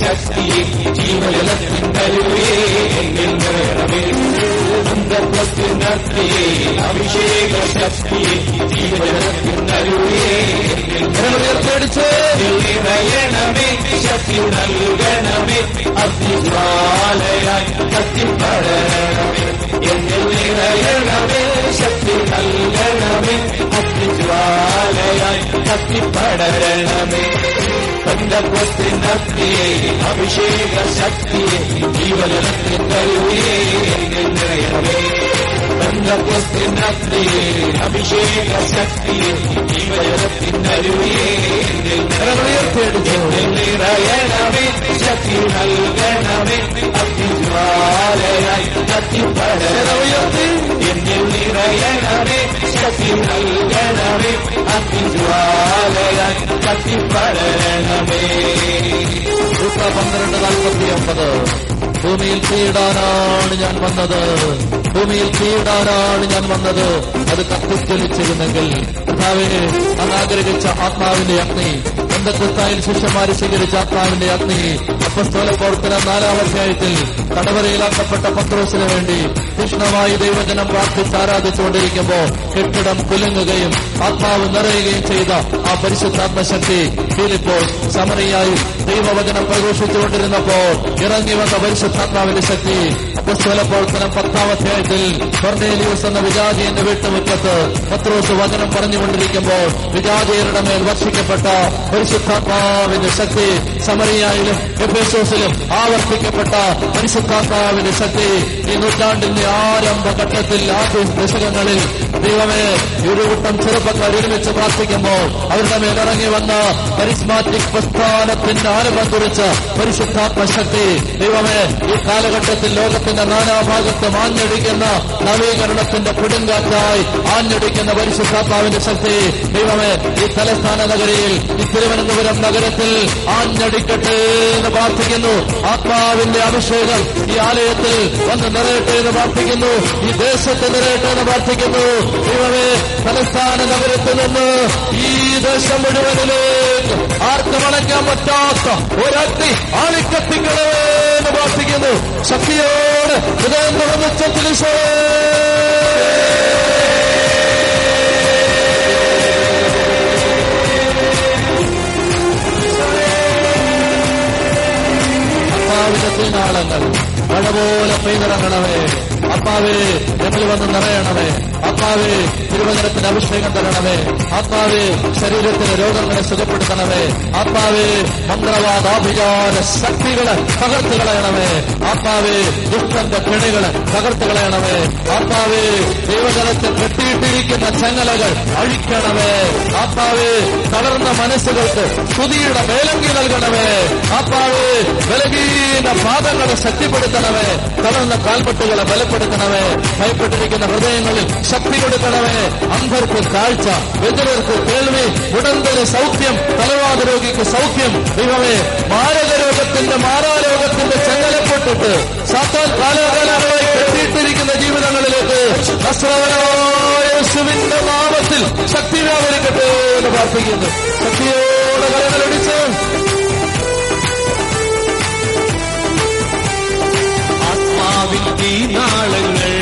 ശക്തിയെ ജീവജലത്തിനരുവേ എന്നിൽ നിറയണമേ ബന്ധത്തിനർത്തിയെ അഭിഷേക ശക്തിയെ ജീവജലത്തിനരുവേ ഉയർത്തടിച്ച് നിറയണമേ ശക്തി നൽകണമേ അഗ്നിജ്വാലയായി കത്തിപ്പടരണമേ എന്നിൽ നിറയണമേ ശക്തി നൽകണമേ അഗ്നിജ്വാലയായി കത്തിപ്പടരണമേ ബന്ധത്തിനർത്തിയെ അഭിഷേക ശക്തിയെ ജീവജലത്തിൽ കരുവേ എന്നിൽ ബന്ധത്തിനർത്തിയെ അഭിഷേക ശക്തിയെ ജീവജലത്തിനരുവേ എന്നിൽ ഉയർത്തിയടിച്ച് നിറയണമേ ശക്തി നൽകണമേ അഗ്നിജ്വാലയായി കത്തിപ്പടരണമേ എന്നിൽ നിറയണമേ ശക്തി നൽകണമേ അഗ്നിജ്വാലയായി കത്തിപ്പടരണമേ സൂത്ര പന്ത്രണ്ട് നാൽപ്പത്തി ഒമ്പത്. ഭൂമിയിൽ തീടാനാണ് ഞാൻ വന്നത്. ഭൂമിയിൽ തീടാനാണ് ഞാൻ വന്നത്. അത് കത്തിജ്വലിച്ചിരുന്നെങ്കിൽ കർത്താവിനെ അങ്ങ് ആഗ്രഹിച്ച ആത്മാവിന്റെ അഗ്നി ബന്ധക്രിസ്തായിൽ ശിഷ്യന്മാരെ സ്വീകരിച്ച ആത്മാവിന്റെ അഗ്നി അപ്പസ്തോല പ്രവർത്തന നാലാം അധ്യായത്തിൽ തടവരയിലാക്കപ്പെട്ട പത്രോസിന് വേണ്ടി തീക്ഷ്ണമായി ദൈവജനം പ്രാർത്ഥിച്ച് ആരാധിച്ചുകൊണ്ടിരിക്കുമ്പോൾ കെട്ടിടം കുലുങ്ങുകയും ആത്മാവ് നിറയുകയും ചെയ്ത ആ പരിശുദ്ധാത്മശക്തി ഫിലിപ്പോൾ സമറിയായി ദൈവവചനം പ്രഘോഷിച്ചുകൊണ്ടിരുന്നപ്പോൾ ഇറങ്ങി വന്ന പരിശുദ്ധാത്മാവിന്റെ ശക്തി. അപ്പസ്തോല പ്രവർത്തനം പത്താം അധ്യായത്തിൽ കൊർണേലിയൂസ് എന്ന വിജാതിയന്റെ വീട്ടുമുറ്റത്ത് പത്രോസ് വചനം പറഞ്ഞുകൊണ്ടിരിക്കുമ്പോൾ വിജാതിയരുടെ മേൽ വർഷിക്കപ്പെട്ട പരിശുദ്ധാത്മാവിന്റെ ശക്തി സമറിയായിലും ആവർത്തിക്കപ്പെട്ട പരിശുദ്ധാത്മാവിന്റെ ശക്തി ഈ നൂറ്റാണ്ടിന്റെ ആരംഭഘട്ടത്തിൽ ആദ്യ ദശകങ്ങളിൽ ദൈവമേ ഒരു കൂട്ടം ചെറുപ്പക്കാർ ഒരുമിച്ച് പ്രാർത്ഥിക്കുമ്പോൾ അവരുടെ മേലിറങ്ങി വന്ന പരിസ്മാറ്റിക് പ്രസ്ഥാനത്തിന്റെ ആരംഭം കുറിച്ച് പരിശുദ്ധാത്മശക്തി ദൈവമേ ഈ കാലഘട്ടത്തിൽ ലോകത്തിന്റെ നാനാഭാഗത്ത് ആഞ്ഞടിക്കുന്ന നവീകരണത്തിന്റെ കൊടുങ്കാറ്റായി ആഞ്ഞടിക്കുന്ന പരിശുദ്ധാത്മാവിന്റെ ശക്തി ദൈവമേ ഈ തലസ്ഥാന നഗരിയിൽ ഈ തിരുവനന്തപുരം നഗരത്തിൽ ആഞ്ഞടിക്കട്ടെ എന്ന് പ്രാർത്ഥിക്കുന്നു. ആത്മാവിന്റെ അഭിഷേകം ഈ ആലയത്തിൽ വന്ന് നിറയട്ടെ എന്ന് പ്രാർത്ഥിക്കുന്നു. ഈ ദേശത്ത് നിറയട്ടെ എന്ന് പ്രാർത്ഥിക്കുന്നു. ദൈവമേ തലസ്ഥാന നഗരത്തിൽ നിന്ന് ഈ ദേശം മുഴുവനിലേക്ക് ആർക്കും അണയ്ക്കാൻ പറ്റാത്ത ഒരഗ്നി ആളിക്കത്തിക്കണമേ എന്ന് പ്രാർത്ഥിക്കുന്നു. ശക്തിയോട് ഹൃദയം തുറന്നുച്ചത്തിൽ നാളങ്ങൾ മഴ പോലെ പെയ്തിറങ്ങണമേ. ആത്മാവേ ഞങ്ങൾ വന്ന് നിറയണമേ ആത്മാവേ തിരുവചനത്തിന് അഭിഷേകം തരണമേ. ആത്മാവേ ശരീരത്തിന് രോഗങ്ങളെ സുഖപ്പെടുത്തണമേ. ആത്മാവേ മന്ത്രവാദാഭിചാര ശക്തികളെ തകർത്ത് കളയണമേ. ആത്മാവേ ദുഷ്ടന്റെ കെണികളെ തകർത്ത് കളയണമേ. ആത്മാവേ ദൈവജനത്തിൽ കെട്ടിയിട്ടിരിക്കുന്ന ചങ്ങലകൾ അഴിക്കണമേ. ആത്മാവേ തളർന്ന മനസ്സുകൾക്ക് സ്തുതിയുടെ മേലങ്കി നൽകണമേ. ആത്മാവേ ബലഹീന പാദങ്ങളെ ശക്തിപ്പെടുത്തണമേ. തളർന്ന കാൽപെട്ടുകളെ ബലപ്പെടുത്തണമേ. ഭയപ്പെട്ടിരിക്കുന്ന ഹൃദയങ്ങളിൽ ശക്തി കൊടുക്കണവന് അന്ധർക്ക് കാഴ്ച ബദിരർക്ക് കേൾവി ഉടന്തന് സൗഖ്യം തലവാദ രോഗിക്ക് സൗഖ്യം. ദൈവമേ മാരകരോഗത്തിന്റെ മാരാരോഗത്തിന്റെ ചെങ്ങലപ്പെട്ടിട്ട് സാത്താൻ കാലാകാലങ്ങളായി കെട്ടിയിട്ടിരിക്കുന്ന ജീവിതങ്ങളിലേക്ക് യേശുവിന്റെ നാമത്തിൽ ശക്തി വ്യാപരിക്കട്ടെ എന്ന് പ്രാർത്ഥിക്കുന്നു. ശക്തിയോടെ കരങ്ങളടിച്ച് ആത്മാവിൻ തീനാളങ്ങൾ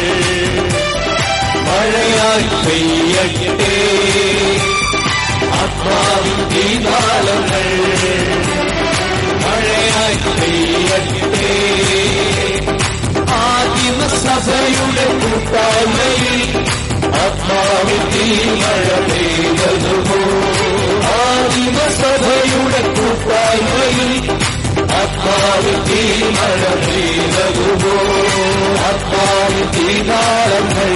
മഴയായി പെയ്യട്ടെ. ആത്മാവിൻ തീനാളങ്ങൾ മഴയായി പെയ്യട്ടെ. ആദിമസഭയുടെ കൂട്ടായ്മയിൽ. ആത്മാവിൻ തീമഴ പെയ്തതുപോ ആദിമസഭയുടെ കൂട്ടായ്മയിൽ. ആത്മാവിൻ തീമഴ പെയ്തതുപോ ആത്മാവിൻ തീനാളങ്ങൾ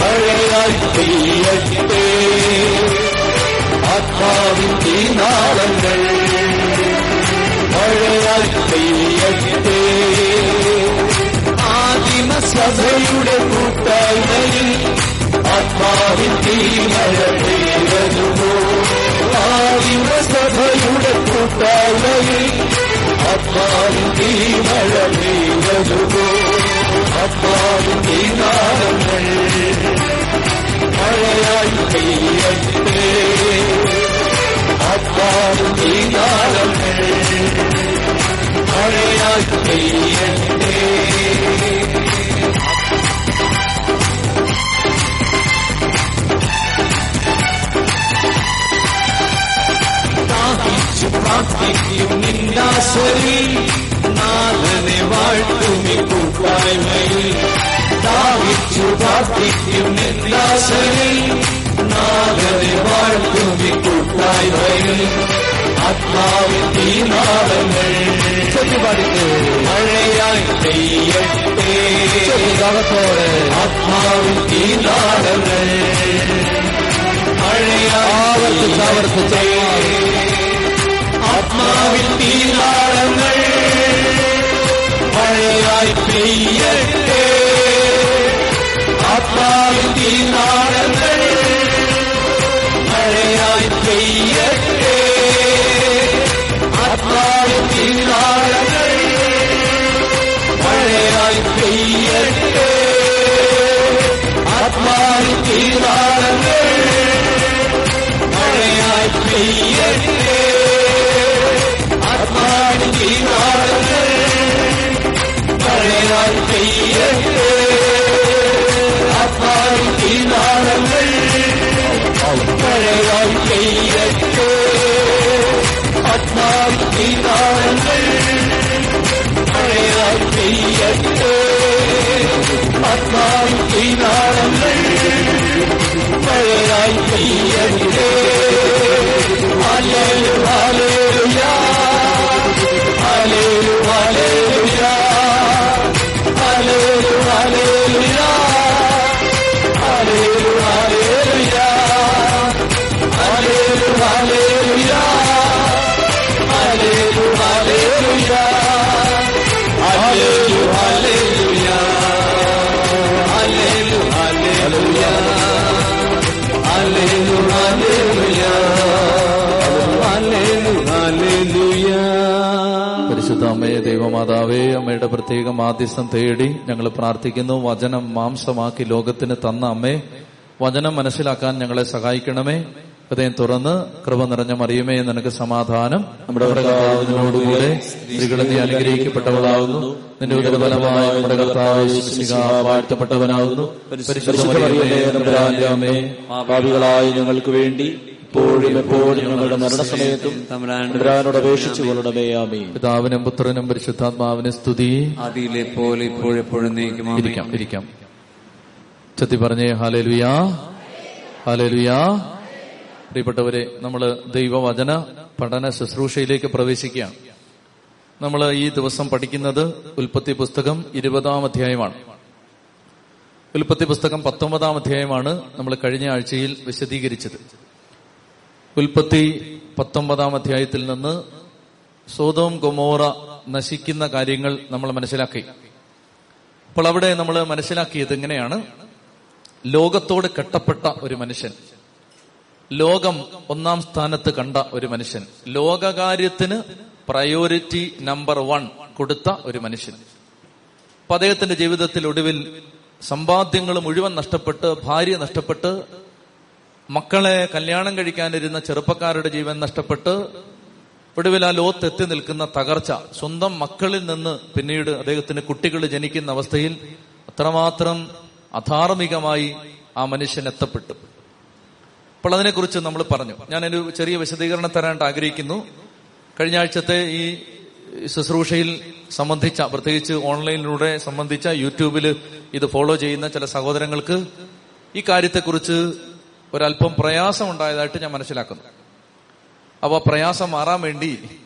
മഴയായി പെയ്യട്ടെ ആത്മാവിൻ തീനാളങ്ങൾ മഴയായി പെയ്യട്ടെ ആദിമസഭയുടെ കൂട്ടായ്മയിൽ ആത്മാവിൻ തീമഴ പെയ്തതുപോ மாறின சபையுட கூட்டாளையில் அப்பாவின் தீ மழை பெய்ததுகோ அப்பாவின் தீனாரங்கள் மழையாய் பெய்யட்டே പ്രാർത്ഥിക്കും നിന്ദാസരിൽ നാഥനെ വാഴ്ത്തുമി കൂട്ടായ്മയിൽ ദാവിച്ചു പ്രാർത്ഥിക്കും നിന്ദാസരിൽ നാഥനെ വാഴ്ത്തുമി കൂട്ടായ്മയിൽ ആത്മാവിൻ തീനാളങ്ങൾ മഴയായി പെയ്യട്ടെ ആത്മാവിൻ തീനാളങ്ങൾ മഴയായി ആവർത്തിച്ച്. Yeah, yeah. Hallelujah, hallelujah. ദൈവമാതാവേ അമ്മയുടെ പ്രത്യേക മാധ്യസ്ഥം തേടി ഞങ്ങൾ പ്രാർത്ഥിക്കുന്നു. വചനം മാംസമാക്കി ലോകത്തിന് തന്ന അമ്മേ വചനം മനസ്സിലാക്കാൻ ഞങ്ങളെ സഹായിക്കണമേ. ഹൃദയം തുറന്ന് കൃപ നിറഞ്ഞ മറിയുമേ നിനക്ക് സമാധാനം. നമ്മുടെ കർത്താവിനോടുകൂടെ സ്ത്രീകളെ അനുഗ്രഹിക്കപ്പെട്ടവളാകുന്നു നിന്റെ ഉദരബലമായ നമ്മുടെ കർത്താവ് വാഴ്ത്തപ്പെട്ടവനാകുന്നു പരിശുദ്ധ ഞങ്ങൾക്ക് വേണ്ടി ഇപ്പോഴും എപ്പോഴും ഞങ്ങളുടെ മരണസമയത്തും തമ്പുരാനോട് അപേക്ഷിച്ചു കൊള്ളണമേ പിതാവിനും പുത്രനും പരിശുദ്ധാത്മാവിന് സ്തുതി. പോലെ ഇപ്പോഴെപ്പോഴും ഇരിക്കാം ഇരിക്കാം. ചത്തി പറഞ്ഞേ ഹാലേലുയാ. ഹാലേലുയാ. പ്രിയപ്പെട്ടവരെ നമ്മൾ ദൈവവചന പഠന ശുശ്രൂഷയിലേക്ക് പ്രവേശിക്കുകയാണ്. നമ്മൾ ഈ ദിവസം പഠിക്കുന്നത് ഉൽപ്പത്തി പുസ്തകം ഇരുപതാം അധ്യായമാണ്. ഉൽപ്പത്തി പുസ്തകം പത്തൊമ്പതാം അധ്യായമാണ് നമ്മൾ കഴിഞ്ഞ ആഴ്ചയിൽ വിശദീകരിച്ചത്. ഉൽപ്പത്തി പത്തൊമ്പതാം അധ്യായത്തിൽ നിന്ന് സോതോം ഗൊമോറ നശിക്കുന്ന കാര്യങ്ങൾ നമ്മൾ മനസ്സിലാക്കി. അപ്പോൾ അവിടെ നമ്മൾ മനസ്സിലാക്കിയത് എങ്ങനെയാണ് ലോകത്തോട് കെട്ടപ്പെട്ട ഒരു മനുഷ്യൻ ലോകം ഒന്നാം സ്ഥാനത്ത് കണ്ട ഒരു മനുഷ്യൻ ലോകകാര്യത്തിന് പ്രയോറിറ്റി നമ്പർ വൺ കൊടുത്ത ഒരു മനുഷ്യൻ. അപ്പൊ അദ്ദേഹത്തിന്റെ ജീവിതത്തിൽ ഒടുവിൽ സമ്പാദ്യങ്ങൾ മുഴുവൻ നഷ്ടപ്പെട്ട് ഭാര്യ നഷ്ടപ്പെട്ട് മക്കളെ കല്യാണം കഴിക്കാനിരുന്ന ചെറുപ്പക്കാരുടെ ജീവൻ നഷ്ടപ്പെട്ട് ഒടുവിൽ ആ ലോത്ത് എത്തി നിൽക്കുന്ന തകർച്ച. സ്വന്തം മക്കളിൽ നിന്ന് പിന്നീട് അദ്ദേഹത്തിന് കുട്ടികൾ ജനിക്കുന്ന അവസ്ഥയിൽ അത്രമാത്രം അധാർമികമായി ആ മനുഷ്യൻ എത്തപ്പെട്ടു. അപ്പോൾ അതിനെക്കുറിച്ച് നമ്മൾ പറഞ്ഞു. ഞാൻ ഒരു ചെറിയ വിശദീകരണം തരാനായിട്ട് ആഗ്രഹിക്കുന്നു. കഴിഞ്ഞ ആഴ്ചത്തെ ഈ ശുശ്രൂഷയിൽ സംബന്ധിച്ച പ്രത്യേകിച്ച് ഓൺലൈനിലൂടെ സംബന്ധിച്ച യൂട്യൂബിൽ ഇത് ഫോളോ ചെയ്യുന്ന ചില സഹോദരങ്ങൾക്ക് ഈ കാര്യത്തെക്കുറിച്ച് ഒരല്പം പ്രയാസം ഉണ്ടായതായിട്ട് ഞാൻ മനസ്സിലാക്കുന്നു. അപ്പൊ പ്രയാസം മാറാൻ വേണ്ടി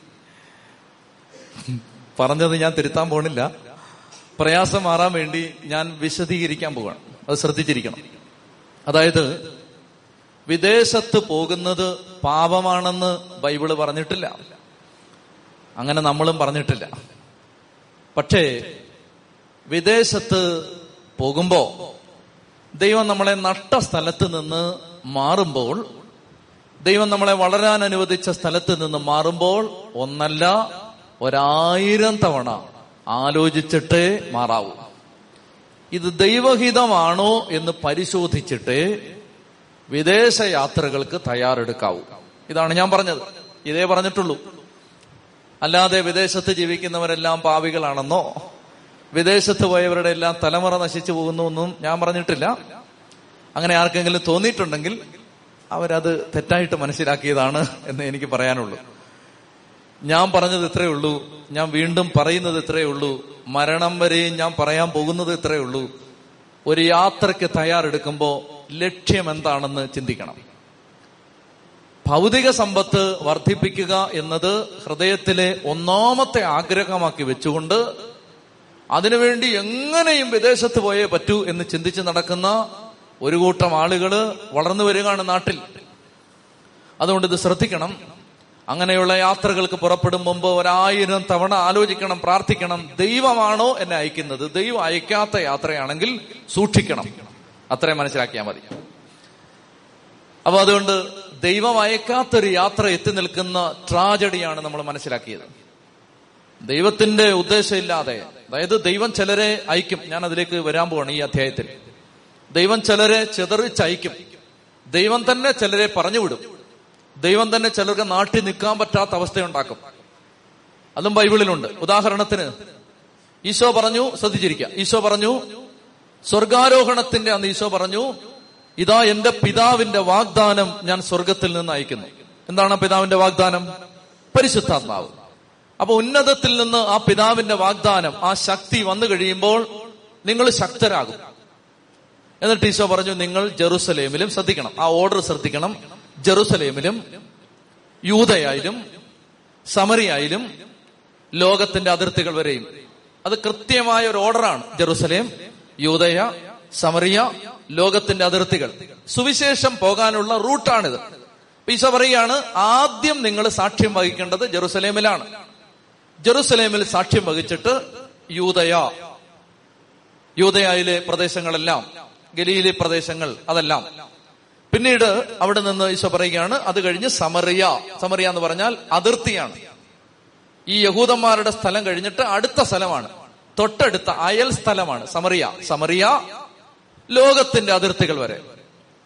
പറഞ്ഞത് ഞാൻ തിരുത്താൻ പോണില്ല. പ്രയാസം മാറാൻ വേണ്ടി ഞാൻ വിശദീകരിക്കാൻ പോവാണ്. അത് ശ്രദ്ധിച്ചിരിക്കണം. അതായത് വിദേശത്ത് പോകുന്നത് പാപമാണെന്ന് ബൈബിൾ പറഞ്ഞിട്ടില്ല. അങ്ങനെ നമ്മളും പറഞ്ഞിട്ടില്ല. പക്ഷേ വിദേശത്ത് പോകുമ്പോ ദൈവം നമ്മളെ നട്ട സ്ഥലത്ത് നിന്ന് മാറുമ്പോൾ ദൈവം നമ്മളെ വളരാൻ അനുവദിച്ച സ്ഥലത്ത് നിന്ന് മാറുമ്പോൾ ഒന്നല്ല ഒരായിരം തവണ ആലോചിച്ചിട്ട് മാറാവൂ. ഇത് ദൈവഹിതമാണോ എന്ന് പരിശോധിച്ചിട്ട് വിദേശ യാത്രകൾക്ക് തയ്യാറെടുക്കാവൂ. ഇതാണ് ഞാൻ പറഞ്ഞത്. ഇതേ പറഞ്ഞിട്ടുള്ളൂ. അല്ലാതെ വിദേശത്ത് ജീവിക്കുന്നവരെല്ലാം പാവികളാണെന്നോ വിദേശത്ത് പോയവരുടെ എല്ലാം തലമുറ നശിച്ചു പോകുന്നു എന്നും ഞാൻ പറഞ്ഞിട്ടില്ല. അങ്ങനെ ആർക്കെങ്കിലും തോന്നിയിട്ടുണ്ടെങ്കിൽ അവരത് തെറ്റായിട്ട് മനസ്സിലാക്കിയതാണ് എന്ന് എനിക്ക് പറയാനുള്ളൂ. ഞാൻ പറഞ്ഞത് ഇത്രയേ ഉള്ളൂ. ഞാൻ വീണ്ടും പറയുന്നത് ഇത്രയേ ഉള്ളൂ. മരണം വരെയും ഞാൻ പറയാൻ പോകുന്നത് ഇത്രയേ ഉള്ളൂ. ഒരു യാത്രയ്ക്ക് തയ്യാറെടുക്കുമ്പോൾ ലക്ഷ്യം എന്താണെന്ന് ചിന്തിക്കണം. ഭൗതിക സമ്പത്ത് വർദ്ധിപ്പിക്കുക എന്നത് ഹൃദയത്തിലെ ഒന്നാമത്തെ ആഗ്രഹമാക്കി വെച്ചുകൊണ്ട് അതിനുവേണ്ടി എങ്ങനെയും വിദേശത്ത് പോയേ പറ്റൂ എന്ന് ചിന്തിച്ച് നടക്കുന്ന ഒരു കൂട്ടം ആളുകൾ വളർന്നു വരികയാണ് നാട്ടിൽ. അതുകൊണ്ട് ഇത് ശ്രദ്ധിക്കണം. അങ്ങനെയുള്ള യാത്രകൾക്ക് പുറപ്പെടും മുമ്പ് ഒരായിരം തവണ ആലോചിക്കണം പ്രാർത്ഥിക്കണം. ദൈവമാണോ എന്നെ അയക്കുന്നത്? ദൈവം അയക്കാത്ത യാത്രയാണെങ്കിൽ സൂക്ഷിക്കണം. അത്രയും മനസ്സിലാക്കിയാൽ മതി. അപ്പൊ അതുകൊണ്ട് ദൈവം അയക്കാത്തൊരു യാത്ര എത്തി നിൽക്കുന്ന ട്രാജഡിയാണ് നമ്മൾ മനസ്സിലാക്കിയത്. ദൈവത്തിന്റെ ഉദ്ദേശമില്ലാതെ അതായത് ദൈവം ചിലരെ അയക്കും. ഞാൻ അതിലേക്ക് വരാൻ പോവാണ് ഈ അധ്യായത്തിൽ. ദൈവം ചിലരെ ചിതറിച്ചയക്കും ദൈവം തന്നെ ചിലരെ പറഞ്ഞുവിടും. ദൈവം തന്നെ ചിലർക്ക് നാട്ടിൽ നിൽക്കാൻ പറ്റാത്ത അവസ്ഥയുണ്ടാക്കും. അതും ബൈബിളിലുണ്ട്. ഉദാഹരണത്തിന് ഈശോ പറഞ്ഞു ശ്രദ്ധിച്ചിരിക്കുക. ഈശോ പറഞ്ഞു സ്വർഗാരോഹണത്തിന്റെ അന്ന് ഈശോ പറഞ്ഞു ഇതാ എന്റെ പിതാവിന്റെ വാഗ്ദാനം ഞാൻ സ്വർഗത്തിൽ നിന്ന് അയക്കുന്നു. എന്താണ് പിതാവിന്റെ വാഗ്ദാനം? പരിശുദ്ധാത്മാവ്. അപ്പൊ ഉന്നതത്തിൽ നിന്ന് ആ പിതാവിന്റെ വാഗ്ദാനം ആ ശക്തി വന്നു കഴിയുമ്പോൾ നിങ്ങൾ ശക്തരാകും. എന്നിട്ട് ഈശോ പറഞ്ഞു നിങ്ങൾ ജെറുസലേമിലും ശ്രദ്ധിക്കണം. ആ ഓർഡർ ശ്രദ്ധിക്കണം. ജെറുസലേമിലും യൂതയായാലും സമറിയായാലും ലോകത്തിന്റെ അതിർത്തികൾ വരെയും. അത് കൃത്യമായ ഒരു ഓർഡറാണ് ജെറുസലേം യൂതയ സമറിയ ലോകത്തിന്റെ അതിർത്തികൾ. സുവിശേഷം പോകാനുള്ള റൂട്ടാണിത്. ഈശോ പറയുകയാണ് ആദ്യം നിങ്ങൾ സാക്ഷ്യം വഹിക്കേണ്ടത് ജെറുസലേമിലാണ്. ജെറുസലേമിൽ സാക്ഷ്യം വഹിച്ചിട്ട് യൂതയ യൂതയായിലെ പ്രദേശങ്ങളെല്ലാം ഗലീലെ പ്രദേശങ്ങൾ അതെല്ലാം. പിന്നീട് അവിടെ നിന്ന് ഈശോ പറയുകയാണ് അത് കഴിഞ്ഞ് സമറിയ. സമറിയ എന്ന് പറഞ്ഞാൽ അതിർത്തിയാണ്. ഈ യഹൂദന്മാരുടെ സ്ഥലം കഴിഞ്ഞിട്ട് അടുത്ത സ്ഥലമാണ്. തൊട്ടടുത്ത അയൽ സ്ഥലമാണ് സമറിയ. സമറിയ ലോകത്തിന്റെ അതിർത്തികൾ വരെ.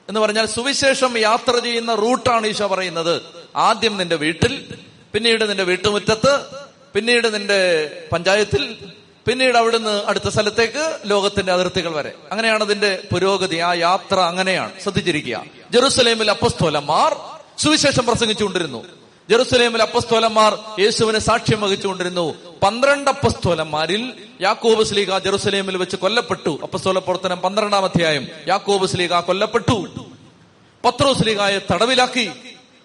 എന്ന് പറഞ്ഞാൽ സുവിശേഷം യാത്ര ചെയ്യുന്ന റൂട്ടാണ് ഈശോ പറയുന്നത്. ആദ്യം നിന്റെ വീട്ടിൽ പിന്നീട് നിന്റെ വീട്ടുമുറ്റത്ത് പിന്നീട് നിന്റെ പഞ്ചായത്തിൽ പിന്നീട് അവിടുന്ന് അടുത്ത സ്ഥലത്തേക്ക് ലോകത്തിന്റെ അതിർത്തികൾ വരെ. അങ്ങനെയാണ് അതിന്റെ പുരോഗതി. ആ യാത്ര അങ്ങനെയാണ്. ശ്രദ്ധിച്ചിരിക്കുക. ജെറുസലേമിൽ അപ്പസ്തോലന്മാർ സുവിശേഷം പ്രസംഗിച്ചുകൊണ്ടിരുന്നു. ജെറുസലേമിൽ അപ്പസ്തോലന്മാർ യേശുവിനെ സാക്ഷ്യം വഹിച്ചുകൊണ്ടിരുന്നു. പന്ത്രണ്ട് അപ്പസ്തോലന്മാരിൽ യാക്കോബ് സ്ലീഗ ജെറുസലേമിൽ വെച്ച് കൊല്ലപ്പെട്ടു. അപ്പസ്തോല പ്രവർത്തനം പന്ത്രണ്ടാം അധ്യായം. യാക്കോബ് സ്ലീഗ കൊല്ലപ്പെട്ടു. പത്രോ സ്ലീഗായെ തടവിലാക്കി.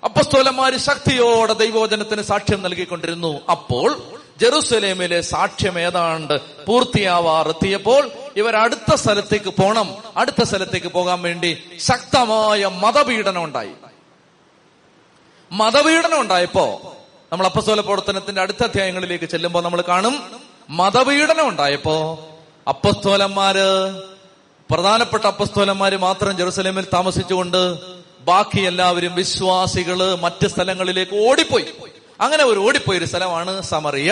അപ്പസ്തോലന്മാര് ശക്തിയോടെ ദൈവവചനത്തിന് സാക്ഷ്യം നൽകിക്കൊണ്ടിരുന്നു. അപ്പോൾ ജെറുസലേമിലെ സാക്ഷ്യം ഏതാണ്ട് പൂർത്തിയാവാറെത്തിയപ്പോൾ ഇവർ അടുത്ത സ്ഥലത്തേക്ക് പോണം. അടുത്ത സ്ഥലത്തേക്ക് പോകാൻ വേണ്ടി ശക്തമായ മതപീഡനം ഉണ്ടായി. മതപീഡനം ഉണ്ടായപ്പോ നമ്മൾ അപ്പസ്തോല പ്രവർത്തനത്തിന്റെ അടുത്ത അധ്യായങ്ങളിലേക്ക് ചെല്ലുമ്പോൾ നമ്മൾ കാണും മതപീഡനം ഉണ്ടായപ്പോ അപ്പസ്തോലന്മാര് പ്രധാനപ്പെട്ട അപ്പസ്തോലന്മാര് മാത്രം ജെറുസലേമിൽ താമസിച്ചുകൊണ്ട് ബാക്കി എല്ലാവരും വിശ്വാസികൾ മറ്റ് സ്ഥലങ്ങളിലേക്ക് ഓടിപ്പോയി. അങ്ങനെ ഒരു ഓടിപ്പോയ ഒരു സ്ഥലമാണ് സമറിയ.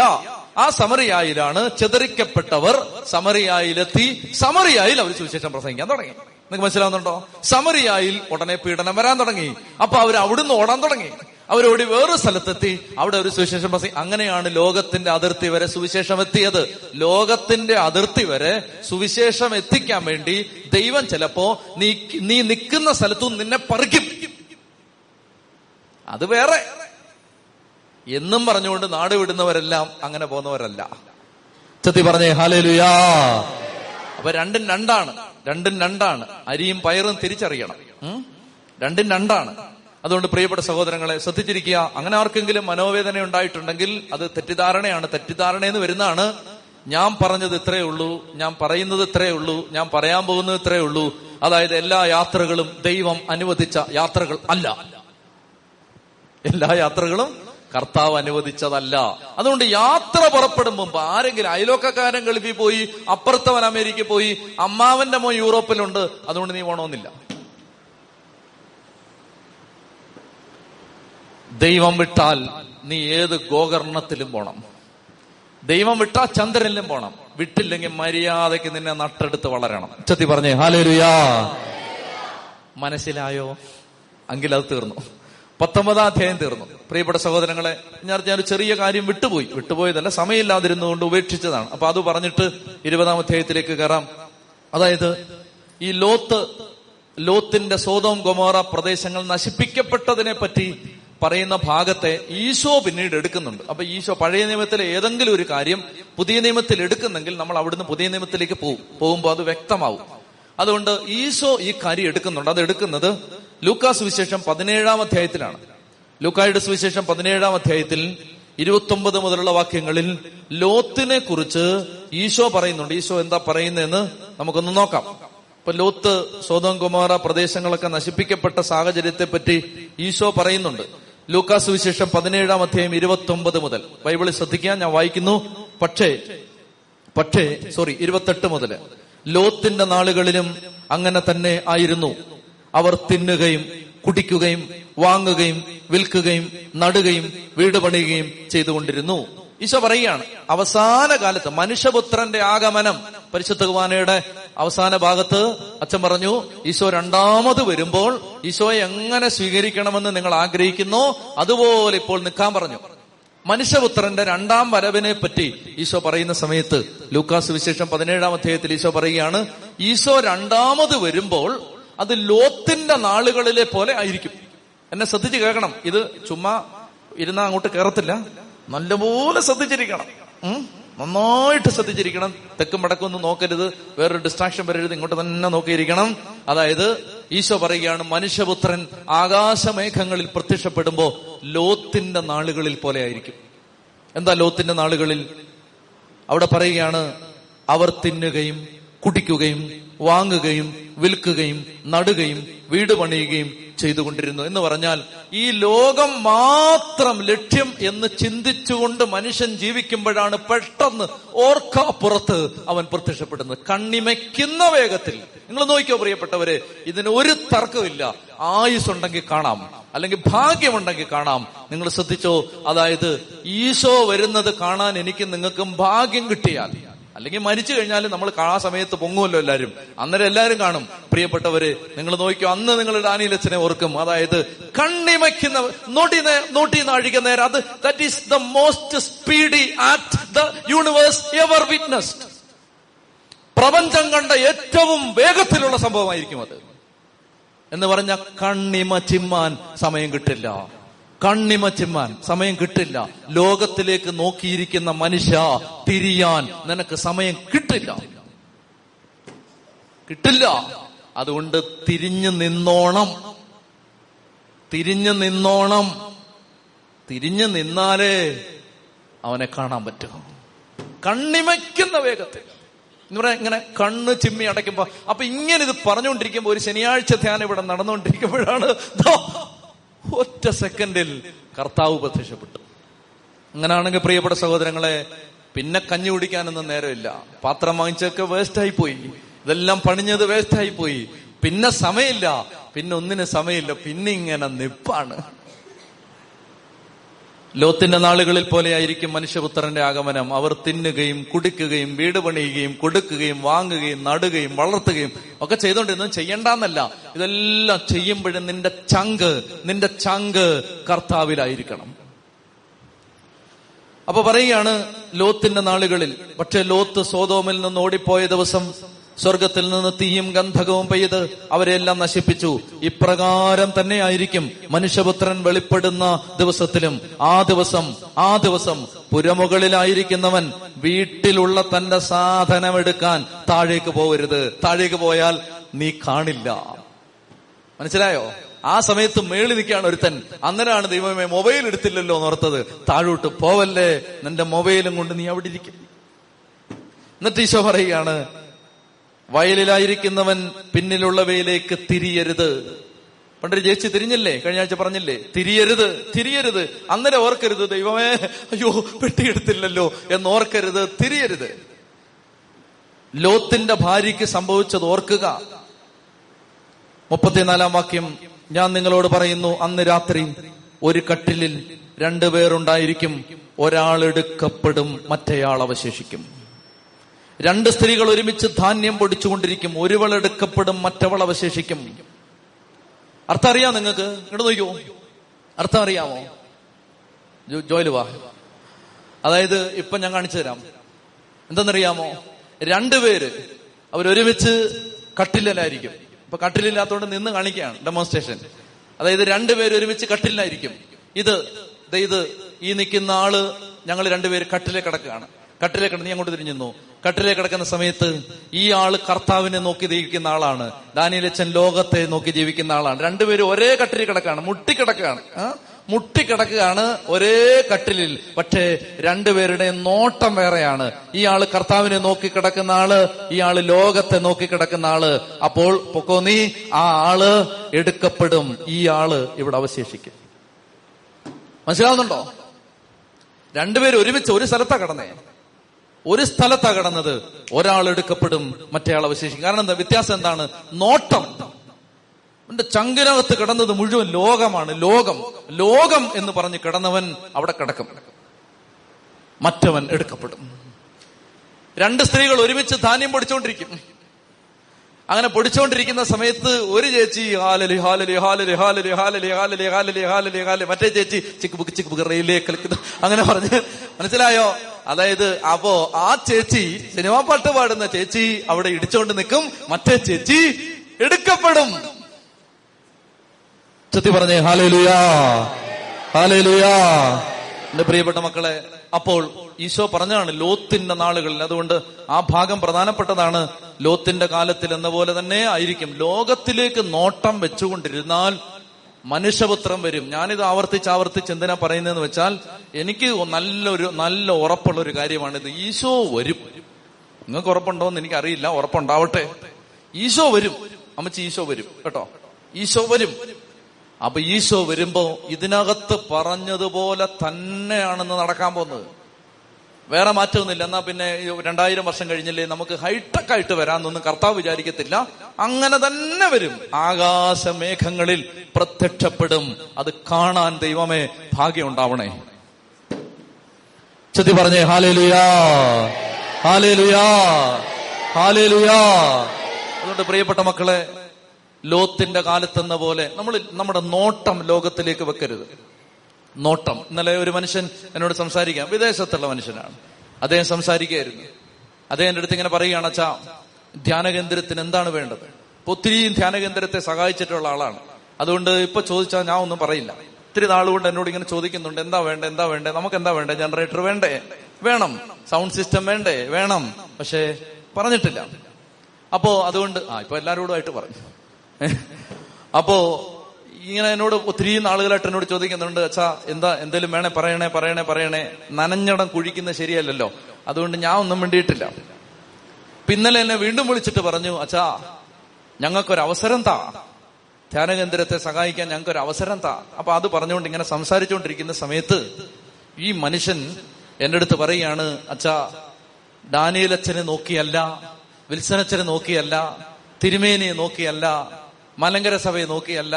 ആ സമറിയായിലാണ് ചെതറിക്കപ്പെട്ടവർ സമറിയായിലെത്തി സമറിയായിൽ അവർ സുവിശേഷം പ്രസംഗിക്കാൻ തുടങ്ങി. നിങ്ങൾക്ക് മനസ്സിലാവുന്നുണ്ടോ? സമറിയായിൽ ഉടനെ പീഡനം വരാൻ തുടങ്ങി. അപ്പൊ അവർ അവിടുന്ന് ഓടാൻ തുടങ്ങി. അവരോടി വേറൊരു സ്ഥലത്തെത്തി. അവിടെ ഒരു സുവിശേഷം പ്രസംഗം അങ്ങനെയാണ് ലോകത്തിന്റെ അതിർത്തി വരെ സുവിശേഷം എത്തിയത്. ലോകത്തിന്റെ അതിർത്തി വരെ സുവിശേഷം എത്തിക്കാൻ വേണ്ടി ദൈവം ചിലപ്പോ നീ നീ നിൽക്കുന്ന സ്ഥലത്തു നിന്നെ പറിക്കും. അത് വേറെ. എന്നും പറഞ്ഞുകൊണ്ട് നാട് വിടുന്നവരെല്ലാം അങ്ങനെ പോകുന്നവരല്ല. ചെത്തി പറഞ്ഞേ ഹാലേലുയാ അപ്പൊ രണ്ടും രണ്ടാണ് രണ്ടും രണ്ടാണ്. അരിയും പയറും തിരിച്ചറിയണം. രണ്ടും രണ്ടാണ്. അതുകൊണ്ട് പ്രിയപ്പെട്ട സഹോദരങ്ങളെ ശ്രദ്ധിച്ചിരിക്കുക. അങ്ങനെ ആർക്കെങ്കിലും മനോവേദന ഉണ്ടായിട്ടുണ്ടെങ്കിൽ അത് തെറ്റിദ്ധാരണയാണ്. തെറ്റിദ്ധാരണ എന്ന് വരുന്നതാണ്. ഞാൻ പറഞ്ഞത് ഇത്രയേ ഉള്ളൂ. ഞാൻ പറയുന്നത് ഇത്രയേ ഉള്ളൂ. ഞാൻ പറയാൻ പോകുന്നത് ഇത്രയേ ഉള്ളൂ. അതായത് എല്ലാ യാത്രകളും ദൈവം അനുവദിച്ച യാത്രകൾ അല്ല. എല്ലാ യാത്രകളും കർത്താവ് അനുവദിച്ചതല്ല. അതുകൊണ്ട് യാത്ര പുറപ്പെടും മുമ്പ് ആരെങ്കിലും അയലോക്കക്കാരൻ ഗൾഫിൽ പോയി അപ്പുറത്തവൻ അമേരിക്കയിൽ പോയി അമ്മാവന്റെ മോ യൂറോപ്പിലുണ്ട് അതുകൊണ്ട് നീ പോണമെന്നില്ല ദൈവം വിട്ടാൽ നീ ഏത് ഗോകർണത്തിലും പോണം. ദൈവം വിട്ടാൽ ചന്ദ്രനിലും പോണം. വിട്ടില്ലെങ്കിൽ മര്യാദയ്ക്ക് നിന്നെ നട്ടെടുത്ത് വളരണം. ഉച്ചത്തി പറഞ്ഞേ ഹാലേലുയാ. മനസ്സിലായോ? അങ്കിൽ അത് തീർന്നു. പത്തൊമ്പതാം അധ്യായം തീർന്നു. പ്രിയപ്പെട്ട സഹോദരങ്ങളെ ഞാൻ ഒരു ചെറിയ കാര്യം വിട്ടുപോയി. വിട്ടുപോയതല്ല സമയമില്ലാതിരുന്നുകൊണ്ട് ഉപേക്ഷിച്ചതാണ്. അപ്പൊ അത് പറഞ്ഞിട്ട് ഇരുപതാം അധ്യായത്തിലേക്ക് കയറാം. അതായത് ഈ ലോത്ത് ലോത്തിന്റെ സോതോം ഗൊമോറ പ്രദേശങ്ങൾ നശിപ്പിക്കപ്പെട്ടതിനെ പറ്റി പറയുന്ന ഭാഗത്തെ ഈശോ പിന്നീട് എടുക്കുന്നുണ്ട്. അപ്പൊ ഈശോ പഴയ നിയമത്തിലെ ഏതെങ്കിലും ഒരു കാര്യം പുതിയ നിയമത്തിൽ എടുക്കുന്നെങ്കിൽ നമ്മൾ അവിടുന്ന് പുതിയ നിയമത്തിലേക്ക് പോകും. പോകുമ്പോൾ അത് വ്യക്തമാവും. അതുകൊണ്ട് ഈശോ ഈ കാര്യം എടുക്കുന്നുണ്ട്. അത് എടുക്കുന്നത് ലൂക്കാസ് വിശേഷം പതിനേഴാം അധ്യായത്തിലാണ്. ലൂക്കായുടെ സുവിശേഷം പതിനേഴാം അധ്യായത്തിൽ ഇരുപത്തൊമ്പത് മുതലുള്ള വാക്യങ്ങളിൽ ലോത്തിനെ കുറിച്ച് ഈശോ പറയുന്നുണ്ട്. ഈശോ എന്താ പറയുന്നതെന്ന് നമുക്കൊന്ന് നോക്കാം. ഇപ്പൊ ലോത്ത് സോതം കുമാര പ്രദേശങ്ങളൊക്കെ നശിപ്പിക്കപ്പെട്ട സാഹചര്യത്തെ പറ്റി ഈശോ പറയുന്നുണ്ട്. ലൂക്കാ സുവിശേഷം പതിനേഴാം അധ്യായം ഇരുപത്തി ഒമ്പത് മുതൽ. ബൈബിളിൽ ശ്രദ്ധിക്കാൻ ഞാൻ വായിക്കുന്നു. പക്ഷേ പക്ഷേ സോറി ഇരുപത്തെട്ട് മുതൽ. ലോത്തിന്റെ നാളുകളിലും അങ്ങനെ തന്നെ ആയിരുന്നു. അവർ തിന്നുകയും കുടിക്കുകയും വാങ്ങുകയും വിൽക്കുകയും നടുകയും വീട് പണിയുകയും ചെയ്തുകൊണ്ടിരുന്നു. ഈശോ പറയുകയാണ് അവസാന കാലത്ത് മനുഷ്യപുത്രന്റെ ആഗമനം. പരിശുദ്ധ കുമാനയുടെ അവസാന ഭാഗത്ത് അച്ഛൻ പറഞ്ഞു ഈശോ രണ്ടാമത് വരുമ്പോൾ ഈശോയെ എങ്ങനെ സ്വീകരിക്കണമെന്ന് നിങ്ങൾ ആഗ്രഹിക്കുന്നു? അതുപോലെ ഇപ്പോൾ നിൽക്കാൻ പറഞ്ഞു. മനുഷ്യപുത്രന്റെ രണ്ടാം വരവിനെ പറ്റി ഈശോ പറയുന്ന സമയത്ത് ലൂക്കാസ് വിശേഷം പതിനേഴാം അധ്യായത്തിൽ ഈശോ പറയുകയാണ് ഈശോ രണ്ടാമത് വരുമ്പോൾ അത് ലോത്തിന്റെ നാളുകളിലെ പോലെ ആയിരിക്കും. എന്നെ ശ്രദ്ധിച്ച് കേൾക്കണം. ഇത് ചുമ്മാ ഇരുന്ന അങ്ങോട്ട് കയറത്തില്ല നല്ലപോലെ ശ്രദ്ധിച്ചിരിക്കണം. നന്നായിട്ട് ശ്രദ്ധിച്ചിരിക്കണം. തെക്കും വടക്കും ഒന്നും നോക്കരുത്. വേറൊരു ഡിസ്ട്രാക്ഷൻ വരരുത്. ഇങ്ങോട്ട് തന്നെ നോക്കിയിരിക്കണം. അതായത് ഈശോ പറയുകയാണ് മനുഷ്യപുത്രൻ ആകാശമേഘങ്ങളിൽ പ്രത്യക്ഷപ്പെടുമ്പോ ലോത്തിന്റെ നാളുകളിൽ പോലെ ആയിരിക്കും. എന്താ ലോത്തിന്റെ നാളുകളിൽ? അവിടെ പറയുകയാണ് അവർ തിന്നുകയും കുടിക്കുകയും വാങ്ങുകയും വിൽക്കുകയും നടുകയും വീട് പണിയുകയും ചെയ്തുകൊണ്ടിരുന്നു. എന്ന് പറഞ്ഞാൽ ഈ ലോകം മാത്രം ലക്ഷ്യം എന്ന് ചിന്തിച്ചുകൊണ്ട് മനുഷ്യൻ ജീവിക്കുമ്പോഴാണ് പെട്ടെന്ന് ഓർക്കാപ്പുറത്ത് അവൻ പ്രത്യക്ഷപ്പെടുന്നത്. കണ്ണിമയ്ക്കുന്ന വേഗത്തിൽ. നിങ്ങൾ നോക്കിയോ പ്രിയപ്പെട്ടവര് ഇതിന് ഒരു തർക്കമില്ല ആയുസ് ഉണ്ടെങ്കിൽ കാണാം. അല്ലെങ്കിൽ ഭാഗ്യമുണ്ടെങ്കിൽ കാണാം. നിങ്ങൾ ശ്രദ്ധിച്ചോ? അതായത് ഈശോ വരുന്നത് കാണാൻ എനിക്ക് നിങ്ങൾക്കും ഭാഗ്യം കിട്ടിയാൽ. അല്ലെങ്കിൽ മരിച്ചു കഴിഞ്ഞാൽ നമ്മൾ ആ സമയത്ത് പൊങ്ങുമല്ലോ എല്ലാവരും അന്നേരം എല്ലാവരും കാണും. പ്രിയപ്പെട്ടവര് നിങ്ങൾ നോക്കിയോ അന്ന് നിങ്ങൾ ഡാനിയലച്ചനെ ഓർക്കും. അതായത് കണ്ണിമയ്ക്കുന്ന നോട്ടി നോട്ടി നാഴിക നേരം. അത് that is the most speedy act the universe ever witnessed പ്രപഞ്ചം കണ്ട ഏറ്റവും വേഗത്തിലുള്ള സംഭവമായിരിക്കും അത്. എന്ന് പറഞ്ഞ കണ്ണിമ ചിമ്മാൻ സമയം കിട്ടില്ല. കണ്ണിമ ചിമ്മാൻ സമയം കിട്ടില്ല. ലോകത്തിലേക്ക് നോക്കിയിരിക്കുന്ന മനുഷ്യ തിരിയാൻ നിനക്ക് സമയം കിട്ടില്ല. കിട്ടില്ല. അതുകൊണ്ട് തിരിഞ്ഞു നിന്നോണം. തിരിഞ്ഞു നിന്നോണം. തിരിഞ്ഞു നിന്നാലേ അവനെ കാണാൻ പറ്റും. കണ്ണിമയ്ക്കുന്ന വേഗത്തിൽ. എന്ന് പറയാൻ ഇങ്ങനെ കണ്ണ് ചിമ്മി അടയ്ക്കുമ്പോ അപ്പൊ ഇങ്ങനെ ഇത് പറഞ്ഞുകൊണ്ടിരിക്കുമ്പോ ഒരു ശനിയാഴ്ച ധ്യാനം ഇവിടെ നടന്നുകൊണ്ടിരിക്കുമ്പോഴാണ് ഒറ്റ സെക്കൻഡിൽ കർത്താവ് പ്രത്യക്ഷപ്പെട്ടു അങ്ങനാണെങ്കിൽ പ്രിയപ്പെട്ട സഹോദരങ്ങളെ പിന്നെ കഞ്ഞി കുടിക്കാനൊന്നും നേരമില്ല. പാത്രം വാങ്ങിച്ചൊക്കെ വേസ്റ്റായി പോയി ഇതെല്ലാം പണിഞ്ഞത് വേസ്റ്റായി പോയി പിന്നെ സമയമില്ല. പിന്നെ ഒന്നിന് സമയമില്ല. പിന്നെ ഇങ്ങനെ നിപ്പാണ്. ലോത്തിന്റെ നാളുകളിൽ പോലെയായിരിക്കും മനുഷ്യപുത്രന്റെ ആഗമനം. അവർ തിന്നുകയും കുടിക്കുകയും വീട് പണിയുകയും കൊടുക്കുകയും വാങ്ങുകയും നടുകയും വളർത്തുകയും ഒക്കെ ചെയ്തോണ്ടിരുന്നു ചെയ്യണ്ടെന്നല്ല. ഇതെല്ലാം ചെയ്യുമ്പോഴും നിന്റെ ചങ്ക് നിന്റെ ചങ്ക് കർത്താവിലായിരിക്കണം. അപ്പൊ പറയുകയാണ് ലോത്തിന്റെ നാളുകളിൽ പക്ഷെ ലോത്ത് സോതോമിൽ നിന്ന് ഓടിപ്പോയ ദിവസം സ്വർഗത്തിൽ നിന്ന് തീയും ഗന്ധകവും പെയ്ത് അവരെല്ലാം നശിപ്പിച്ചു. ഇപ്രകാരം തന്നെ ആയിരിക്കും മനുഷ്യപുത്രൻ വെളിപ്പെടുന്ന ദിവസത്തിലും. ആ ദിവസം ആ ദിവസം പുരമുകളിലായിരിക്കുന്നവൻ വീട്ടിലുള്ള തന്റെ സാധനം എടുക്കാൻ താഴേക്ക് പോകരുത് താഴേക്ക് പോയാൽ നീ കാണില്ല. മനസ്സിലായോ? ആ സമയത്ത് മേളിൽ നിൽക്കുകയാണ് ഒരുത്തൻ. അന്നേരമാണ് ദൈവമേ മൊബൈൽ എടുത്തില്ലല്ലോ എന്നോർത്തത്. താഴോട്ട് പോവല്ലേ? നിന്റെ മൊബൈലും കൊണ്ട് നീ അവിടെ ഇരിക്കും. എന്നിട്ട് ഈശോ പറയുകയാണ് വയലിലായിരിക്കുന്നവൻ പിന്നിലുള്ളവയിലേക്ക് തിരിയരുത്. പണ്ടൊരു ചേച്ചി തിരിഞ്ഞില്ലേ? കഴിഞ്ഞ ആഴ്ച പറഞ്ഞില്ലേ? തിരിയരുത് തിരിയരുത്. അന്നേരം ഓർക്കരുത്. ദൈവമേ അയ്യോ പെട്ടിയെടുത്തില്ലല്ലോ എന്ന് ഓർക്കരുത് തിരിയരുത്. ലോത്തിന്റെ ഭാര്യയ്ക്ക് സംഭവിച്ചത് ഓർക്കുക. മുപ്പത്തിനാലാം വാക്യം ഞാൻ നിങ്ങളോട് പറയുന്നു അന്ന് രാത്രി ഒരു കട്ടിലിൽ രണ്ടുപേരുണ്ടായിരിക്കും. ഒരാൾ എടുക്കപ്പെടും മറ്റേയാൾ അവശേഷിക്കും. രണ്ട് സ്ത്രീകൾ ഒരുമിച്ച് ധാന്യം പൊടിച്ചുകൊണ്ടിരിക്കും. ഒരുവൾ എടുക്കപ്പെടും മറ്റവൾ അവശേഷിക്കും. അർത്ഥം അറിയാം നിങ്ങൾക്ക്? ഇങ്ങോട്ട് നോക്കിയോ അർത്ഥം അറിയാമോ ജോലി വാ. അതായത് ഇപ്പൊ ഞാൻ കാണിച്ചു തരാം. എന്തെന്നറിയാമോ? രണ്ടുപേര് അവരൊരുമിച്ച് കട്ടിലിലായിരിക്കും. ഇപ്പൊ കട്ടിലില്ലാത്തോണ്ട് നിന്ന് കാണിക്കുകയാണ് ഡെമോൺസ്ട്രേഷൻ അതായത് രണ്ടുപേര് ഒരുമിച്ച് കട്ടിലിലായിരിക്കും. ഇത് ഇത് ഈ നിൽക്കുന്ന ആൾ ഞങ്ങൾ രണ്ടുപേര് കട്ടിലെ കിടക്കുകയാണ്. കട്ടിലെ കിടന്ന് നീ അങ്ങോട്ട് തിരിഞ്ഞു. കട്ടിലെ കിടക്കുന്ന സമയത്ത് ഈ ആൾ കർത്താവിനെ നോക്കി ജീവിക്കുന്ന ആളാണ്. ദാനിയിലച്ചൻ ലോകത്തെ നോക്കി ജീവിക്കുന്ന ആളാണ്. രണ്ടുപേരും ഒരേ കട്ടിലിൽ കിടക്കാണ് മുട്ടിക്കിടക്കാണ്? മുട്ടിക്കിടക്കുകയാണ് ഒരേ കട്ടിലിൽ. പക്ഷേ രണ്ടുപേരുടെ നോട്ടം വേറെയാണ്. ഈ ആൾ കർത്താവിനെ നോക്കി കിടക്കുന്ന ആൾ ഈ ആൾ ലോകത്തെ നോക്കി കിടക്കുന്ന ആൾ. അപ്പോൾ പൊക്കോ നീ ആ ആൾ എടുക്കപ്പെടും. ഈ ആൾ ഇവിടെ അവശേഷിക്കും. മനസ്സിലാവുന്നുണ്ടോ? രണ്ടുപേരും ഒരുമിച്ച് ഒരു സ്ഥലത്താ കിടന്നേ. ഒരു സ്ഥലത്താ കിടന്നത്. ഒരാൾ എടുക്കപ്പെടും മറ്റേ ആൾ അവശേഷിക്കും. കാരണം എന്താ? വ്യത്യാസം എന്താണ്? നോട്ടം. എന്റെ ചങ്കിനകത്ത് കിടന്നത് മുഴുവൻ ലോകമാണ്. ലോകം. ലോകം എന്ന് പറഞ്ഞ് കിടന്നവൻ അവിടെ കിടക്കും. മറ്റവൻ എടുക്കപ്പെടും. രണ്ട് സ്ത്രീകൾ ഒരുമിച്ച് ധാന്യം പൊടിച്ചുകൊണ്ടിരിക്കും അങ്ങനെ പൊടിച്ചുകൊണ്ടിരിക്കുന്ന സമയത്ത് ഒരു ചേച്ചി ഹാലലി ഹാലലി ഹാലലി ഹാലലി ഹാലലി ഹാലലി ഹാലലി ഹാലലി ഹാലലി മറ്റേ ചേച്ചി ചിക്ക് ബുക്ക് ചിക്ക് ബുക്ക് റെയിലേ കളിക്കുന്നു. അങ്ങനെ പറഞ്ഞ് മനസ്സിലായോ? അതായത് അപ്പോ ആ ചേച്ചി സിനിമാ പാട്ട് പാടുന്ന ചേച്ചി അവിടെ ഇടിച്ചുകൊണ്ട് നിൽക്കും. മറ്റേ ചേച്ചി എടുക്കപ്പെടും. ചെത്തി പറഞ്ഞേ ഹാലേലുയാ ഹാലേലുയാ. എന്റെ പ്രിയപ്പെട്ട മക്കളെ അപ്പോൾ ഈശോ പറഞ്ഞതാണ് ലോത്തിന്റെ നാളുകളിൽ. അതുകൊണ്ട് ആ ഭാഗം പ്രധാനപ്പെട്ടതാണ്. ലോത്തിന്റെ കാലത്തിൽ എന്ന പോലെ തന്നെ ആയിരിക്കും. ലോകത്തിലേക്ക് നോട്ടം വെച്ചുകൊണ്ടിരുന്നാൽ മനുഷ്യപുത്രം വരും. ഞാനിത് ആവർത്തിച്ച് ആവർത്തിച്ച് എന്തിനാ പറയുന്നതെന്ന് വെച്ചാൽ എനിക്ക് നല്ലൊരു നല്ല ഉറപ്പുള്ള ഒരു കാര്യമാണിത്. ഈശോ വരും. നിങ്ങൾക്ക് ഉറപ്പുണ്ടോ എന്ന് എനിക്കറിയില്ല. ഉറപ്പുണ്ടാവട്ടെ. ഈശോ വരും. അമ്മച്ചി ഈശോ വരും. കേട്ടോ? ഈശോ വരും. അപ്പൊ ഈശോ വരുമ്പോ ഇതിനകത്ത് പറഞ്ഞതുപോലെ തന്നെയാണെന്ന് നടക്കാൻ പോകുന്നത്. വേറെ മാറ്റമൊന്നുമില്ല. എന്നാ പിന്നെ രണ്ടായിരം വർഷം കഴിഞ്ഞില്ലേ നമുക്ക് ഹൈടെക് ആയിട്ട് വരാമെന്നൊന്നും കർത്താവ് വിചാരിക്കത്തില്ല. അങ്ങനെ തന്നെ വരും. ആകാശമേഘങ്ങളിൽ പ്രത്യക്ഷപ്പെടും. അത് കാണാൻ ദൈവമേ ഭാഗ്യം ഉണ്ടാവണേ. ചെത്തി പറഞ്ഞേ ഹാലേലുയാ ഹാലേലുയാ ഹാലേലുയാ. അതുകൊണ്ട് പ്രിയപ്പെട്ട മക്കളെ ലോത്തിന്റെ കാലത്തെന്ന പോലെ നമ്മൾ നമ്മുടെ നോട്ടം ലോകത്തിലേക്ക് വെക്കരുത്. നോട്ടം. ഇന്നലെ ഒരു മനുഷ്യൻ എന്നോട് സംസാരിക്കാം. വിദേശത്തുള്ള മനുഷ്യനാണ്. അദ്ദേഹം സംസാരിക്കുകയായിരുന്നു. അദ്ദേഹം എന്റെ അടുത്ത് ഇങ്ങനെ പറയുകയാണ് അച്ഛാ ധ്യാനകേന്ദ്രത്തിന് എന്താണ് വേണ്ടത്? ഇപ്പൊ ഒത്തിരി ധ്യാനകേന്ദ്രത്തെ സഹായിച്ചിട്ടുള്ള ആളാണ്. അതുകൊണ്ട് ഇപ്പൊ ചോദിച്ചാൽ ഞാൻ ഒന്നും പറയില്ല. ഒത്തിരി നാളുകൊണ്ട് എന്നോട് ഇങ്ങനെ ചോദിക്കുന്നുണ്ട്. എന്താ വേണ്ടേ? എന്താ വേണ്ടേ? നമുക്ക് എന്താ വേണ്ടേ? ജനറേറ്റർ വേണ്ടേ? വേണം. സൗണ്ട് സിസ്റ്റം വേണ്ടേ? വേണം. പക്ഷേ പറഞ്ഞിട്ടില്ല. അപ്പോ അതുകൊണ്ട് ആ ഇപ്പൊ എല്ലാവരോടുമായിട്ട് പറഞ്ഞു. അപ്പോ ഇങ്ങനെ എന്നോട് ഒത്തിരി നാളുകളായിട്ട് എന്നോട് ചോദിക്കുന്നുണ്ട് അച്ഛാ എന്താ എന്തേലും വേണേ പറയണേ പറയണേ പറയണേ. നനഞ്ഞടം കുഴിക്കുന്ന ശരിയല്ലല്ലോ. അതുകൊണ്ട് ഞാൻ ഒന്നും വേണ്ടിയിട്ടില്ല പിന്നലെ എന്നെ വീണ്ടും വിളിച്ചിട്ട് പറഞ്ഞു അച്ഛാ ഞങ്ങൾക്കൊരു അവസരം താ. ധ്യാനകേന്ദ്രത്തെ സഹായിക്കാൻ ഞങ്ങൾക്കൊരു അവസരം താ. അപ്പൊ അത് പറഞ്ഞുകൊണ്ട് ഇങ്ങനെ സംസാരിച്ചുകൊണ്ടിരിക്കുന്ന സമയത്ത് ഈ മനുഷ്യൻ എന്റെ അടുത്ത് പറയുകയാണ് അച്ഛാ ഡാനിയലച്ഛനെ നോക്കിയല്ല വിൽസനച്ഛനെ നോക്കിയല്ല തിരുമേനിയെ നോക്കിയല്ല മലങ്കര സഭയെ നോക്കിയല്ല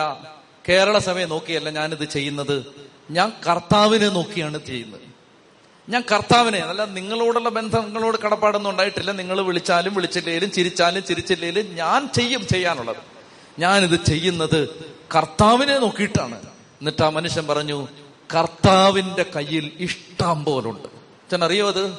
കേരള സഭയെ നോക്കിയല്ല ഞാനിത് ചെയ്യുന്നത്. ഞാൻ കർത്താവിനെ നോക്കിയാണ് ചെയ്യുന്നത്. ഞാൻ കർത്താവിനെ അല്ല നിങ്ങളോടുള്ള ബന്ധം നിങ്ങളോട് കടപ്പാടൊന്നും ഉണ്ടായിട്ടില്ല. നിങ്ങൾ വിളിച്ചാലും വിളിച്ചില്ലേലും ചിരിച്ചാലും ചിരിച്ചില്ലേലും ഞാൻ ചെയ്യും ചെയ്യാനുള്ളത്. ഞാനിത് ചെയ്യുന്നത് കർത്താവിനെ നോക്കിയിട്ടാണ്. എന്നിട്ട് ആ മനുഷ്യൻ പറഞ്ഞു കർത്താവിന്റെ കയ്യിൽ ഇഷ്ടം പോലുണ്ട്. ചെന്നറിയോ അത്?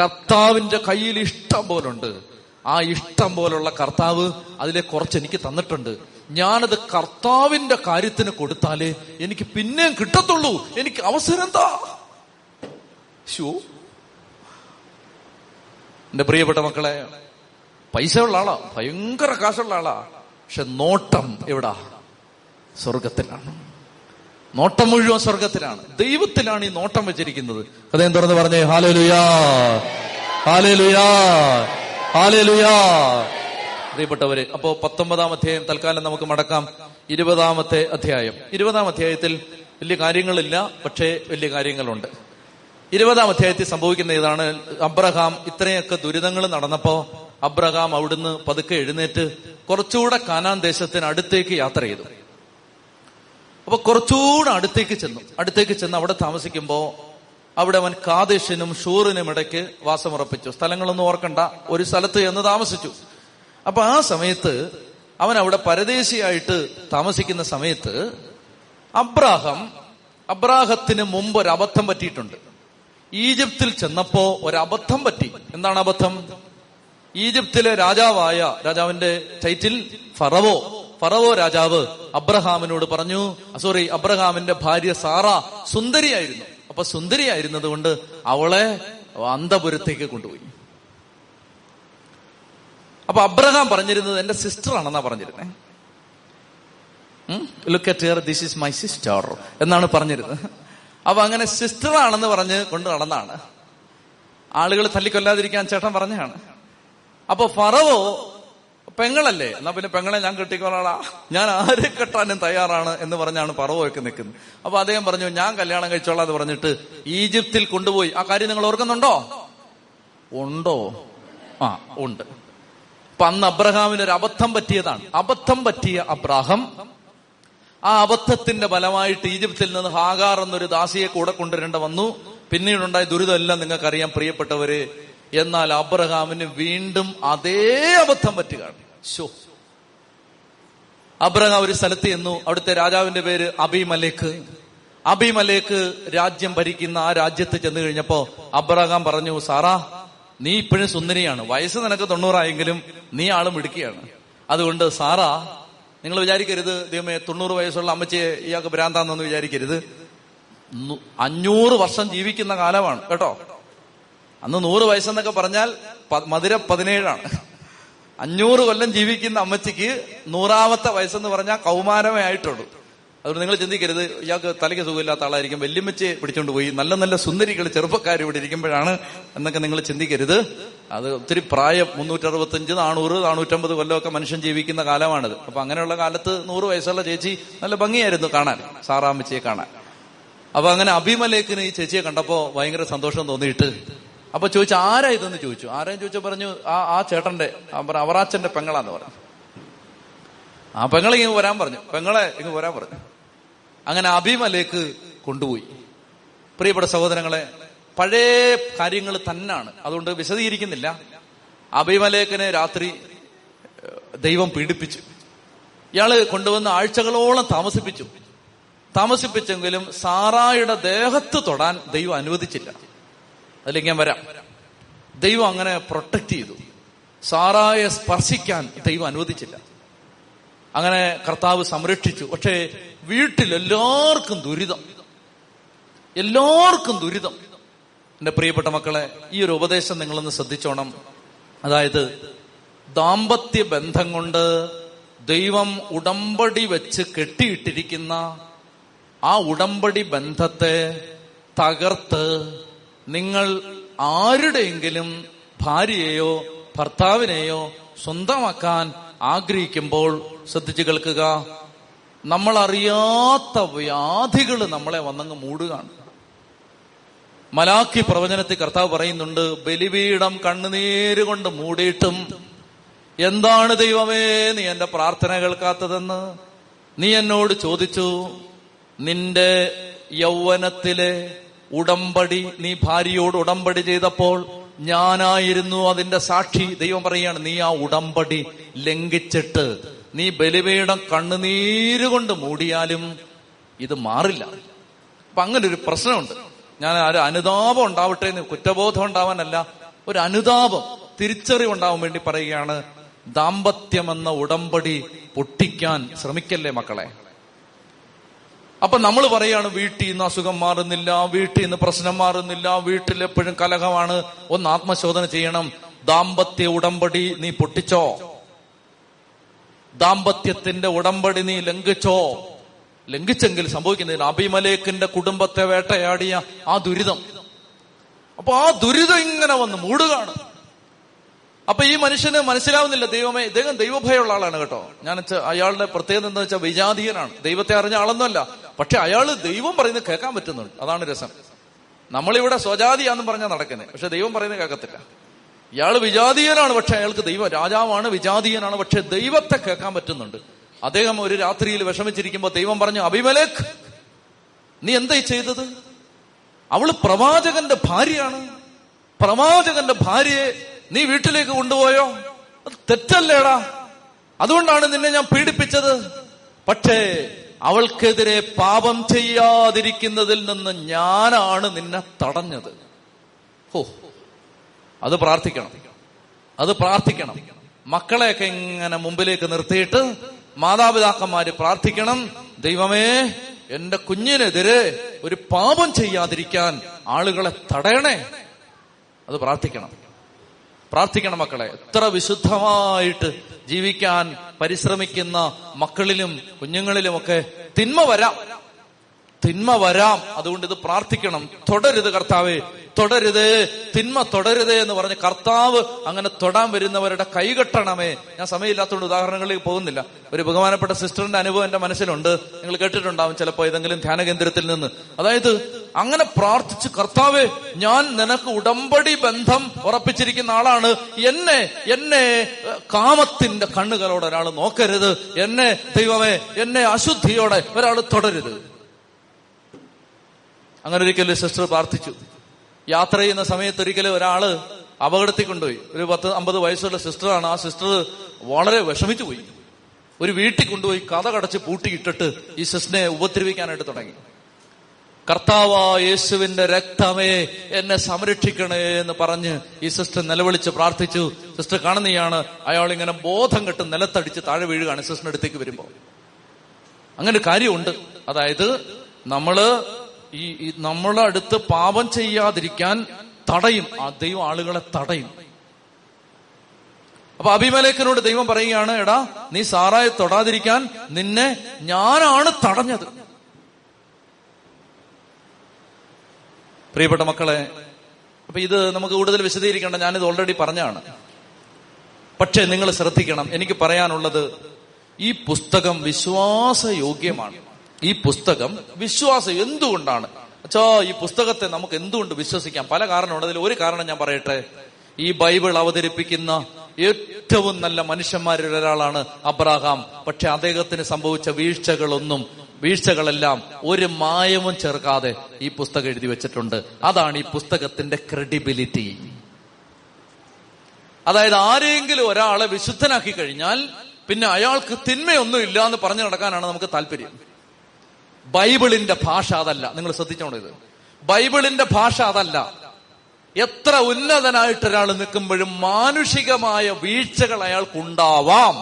കർത്താവിന്റെ കയ്യിൽ ഇഷ്ടം പോലുണ്ട്. ആ ഇഷ്ടം പോലുള്ള കർത്താവ് അതിലെ കുറച്ച് എനിക്ക് തന്നിട്ടുണ്ട്. ഞാനത് കർത്താവിന്റെ കാര്യത്തിന് കൊടുത്താലേ എനിക്ക് പിന്നെയും കിട്ടത്തുള്ളൂ. എനിക്ക് അവസരം എന്താ? ശോ എന്റെ പ്രിയപ്പെട്ട മക്കളെ പൈസ ഉള്ള ആളാ ഭയങ്കര കാശുള്ള ആളാ. പക്ഷെ നോട്ടം എവിടാ? സ്വർഗത്തിലാണ് നോട്ടം മുഴുവൻ സ്വർഗത്തിലാണ് ദൈവത്തിലാണ് ഈ നോട്ടം വെച്ചിരിക്കുന്നത്. ഹൃദയം തുറന്ന് പറഞ്ഞേ ഹാലേ ലുയാ ഹാലേ ലുയാ ഹാലേലുയാ ഹാലേലുയാ. പ്രിയപ്പെട്ടവര് അപ്പോ പത്തൊമ്പതാം അധ്യായം തൽക്കാലം നമുക്ക് മടക്കാം. ഇരുപതാമത്തെ അധ്യായം. ഇരുപതാം അധ്യായത്തിൽ വലിയ കാര്യങ്ങളില്ല പക്ഷേ വലിയ കാര്യങ്ങളുണ്ട്. ഇരുപതാം അധ്യായത്തിൽ സംഭവിക്കുന്ന ഇതാണ് അബ്രഹാം ഇത്രയൊക്കെ ദുരിതങ്ങൾ നടന്നപ്പോ അബ്രഹാം അവിടുന്ന് പതുക്കെ എഴുന്നേറ്റ് കുറച്ചുകൂടെ കാനാൻ ദേശത്തിന് അടുത്തേക്ക് യാത്ര ചെയ്തു. അപ്പൊ കുറച്ചുകൂടെ അടുത്തേക്ക് ചെന്നു. അടുത്തേക്ക് ചെന്ന് അവിടെ താമസിക്കുമ്പോ അവിടെ അവൻ കാദേശിനും ഷൂറിനും ഇടയ്ക്ക് വാസമുറപ്പിച്ചു. സ്ഥലങ്ങളൊന്നും ഓർക്കണ്ട. ഒരു സ്ഥലത്ത് ചെന്ന് താമസിച്ചു. അപ്പൊ ആ സമയത്ത് അവൻ അവിടെ പരദേശിയായിട്ട് താമസിക്കുന്ന സമയത്ത് അബ്രാഹം അബ്രാഹത്തിന് മുമ്പ് ഒരു അബദ്ധം പറ്റിയിട്ടുണ്ട്. ഈജിപ്തിൽ ചെന്നപ്പോ ഒരു അബദ്ധം പറ്റി. എന്താണ് അബദ്ധം? ഈജിപ്തിലെ രാജാവായ രാജാവിന്റെ ടൈറ്റിൽ ഫറവോ. ഫറവോ രാജാവ് അബ്രഹാമിനോട് പറഞ്ഞു സോറി അബ്രഹാമിന്റെ ഭാര്യ സാറ സുന്ദരിയായിരുന്നു. അപ്പൊ സുന്ദരിയായിരുന്നത് കൊണ്ട് അവളെ അന്തപുരത്തേക്ക് കൊണ്ടുപോയി. അപ്പൊ അബ്രഹാം പറഞ്ഞിരുന്നത് എന്റെ സിസ്റ്റർ ആണെന്നാ പറഞ്ഞിരുന്നേ. Look at here this is my sister എന്നാണ് പറഞ്ഞിരുന്നത്. അപ്പൊ അങ്ങനെ സിസ്റ്റർ ആണെന്ന് പറഞ്ഞ് കൊണ്ട് നടന്നാണ്. ആളുകൾ തല്ലിക്കൊല്ലാതിരിക്കാൻ ചേട്ടൻ പറഞ്ഞാണ് അപ്പൊ ഫറവോ പെങ്ങളല്ലേ? എന്നാ പിന്നെ പെങ്ങളെ ഞാൻ കെട്ടിക്കൊള്ളാളാ ഞാൻ ആരെ കെട്ടാനും തയ്യാറാണ് എന്ന് പറഞ്ഞാണ് പറവോയൊക്കെ നിൽക്കുന്നത്. അപ്പൊ അദ്ദേഹം പറഞ്ഞു ഞാൻ കല്യാണം കഴിച്ചോളാം എന്ന് പറഞ്ഞിട്ട് ഈജിപ്തിൽ കൊണ്ടുപോയി. ആ കാര്യം നിങ്ങൾ ഓർക്കുന്നുണ്ടോ? ഉണ്ടോ? ആ ഉണ്ട്. അപ്പൊ അന്ന് അബ്രഹാമിന് ഒരു അബദ്ധം പറ്റിയതാണ്. അബദ്ധം പറ്റിയ അബ്രാഹം ആ അബദ്ധത്തിന്റെ ഫലമായിട്ട് ഈജിപ്തിൽ നിന്ന് ഹാഗാർ എന്നൊരു ദാസിയെ കൂടെ കൊണ്ടുവരേണ്ട വന്നു. പിന്നീടുണ്ടായ ദുരിതമെല്ലാം നിങ്ങൾക്കറിയാം പ്രിയപ്പെട്ടവര്. എന്നാൽ അബ്രഹാമിന് വീണ്ടും അതേ അബദ്ധം പറ്റുകയാണ്. ശോ അബ്രഹാം ഒരു സ്ഥലത്ത് ചെന്നു. അവിടുത്തെ രാജാവിന്റെ പേര് അബിമലേക്ക്. അബിമലേക്ക് രാജ്യം ഭരിക്കുന്ന ആ രാജ്യത്ത് ചെന്നു കഴിഞ്ഞപ്പോ അബ്രഹാം പറഞ്ഞു സാറാ നീ ഇപ്പോഴും സുന്ദരിയാണ്. വയസ്സ് നിനക്ക് തൊണ്ണൂറായെങ്കിലും നീ ആളും മിടുക്കിയാണ്. അതുകൊണ്ട് സാറാ നിങ്ങൾ വിചാരിക്കരുത് ദൈവമേ തൊണ്ണൂറ് വയസ്സുള്ള അമ്മച്ചിയെ ഇയാൾക്ക് ഭ്രാന്താന്നൊന്നും വിചാരിക്കരുത്. അഞ്ഞൂറ് വർഷം ജീവിക്കുന്ന കാലമാണ് കേട്ടോ? അന്ന് നൂറ് വയസ്സെന്നൊക്കെ പറഞ്ഞാൽ മധുര പതിനേഴാണ്. അഞ്ഞൂറ് കൊല്ലം ജീവിക്കുന്ന അമ്മച്ചിക്ക് നൂറാമത്തെ വയസ്സെന്ന് പറഞ്ഞാൽ കൗമാരമേ ആയിട്ടുള്ളൂ. അതുകൊണ്ട് നിങ്ങൾ ചിന്തിക്കരുത്. ഇയാൾക്ക് തലയ്ക്ക് സുഖമില്ലാത്ത ആളായിരിക്കും. വെല്ലുമിച്ച് പിടിച്ചോണ്ട് പോയി. നല്ല നല്ല സുന്ദരികൾ ചെറുപ്പക്കാർ ഇവിടെ ഇരിക്കുമ്പോഴാണ് എന്നൊക്കെ നിങ്ങൾ ചിന്തിക്കരുത്. അത് ഒത്തിരി പ്രായം മുന്നൂറ്ററുപത്തഞ്ച് നാനൂറ് നാനൂറ്റമ്പത് കൊല്ലമൊക്കെ മനുഷ്യൻ ജീവിക്കുന്ന കാലമാണിത്. അപ്പൊ അങ്ങനെയുള്ള കാലത്ത് നൂറ് വയസ്സുള്ള ചേച്ചി നല്ല ഭംഗിയായിരുന്നു കാണാൻ. സാറാമ്മച്ചിയെ കാണാൻ. അപ്പൊ അങ്ങനെ അഭിമലേക്കിന് ഈ ചേച്ചിയെ കണ്ടപ്പോ ഭയങ്കര സന്തോഷം തോന്നിയിട്ട് അപ്പൊ ചോദിച്ചു ആരാ ഇതെന്ന് ചോദിച്ചു? ആരെയും ചോദിച്ചു പറഞ്ഞു ആ ആ ചേട്ടന്റെ അവറാച്ചന്റെ പെങ്ങളാന്ന് പറഞ്ഞു. ആ പെങ്ങളെ ഇങ്ങ് വരാൻ പറഞ്ഞു. പെങ്ങളെ ഇങ്ങ് വരാൻ പറഞ്ഞു. അങ്ങനെ അഭിമലേക്ക് കൊണ്ടുപോയി. പ്രിയപ്പെട്ട സഹോദരങ്ങളെ പഴയ കാര്യങ്ങൾ തന്നാണ്. അതുകൊണ്ട് വിശദീകരിക്കുന്നില്ല. അഭിമലേഖനെ രാത്രി ദൈവം പീഡിപ്പിച്ചു. ഇയാൾ കൊണ്ടുവന്ന് ആഴ്ചകളോളം താമസിപ്പിച്ചു. താമസിപ്പിച്ചെങ്കിലും സാറായുടെ ദേഹത്ത് തൊടാൻ ദൈവം അനുവദിച്ചില്ല. അതിലേക്ക് ഞാൻ വരാം. ദൈവം അങ്ങനെ പ്രൊട്ടക്ട് ചെയ്തു. സാറായെ സ്പർശിക്കാൻ ദൈവം അനുവദിച്ചില്ല. അങ്ങനെ കർത്താവ് സംരക്ഷിച്ചു. പക്ഷേ വീട്ടിൽ എല്ലാവർക്കും ദുരിതം. എല്ലാവർക്കും ദുരിതം. എന്റെ പ്രിയപ്പെട്ട മക്കളെ ഈ ഒരു ഉപദേശം നിങ്ങളൊന്ന് ശ്രദ്ധിച്ചോണം. അതായത് ദാമ്പത്യ ബന്ധം കൊണ്ട് ദൈവം ഉടമ്പടി വെച്ച് കെട്ടിയിട്ടിരിക്കുന്ന ആ ഉടമ്പടി ബന്ധത്തെ തകർത്ത് നിങ്ങൾ ആരുടെയെങ്കിലും ഭാര്യയെയോ ഭർത്താവിനെയോ സ്വന്തമാക്കാൻ ആഗ്രഹിക്കുമ്പോൾ ശ്രദ്ധിച്ചു കേൾക്കുക. നമ്മൾ അറിയാത്ത വ്യാധികൾ നമ്മളെ വന്നങ്ങ് മൂടുകയാണ്. മലാക്കി പ്രവചനത്തിൽ കർത്താവ് പറയുന്നുണ്ട് ബലിപീഠം കണ്ണുനീര് കൊണ്ട് മൂടിയിട്ടും എന്താണ് ദൈവമേ നീ എന്റെ പ്രാർത്ഥന കേൾക്കാത്തതെന്ന് നീ എന്നോട് ചോദിച്ചു. നിന്റെ യൗവനത്തിലെ ഉടമ്പടി നീ ഭാര്യയോട് ഉടമ്പടി ചെയ്തപ്പോൾ ഞാനായിരുന്നു അതിന്റെ സാക്ഷി. ദൈവം പറയാണ് നീ ആ ഉടമ്പടി ലംഘിച്ചിട്ട് നീ ബലിപീഠം കണ്ണുനീര് കൊണ്ട് മൂടിയാലും ഇത് മാറില്ല. അപ്പൊ അങ്ങനെ ഒരു പ്രശ്നമുണ്ട്. ഞാൻ ഒരു അനുതാപം ഉണ്ടാവട്ടെ എന്ന് കുറ്റബോധം ഉണ്ടാവാനല്ല ഒരു അനുതാപം തിരിച്ചറിവ് ഉണ്ടാവാൻ വേണ്ടി പറയുകയാണ് ദാമ്പത്യമെന്ന ഉടമ്പടി പൊട്ടിക്കാൻ ശ്രമിക്കല്ലേ മക്കളെ? അപ്പൊ നമ്മൾ പറയാണ് വീട്ടിൽ നിന്ന് അസുഖം മാറുന്നില്ല വീട്ടിൽ നിന്ന് പ്രശ്നം മാറുന്നില്ല വീട്ടിൽ എപ്പോഴും കലഹമാണ്. ഒന്ന് ആത്മശോധന ചെയ്യണം. ദാമ്പത്യ ഉടമ്പടി നീ പൊട്ടിച്ചോ? ദാമ്പത്യത്തിന്റെ ഉടമ്പടി നീ ലംഘിച്ചോ? ലംഘിച്ചെങ്കിൽ സംഭവിക്കുന്നതിന് അഭിമലേഖിന്റെ കുടുംബത്തെ വേട്ടയാടിയ ആ ദുരിതം. അപ്പൊ ആ ദുരിതം ഇങ്ങനെ വന്ന് മൂടുകയാണ്. അപ്പൊ ഈ മനുഷ്യന് മനസ്സിലാവുന്നില്ല ദൈവമേ ഇദ്ദേഹം ദൈവഭയമുള്ള ആളാണ് കേട്ടോ. ഞാൻ അയാളുടെ പ്രത്യേകത എന്താ വെച്ചാൽ വിജാതീയനാണ്. ദൈവത്തെ അറിഞ്ഞ ആളൊന്നുമല്ല. പക്ഷെ അയാൾ ദൈവം പറയുന്നത് കേൾക്കാൻ പറ്റുന്നുണ്ട്. അതാണ് രസം. നമ്മളിവിടെ സ്വജാതിയാന്നും പറഞ്ഞാൽ നടക്കുന്നത് പക്ഷെ ദൈവം പറയുന്നത് കേൾക്കത്തില്ല. ഇയാൾ വിജാതീയനാണ് പക്ഷെ അയാൾക്ക് ദൈവം രാജാവാണ് വിജാതീയനാണ് പക്ഷെ ദൈവത്തെ കേൾക്കാൻ പറ്റുന്നുണ്ട്. അദ്ദേഹം ഒരു രാത്രിയിൽ വിഷമിച്ചിരിക്കുമ്പോ ദൈവം പറഞ്ഞു അഭിമലേഖ് നീ എന്തായി ചെയ്തത്? അവൾ പ്രവാചകന്റെ ഭാര്യയാണ്. പ്രവാചകന്റെ ഭാര്യയെ നീ വീട്ടിലേക്ക് കൊണ്ടുപോയോ? അത് തെറ്റല്ലേടാ. അതുകൊണ്ടാണ് നിന്നെ ഞാൻ പീഡിപ്പിച്ചത്. പക്ഷേ അവൾക്കെതിരെ പാപം ചെയ്യാതിരിക്കുന്നതിൽ നിന്ന് ഞാനാണ് നിന്നെ തടഞ്ഞത്. ഹോ അത് പ്രാർത്ഥിക്കണം. അത് പ്രാർത്ഥിക്കണം. മക്കളെയൊക്കെ ഇങ്ങനെ മുമ്പിലേക്ക് നിർത്തിയിട്ട് മാതാപിതാക്കന്മാര് പ്രാർത്ഥിക്കണം. ദൈവമേ എന്റെ കുഞ്ഞിനെതിരെ ഒരു പാപം ചെയ്യാതിരിക്കാൻ ആളുകളെ തടയണേ. അത് പ്രാർത്ഥിക്കണം. പ്രാർത്ഥിക്കണം മക്കളെ. എത്ര വിശുദ്ധമായിട്ട് ജീവിക്കാൻ പരിശ്രമിക്കുന്ന മക്കളിലും കുഞ്ഞുങ്ങളിലുമൊക്കെ തിന്മ വരാം. തിന്മ വരാം. അതുകൊണ്ട് ഇത് പ്രാർത്ഥിക്കണം. തുടരുത് കർത്താവേ. തുടരുത് തിന്മ തൊടരുത് എന്ന് പറഞ്ഞ് കർത്താവ് അങ്ങനെ തൊടാൻ വരുന്നവരുടെ കൈകെട്ടണമേ ഞാൻ സമയമില്ലാത്തതുകൊണ്ട് ഉദാഹരണങ്ങളിലേക്ക് പോകുന്നില്ല. ഒരു ബഹുമാനപ്പെട്ട സിസ്റ്ററിന്റെ അനുഭവം എന്റെ മനസ്സിലുണ്ട്. നിങ്ങൾ കേട്ടിട്ടുണ്ടാവും ചിലപ്പോൾ ഏതെങ്കിലും ധ്യാന കേന്ദ്രത്തിൽ നിന്ന്. അതായത് അങ്ങനെ പ്രാർത്ഥിച്ച് കർത്താവേ ഞാൻ നിനക്ക് ഉടമ്പടി ബന്ധം ഉറപ്പിച്ചിരിക്കുന്ന ആളാണ്. എന്നെ എന്നെ കാമത്തിന്റെ കണ്ണുകളോടെ ഒരാൾ നോക്കരുത്. എന്നെ ദൈവമേ എന്നെ അശുദ്ധിയോടെ ഒരാൾ തുടരുത്. അങ്ങനെ ഒരിക്കലും സിസ്റ്റർ പ്രാർത്ഥിച്ചു. യാത്ര ചെയ്യുന്ന സമയത്ത് ഒരിക്കലും ഒരാൾ അപകടത്തിൽ കൊണ്ടുപോയി ഒരു പത്ത് അമ്പത് വയസ്സുള്ള സിസ്റ്ററാണ്. ആ സിസ്റ്റർ വളരെ വിഷമിച്ചു പോയി. ഒരു വീട്ടിൽ കൊണ്ടുപോയി കഥ കടച്ച് പൂട്ടിയിട്ടിട്ട് ഈ സിസ്റ്ററിനെ ഉപദ്രവിക്കാനായിട്ട് തുടങ്ങി. കർത്താവ യേശുവിന്റെ രക്തമേ എന്നെ സംരക്ഷിക്കണേ എന്ന് പറഞ്ഞ് ഈ സിസ്റ്റർ നിലവിളിച്ച് പ്രാർത്ഥിച്ചു. സിസ്റ്റർ കാണുന്നതാണ് അയാൾ ഇങ്ങനെ ബോധം കെട്ട് നിലത്തടിച്ച് താഴെ വീഴുകയാണ് സിസ്റ്ററിന്റെ അടുത്തേക്ക് വരുമ്പോൾ അങ്ങനെ കാര്യമുണ്ട്. അതായത് നമ്മൾ ഈ നമ്മളെ അടുത്ത് പാപം ചെയ്യാതിരിക്കാൻ തടയും. ആ ദൈവം ആളുകളെ തടയും. അപ്പൊ അഭിമലേഖനോട് ദൈവം പറയുകയാണ് എടാ നീ സാറായി തൊടാതിരിക്കാൻ നിന്നെ ഞാനാണ് തടഞ്ഞത്. പ്രിയപ്പെട്ട മക്കളെ അപ്പൊ ഇത് നമുക്ക് കൂടുതൽ വിശദീകരിക്കേണ്ട ഞാനിത് ഓൾറെഡി പറഞ്ഞാണ്. പക്ഷെ നിങ്ങൾ ശ്രദ്ധിക്കണം എനിക്ക് പറയാനുള്ളത് ഈ പുസ്തകം വിശ്വാസയോഗ്യമാണ്. ഈ പുസ്തകം വിശ്വാസം എന്തുകൊണ്ടാണ്? അച്ഛാ ഈ പുസ്തകത്തെ നമുക്ക് എന്തുകൊണ്ട് വിശ്വസിക്കാം? പല കാരണമുണ്ട്. അതിൽ ഒരു കാരണം ഞാൻ പറയട്ടെ? ഈ ബൈബിൾ അവതരിപ്പിക്കുന്ന ഏറ്റവും നല്ല മനുഷ്യന്മാരിൽ ഒരാളാണ് അബ്രാഹാം. പക്ഷെ അദ്ദേഹത്തിന് സംഭവിച്ച വീഴ്ചകളൊന്നും വീഴ്ചകളെല്ലാം ഒരു മായവും ചേർക്കാതെ ഈ പുസ്തകം എഴുതി വെച്ചിട്ടുണ്ട്. അതാണ് ഈ പുസ്തകത്തിന്റെ ക്രെഡിബിലിറ്റി അതായത് ആരെങ്കിലും ഒരാളെ വിശുദ്ധനാക്കി കഴിഞ്ഞാൽ പിന്നെ അയാൾക്ക് തിന്മയൊന്നും ഇല്ല എന്ന് പറഞ്ഞു നടക്കാനാണ് നമുക്ക് താല്പര്യം. ബൈബിളിന്റെ ഭാഷ അതല്ല. നിങ്ങൾ ശ്രദ്ധിച്ചോണ്ട് ഇത്. ബൈബിളിന്റെ ഭാഷ അതല്ല. എത്ര ഉന്നതനായിട്ട് ഒരാൾ നിൽക്കുമ്പോഴും മാനുഷികമായ വീഴ്ചകൾ അയാൾക്കുണ്ടാവാം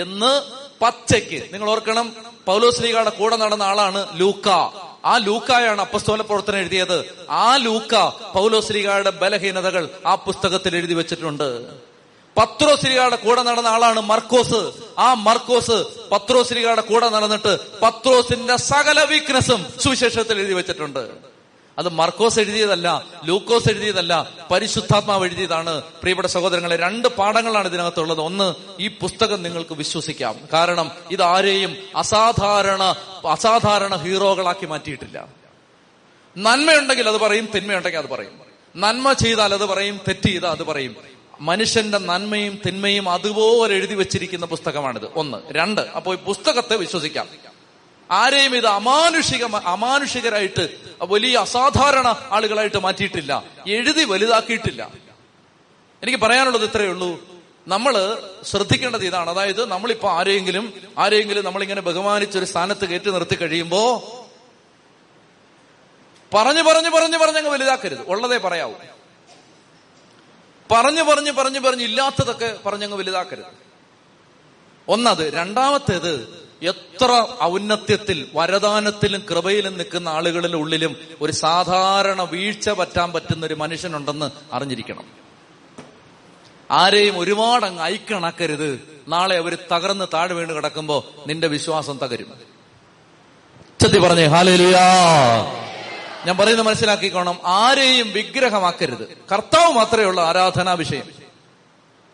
എന്ന് പച്ചയ്ക്ക്. നിങ്ങൾ ഓർക്കണം പൗലോസ്ലീഗയുടെ കൂടെ നടന്ന ആളാണ് ലൂക്ക. ആ ലൂക്കായാണ് അപ്പസ്തോല പ്രവർത്തനം എഴുതിയത്. ആ ലൂക്ക പൗലോസ്ലീഗയുടെ ബലഹീനതകൾ ആ പുസ്തകത്തിൽ എഴുതി വെച്ചിട്ടുണ്ട്. പത്രോസ്ലിഗയുടെ കൂടെ നടന്ന ആളാണ് മർക്കോസ്. ആ മർക്കോസ് പത്രോശ്രീകളുടെ കൂടെ നടന്നിട്ട് പത്രോസിന്റെ സകല വീക്ക്നെസ്സും സുവിശേഷത്തിൽ എഴുതി വെച്ചിട്ടുണ്ട്. അത് മർക്കോസ് എഴുതിയതല്ല ലൂക്കോസ് എഴുതിയതല്ല പരിശുദ്ധാത്മാവ് എഴുതിയതാണ്. പ്രിയപ്പെട്ട സഹോദരങ്ങളെ രണ്ട് പാഠങ്ങളാണ് ഇതിനകത്തുള്ളത്. ഒന്ന് ഈ പുസ്തകം നിങ്ങൾക്ക് വിശ്വസിക്കാം. കാരണം ഇത് ആരെയും അസാധാരണ അസാധാരണ ഹീറോകളാക്കി മാറ്റിയിട്ടില്ല. നന്മയുണ്ടെങ്കിൽ അത് പറയും തിന്മയുണ്ടെങ്കിൽ അത് പറയും. നന്മ ചെയ്താൽ അത് പറയും തെറ്റ് ചെയ്താൽ അത് പറയും. മനുഷ്യന്റെ നന്മയും തിന്മയും അതുപോലെ എഴുതി വെച്ചിരിക്കുന്ന പുസ്തകമാണിത്. ഒന്ന്. രണ്ട്. അപ്പോൾ ഈ പുസ്തകത്തെ വിശ്വസിക്കാം. ആരെയും ഇത് അമാനുഷിക അമാനുഷികരായിട്ട് വലിയ അസാധാരണ ആളുകളായിട്ട് മാറ്റിയിട്ടില്ല. എഴുതി വലുതാക്കിയിട്ടില്ല. എനിക്ക് പറയാനുള്ളത് ഇത്രയേ ഉള്ളൂ. നമ്മൾ ശ്രദ്ധിക്കേണ്ടത് ഇതാണ്. അതായത് നമ്മളിപ്പോ ആരെയെങ്കിലും ആരെയെങ്കിലും നമ്മളിങ്ങനെ ബഹുമാനിച്ചൊരു സ്ഥാനത്ത് കയറ്റി നിർത്തി കഴിയുമ്പോ പറഞ്ഞു പറഞ്ഞു പറഞ്ഞു പറഞ്ഞങ്ങ് വലുതാക്കരുത്. ഉള്ളതേ പറയാവൂ. പറഞ്ഞു പറഞ്ഞു പറഞ്ഞു പറഞ്ഞ് ഇല്ലാത്തതൊക്കെ പറഞ്ഞങ്ങ് വലുതാക്കരുത്. ഒന്നത് രണ്ടാമത്തേത് എത്ര ഔന്നത്യത്തിൽ വരദാനത്തിലും കൃപയിലും നിൽക്കുന്ന ആളുകളുടെ ഉള്ളിലും ഒരു സാധാരണ വീഴ്ച പറ്റാൻ പറ്റുന്ന ഒരു മനുഷ്യനുണ്ടെന്ന് അറിഞ്ഞിരിക്കണം. ആരെയും ഒരുപാട് അങ്ങ് ഐക്കണക്കരുത് നാളെ അവർ തകർന്ന് താഴെ വീണ് കിടക്കുമ്പോ നിന്റെ വിശ്വാസം തകരും. ചെത്തി പറഞ്ഞേ ഹാലേലുയാ. ഞാൻ പറയുന്നത് മനസ്സിലാക്കിക്കോണം. ആരെയും വിഗ്രഹമാക്കരുത്. കർത്താവ് മാത്രമേ ഉള്ളൂ ആരാധനാ വിഷയം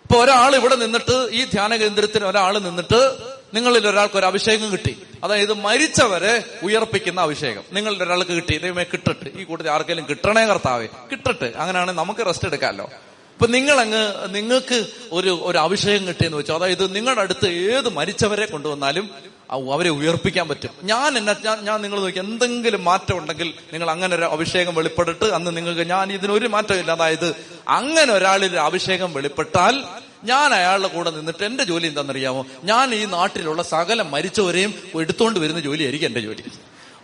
ഇപ്പൊ ഒരാൾ ഇവിടെ നിന്നിട്ട് ഈ ധ്യാന കേന്ദ്രത്തിൽ ഒരാൾ നിന്നിട്ട് നിങ്ങളിൽ ഒരാൾക്ക് ഒരു അഭിഷേകം കിട്ടി. അതായത് മരിച്ചവരെ ഉയർപ്പിക്കുന്ന അഭിഷേകം. നിങ്ങളിൽ ഒരാൾക്ക് കിട്ടി. ദൈവമേ കിട്ടട്ടെ. ഈ കൂട്ടത്തിൽ ആർക്കെങ്കിലും കിട്ടണേ കർത്താവേ? കിട്ടട്ടെ. അങ്ങനെയാണെങ്കിൽ നമുക്ക് റെസ്റ്റ് എടുക്കാമല്ലോ. ഇപ്പൊ നിങ്ങളങ്ങ് നിങ്ങൾക്ക് ഒരു ഒരു അഭിഷേകം കിട്ടിയെന്ന് വെച്ചോ. അതായത് നിങ്ങളുടെ അടുത്ത് ഏത് മരിച്ചവരെ കൊണ്ടുവന്നാലും അവരെ ഉയർപ്പിക്കാൻ പറ്റും. ഞാൻ എന്നെ ഞാൻ നിങ്ങൾ നോക്കി എന്തെങ്കിലും മാറ്റം ഉണ്ടെങ്കിൽ നിങ്ങൾ അങ്ങനെ ഒരു അഭിഷേകം വെളിപ്പെട്ടിട്ട് അന്ന് നിങ്ങൾക്ക് ഞാൻ ഇതിനൊരു മാറ്റമില്ല അതായത് അങ്ങനെ ഒരാളിൽ അഭിഷേകം വെളിപ്പെട്ടാൽ ഞാൻ അയാളുടെ കൂടെ നിന്നിട്ട് എന്റെ ജോലി എന്താണെന്നറിയാമോ? ഞാൻ ഈ നാട്ടിലുള്ള സകല മരിച്ചവരെയും എടുത്തുകൊണ്ട് വരുന്ന ജോലിയായിരിക്കും എന്റെ ജോലി.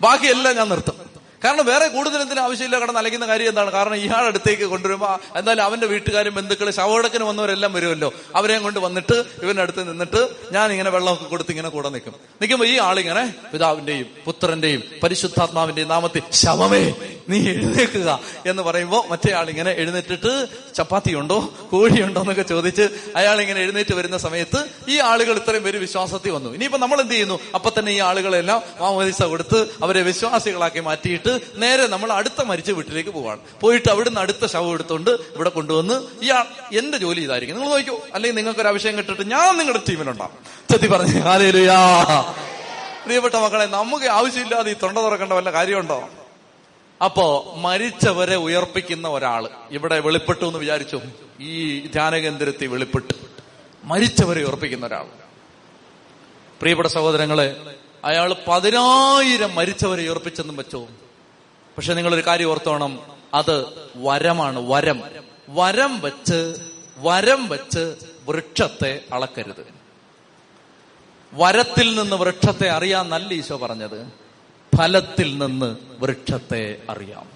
ബാക്കിയെല്ലാം ഞാൻ നിർത്തും. കാരണം വേറെ കൂടുതൽ എന്തിനും ആവശ്യമില്ല കടന്ന് അലയ്ക്കുന്ന കാര്യം എന്താണ്? കാരണം ഇയാളുടെ അടുത്തേക്ക് കൊണ്ടുവരുമ്പോൾ എന്തായാലും അവന്റെ വീട്ടുകാരും ബന്ധുക്കൾ ശവടക്കിന് വന്നവരെല്ലാം വരുമല്ലോ. അവരെയും കൊണ്ട് വന്നിട്ട് ഇവന്റെ അടുത്ത് നിന്നിട്ട് ഞാൻ ഇങ്ങനെ വെള്ളമൊക്കെ കൊടുത്ത് ഇങ്ങനെ കൂടെ നിൽക്കും നിൽക്കുമ്പോൾ ഈ ആളിങ്ങനെ പിതാവിന്റെയും പുത്രന്റെയും പരിശുദ്ധാത്മാവിന്റെയും നാമത്തിൽ ശവമേ നീ എഴുന്നേക്കുക എന്ന് പറയുമ്പോൾ മറ്റേ ആളിങ്ങനെ എഴുന്നേറ്റിട്ട് ചപ്പാത്തി ഉണ്ടോ? കോഴിയുണ്ടോ എന്നൊക്കെ ചോദിച്ച് അയാൾ ഇങ്ങനെ എഴുന്നേറ്റ് വരുന്ന സമയത്ത് ഈ ആളുകൾ ഇത്രയും പേര് വിശ്വാസത്തിൽ വന്നു. ഇനിയിപ്പോ നമ്മൾ എന്ത് ചെയ്യുന്നു? അപ്പൊ തന്നെ ഈ ആളുകളെല്ലാം മാമോദിസ കൊടുത്ത് അവരെ വിശ്വാസികളാക്കി മാറ്റിയിട്ട് നേരെ നമ്മൾ അടുത്ത മരിച്ച വീട്ടിലേക്ക് പോവാണ്. പോയിട്ട് അവിടുന്ന് അടുത്ത ശവം എടുത്തുകൊണ്ട് ഇവിടെ കൊണ്ടുവന്ന് ഇയാൾ എന്റെ ജോലി ഇതായിരിക്കും. നിങ്ങൾ നോക്കിയോ അല്ലെങ്കിൽ നിങ്ങൾക്ക് ഒരു അഭിഷേകം കിട്ടിട്ട് ഞാൻ നിങ്ങളുടെ ടീമിലുണ്ടാവും. ചെത്തി പറഞ്ഞു ഹാലേലുയാ പ്രിയപ്പെട്ട മക്കളെ നമുക്ക് ആവശ്യമില്ലാതെ ഈ തൊണ്ട തുറക്കേണ്ട വല്ല കാര്യമുണ്ടോ? അപ്പോ മരിച്ചവരെ ഉയർപ്പിക്കുന്ന ഒരാൾ ഇവിടെ വെളിപ്പെട്ടു എന്ന് വിചാരിച്ചു. ഈ ധ്യാനകേന്ദ്രത്തിൽ വെളിപ്പെട്ടു മരിച്ചവരെ ഉയർപ്പിക്കുന്ന ഒരാൾ പ്രിയപ്പെട്ട സഹോദരങ്ങളെ അയാൾ പതിനായിരം മരിച്ചവരെ ഉയർപ്പിച്ചെന്നും വെച്ചോ? പക്ഷെ ഒരു കാര്യം ഓർത്തോണം. അത് വരമാണ് വരം. വരം വെച്ച് വരം വെച്ച് വൃക്ഷത്തെ അളക്കരുത്. വരത്തിൽ നിന്ന് വൃക്ഷത്തെ അറിയാൻ നല്ല ഈശോ പറഞ്ഞത്. ഫലത്തിൽ നിന്ന് വൃക്ഷത്തെ അറിയാം.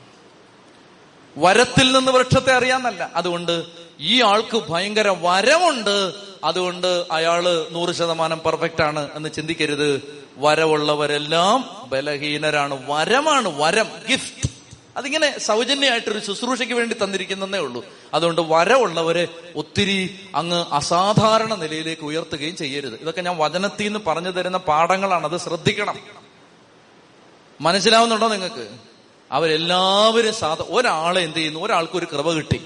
വരത്തിൽ നിന്ന് വൃക്ഷത്തെ അറിയാന്നല്ല അതുകൊണ്ട് ഈ ആൾക്ക് ഭയങ്കര വരമുണ്ട്. അതുകൊണ്ട് അയാൾ നൂറ് ശതമാനം പെർഫെക്റ്റ് ആണ് എന്ന് ചിന്തിക്കരുത്. വരവുള്ളവരെല്ലാം ബലഹീനരാണ്. വരമാണ് വരം ഗിഫ്റ്റ് അതിങ്ങനെ സൗജന്യമായിട്ടൊരു ശുശ്രൂഷയ്ക്ക് വേണ്ടി തന്നിരിക്കുന്നതേ ഉള്ളൂ. അതുകൊണ്ട് വരവുള്ളവരെ ഒത്തിരി അങ്ങ് അസാധാരണ നിലയിലേക്ക് ഉയർത്തുകയും ചെയ്യരുത്. ഇതൊക്കെ ഞാൻ വചനത്തിൽ നിന്ന് പറഞ്ഞു തരുന്ന പാഠങ്ങളാണ്. അത് ശ്രദ്ധിക്കണം. മനസ്സിലാവുന്നുണ്ടോ നിങ്ങൾക്ക്? അവരെല്ലാവരും സാധ ഒരാളെ എന്ത് ചെയ്യുന്നു? ഒരാൾക്ക് ഒരു കൃപ കിട്ടി.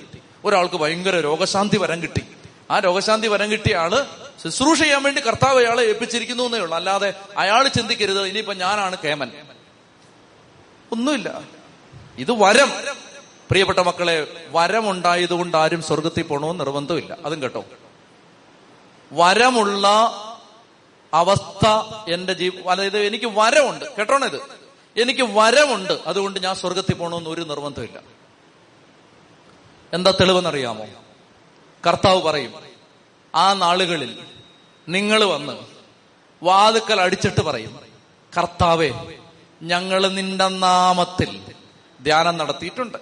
ഒരാൾക്ക് ഭയങ്കര രോഗശാന്തി വരം കിട്ടി. ആ രോഗശാന്തി വരം കിട്ടിയ ആൾ ശുശ്രൂഷ ചെയ്യാൻ വേണ്ടി കർത്താവ് അയാളെ ഏൽപ്പിച്ചിരിക്കുന്നു എന്നേ ഉള്ളൂ. അല്ലാതെ അയാൾ ചിന്തിക്കരുത്. ഇനിയിപ്പോ ഞാനാണ് കേമൻ. ഒന്നുമില്ല. ഇത് വരം. പ്രിയപ്പെട്ട മക്കളെ വരമുണ്ടായതുകൊണ്ട് ആരും സ്വർഗത്തിൽ പോകണമെന്ന് നിർബന്ധമില്ല. അതും കേട്ടോ. വരമുള്ള അവസ്ഥ എന്റെ ജീവ അതായത് എനിക്ക് വരമുണ്ട്. കേട്ടോണോ ഇത്? എനിക്ക് വരമുണ്ട്. അതുകൊണ്ട് ഞാൻ സ്വർഗത്തിൽ പോകണമെന്ന് ഒരു നിർബന്ധമില്ല. എന്താ തെളിവെന്നറിയാമോ? കർത്താവ് പറയും ആ നാളുകളിൽ നിങ്ങൾ വന്ന് വാതുക്കൽ അടിച്ചിട്ട് പറയും കർത്താവേ ഞങ്ങൾ നിന്റെ നാമത്തിൽ ധ്യാനം നടത്തിയിട്ടുണ്ട്.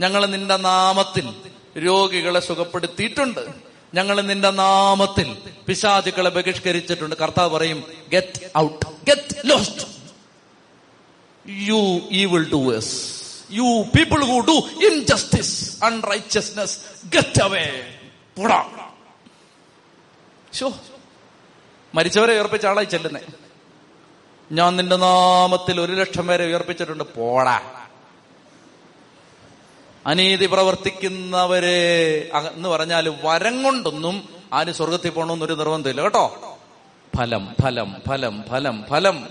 ഞങ്ങൾ നിന്റെ നാമത്തിൽ രോഗികളെ സുഖപ്പെടുത്തിയിട്ടുണ്ട്. ഞങ്ങൾ നിന്റെ നാമത്തിൽ പിശാചുക്കളെ ബഹിഷ്കരിച്ചിട്ടുണ്ട്. കർത്താവ് പറയും get out get lost you evil doers you people who do injustice unrighteousness get away പോടാ ശോ മരിച്ചവരെ ഉയർപ്പിച്ച ആളായി ചെല്ലുന്നേ. ഞാൻ നിന്റെ നാമത്തിൽ ഒരു ലക്ഷം പേരെ ഉയർപ്പിച്ചിട്ടുണ്ട്. പോടാ. അനീതി പ്രവർത്തിക്കുന്നവരെ എന്ന് പറഞ്ഞാൽ വരം കൊണ്ടൊന്നും ആര് സ്വർഗത്തിൽ പോകണമെന്നൊരു നിർബന്ധമില്ല കേട്ടോ? ഫലം ഫലം ഫലം ഫലം ഫലം.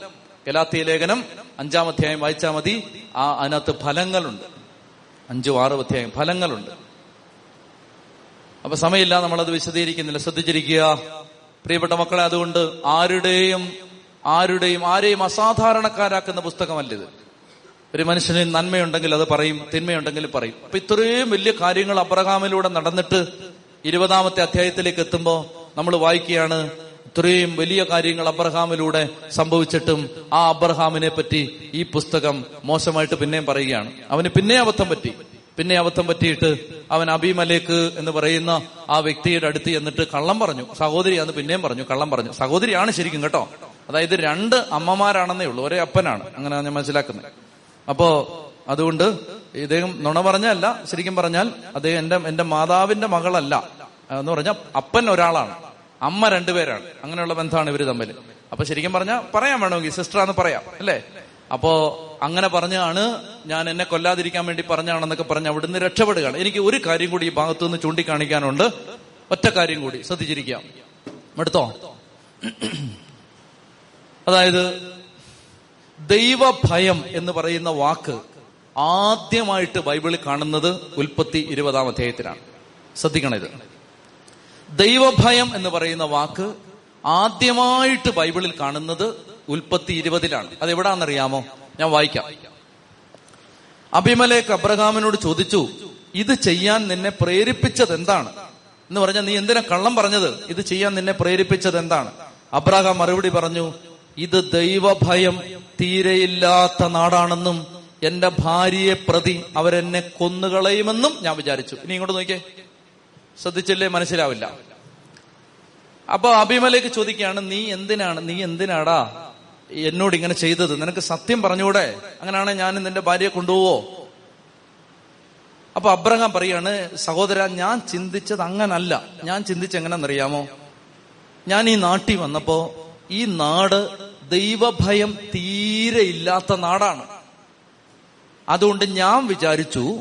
ഗലാത്തിയ ലേഖനം അഞ്ചാം അധ്യായം വായിച്ചാൽ മതി. ആ അതിനകത്ത് ഫലങ്ങളുണ്ട്. അഞ്ചും ആറും അധ്യായം ഫലങ്ങളുണ്ട്. അപ്പൊ സമയമില്ല നമ്മളത് വിശദീകരിക്കുന്നില്ല. ശ്രദ്ധിച്ചിരിക്കുക. പ്രിയപ്പെട്ട മക്കളെ അതുകൊണ്ട് ആരുടെയും ആരുടെയും ആരെയും അസാധാരണക്കാരാക്കുന്ന പുസ്തകമല്ലിത് ഒരു മനുഷ്യന് നന്മയുണ്ടെങ്കിൽ അത് പറയും തിന്മയുണ്ടെങ്കിൽ പറയും. അപ്പൊ ഇത്രയും വലിയ കാര്യങ്ങൾ അബ്രഹാമിലൂടെ നടന്നിട്ട് ഇരുപതാമത്തെ അധ്യായത്തിലേക്ക് എത്തുമ്പോൾ നമ്മൾ വായിക്കുകയാണ് ഇത്രയും വലിയ കാര്യങ്ങൾ അബ്രഹാമിലൂടെ സംഭവിച്ചിട്ടും ആ അബ്രഹാമിനെ പറ്റി ഈ പുസ്തകം മോശമായിട്ട് പിന്നെയും പറയുകയാണ്. അവന് പിന്നെ അബദ്ധം പറ്റി. പിന്നെ അബദ്ധം പറ്റിയിട്ട് അവൻ അബിമലേക്ക് എന്ന് പറയുന്ന ആ വ്യക്തിയുടെ അടുത്ത് എന്നിട്ട് കള്ളം പറഞ്ഞു. സഹോദരിയാന്ന് പിന്നെയും പറഞ്ഞു കള്ളം പറഞ്ഞു. സഹോദരിയാണ് ശരിക്കും കേട്ടോ. അതായത് രണ്ട് അമ്മമാരാണെന്നേ ഉള്ളൂ ഒരേ അപ്പനാണ്. അങ്ങനെ ഞാൻ മനസ്സിലാക്കുന്നത്. അപ്പോ അതുകൊണ്ട് ഇദ്ദേഹം നുണ പറഞ്ഞല്ല ശരിക്കും പറഞ്ഞാൽ അദ്ദേഹം എന്റെ എന്റെ മാതാവിന്റെ മകളല്ല. എന്ന് പറഞ്ഞാൽ അപ്പൻ ഒരാളാണ്. അമ്മ രണ്ടുപേരാണ്. അങ്ങനെയുള്ള ബന്ധമാണ് ഇവർ തമ്മിൽ അപ്പൊ ശരിക്കും പറഞ്ഞാൽ പറയാൻ വേണമെങ്കിൽ സിസ്റ്ററാന്ന് പറയാം അല്ലേ? അപ്പോ അങ്ങനെ പറഞ്ഞാണ് ഞാൻ എന്നെ കൊല്ലാതിരിക്കാൻ വേണ്ടി പറഞ്ഞാണെന്നൊക്കെ പറഞ്ഞ് അവിടുന്ന് രക്ഷപ്പെടുകയാണ്. എനിക്ക് ഒരു കാര്യം കൂടി ഈ ഭാഗത്തു നിന്ന് ചൂണ്ടിക്കാണിക്കാനുണ്ട്. ഒറ്റ കാര്യം കൂടി ശ്രദ്ധിച്ചിരിക്കാം. എടുത്തോ അതായത് ദൈവഭയം എന്ന് പറയുന്ന വാക്ക് ആദ്യമായിട്ട് ബൈബിളിൽ കാണുന്നത് ഉൽപ്പത്തി ഇരുപതാം അധ്യായത്തിലാണ്. ശ്രദ്ധിക്കണം ഇത്. ദൈവഭയം എന്ന് പറയുന്ന വാക്ക് ആദ്യമായിട്ട് ബൈബിളിൽ കാണുന്നത് ഉൽപ്പത്തി ഇരുപതിലാണ്. അത് എവിടാന്നറിയാമോ ഞാൻ വായിക്കാം. അഭിമലേക്ക് അബ്രഹാമിനോട് ചോദിച്ചു ഇത് ചെയ്യാൻ നിന്നെ പ്രേരിപ്പിച്ചത് എന്താണ്? എന്ന് പറഞ്ഞാൽ നീ എന്തിനാ കള്ളം പറഞ്ഞത്? ഇത് ചെയ്യാൻ നിന്നെ പ്രേരിപ്പിച്ചത് എന്താണ്? അബ്രഹാം മറുപടി പറഞ്ഞു ഇത് ദൈവഭയം തീരെയില്ലാത്ത നാടാണെന്നും എന്റെ ഭാര്യയെ പ്രതി അവരെന്നെ കൊന്നുകളയുമെന്നും ഞാൻ വിചാരിച്ചു. ഇനി ഇങ്ങോട്ട് നോക്കിയേ. ശ്രദ്ധിച്ചില്ലേ? മനസ്സിലാവില്ല. അപ്പൊ അഭിമലേക്ക് ചോദിക്കുകയാണ് നീ എന്തിനാണ്? നീ എന്തിനാടാ എന്നോട് ഇങ്ങനെ ചെയ്തത്. നിനക്ക് സത്യം പറഞ്ഞൂടെ? അങ്ങനെയാണെ ഞാൻ നിന്റെ ഭാര്യയെ കൊണ്ടുപോവോ? അപ്പൊ അബ്രഹാം പറയാണ് സഹോദര ഞാൻ ചിന്തിച്ചത് അങ്ങനല്ല. ഞാൻ ചിന്തിച്ച എങ്ങനെന്നറിയാമോ ഞാൻ ഈ നാട്ടിൽ വന്നപ്പോ ഈ നാട് ദൈവഭയം തീരെ ഇല്ലാത്ത നാടാണ്. അതുകൊണ്ട് ഞാൻ വിചാരിച്ചു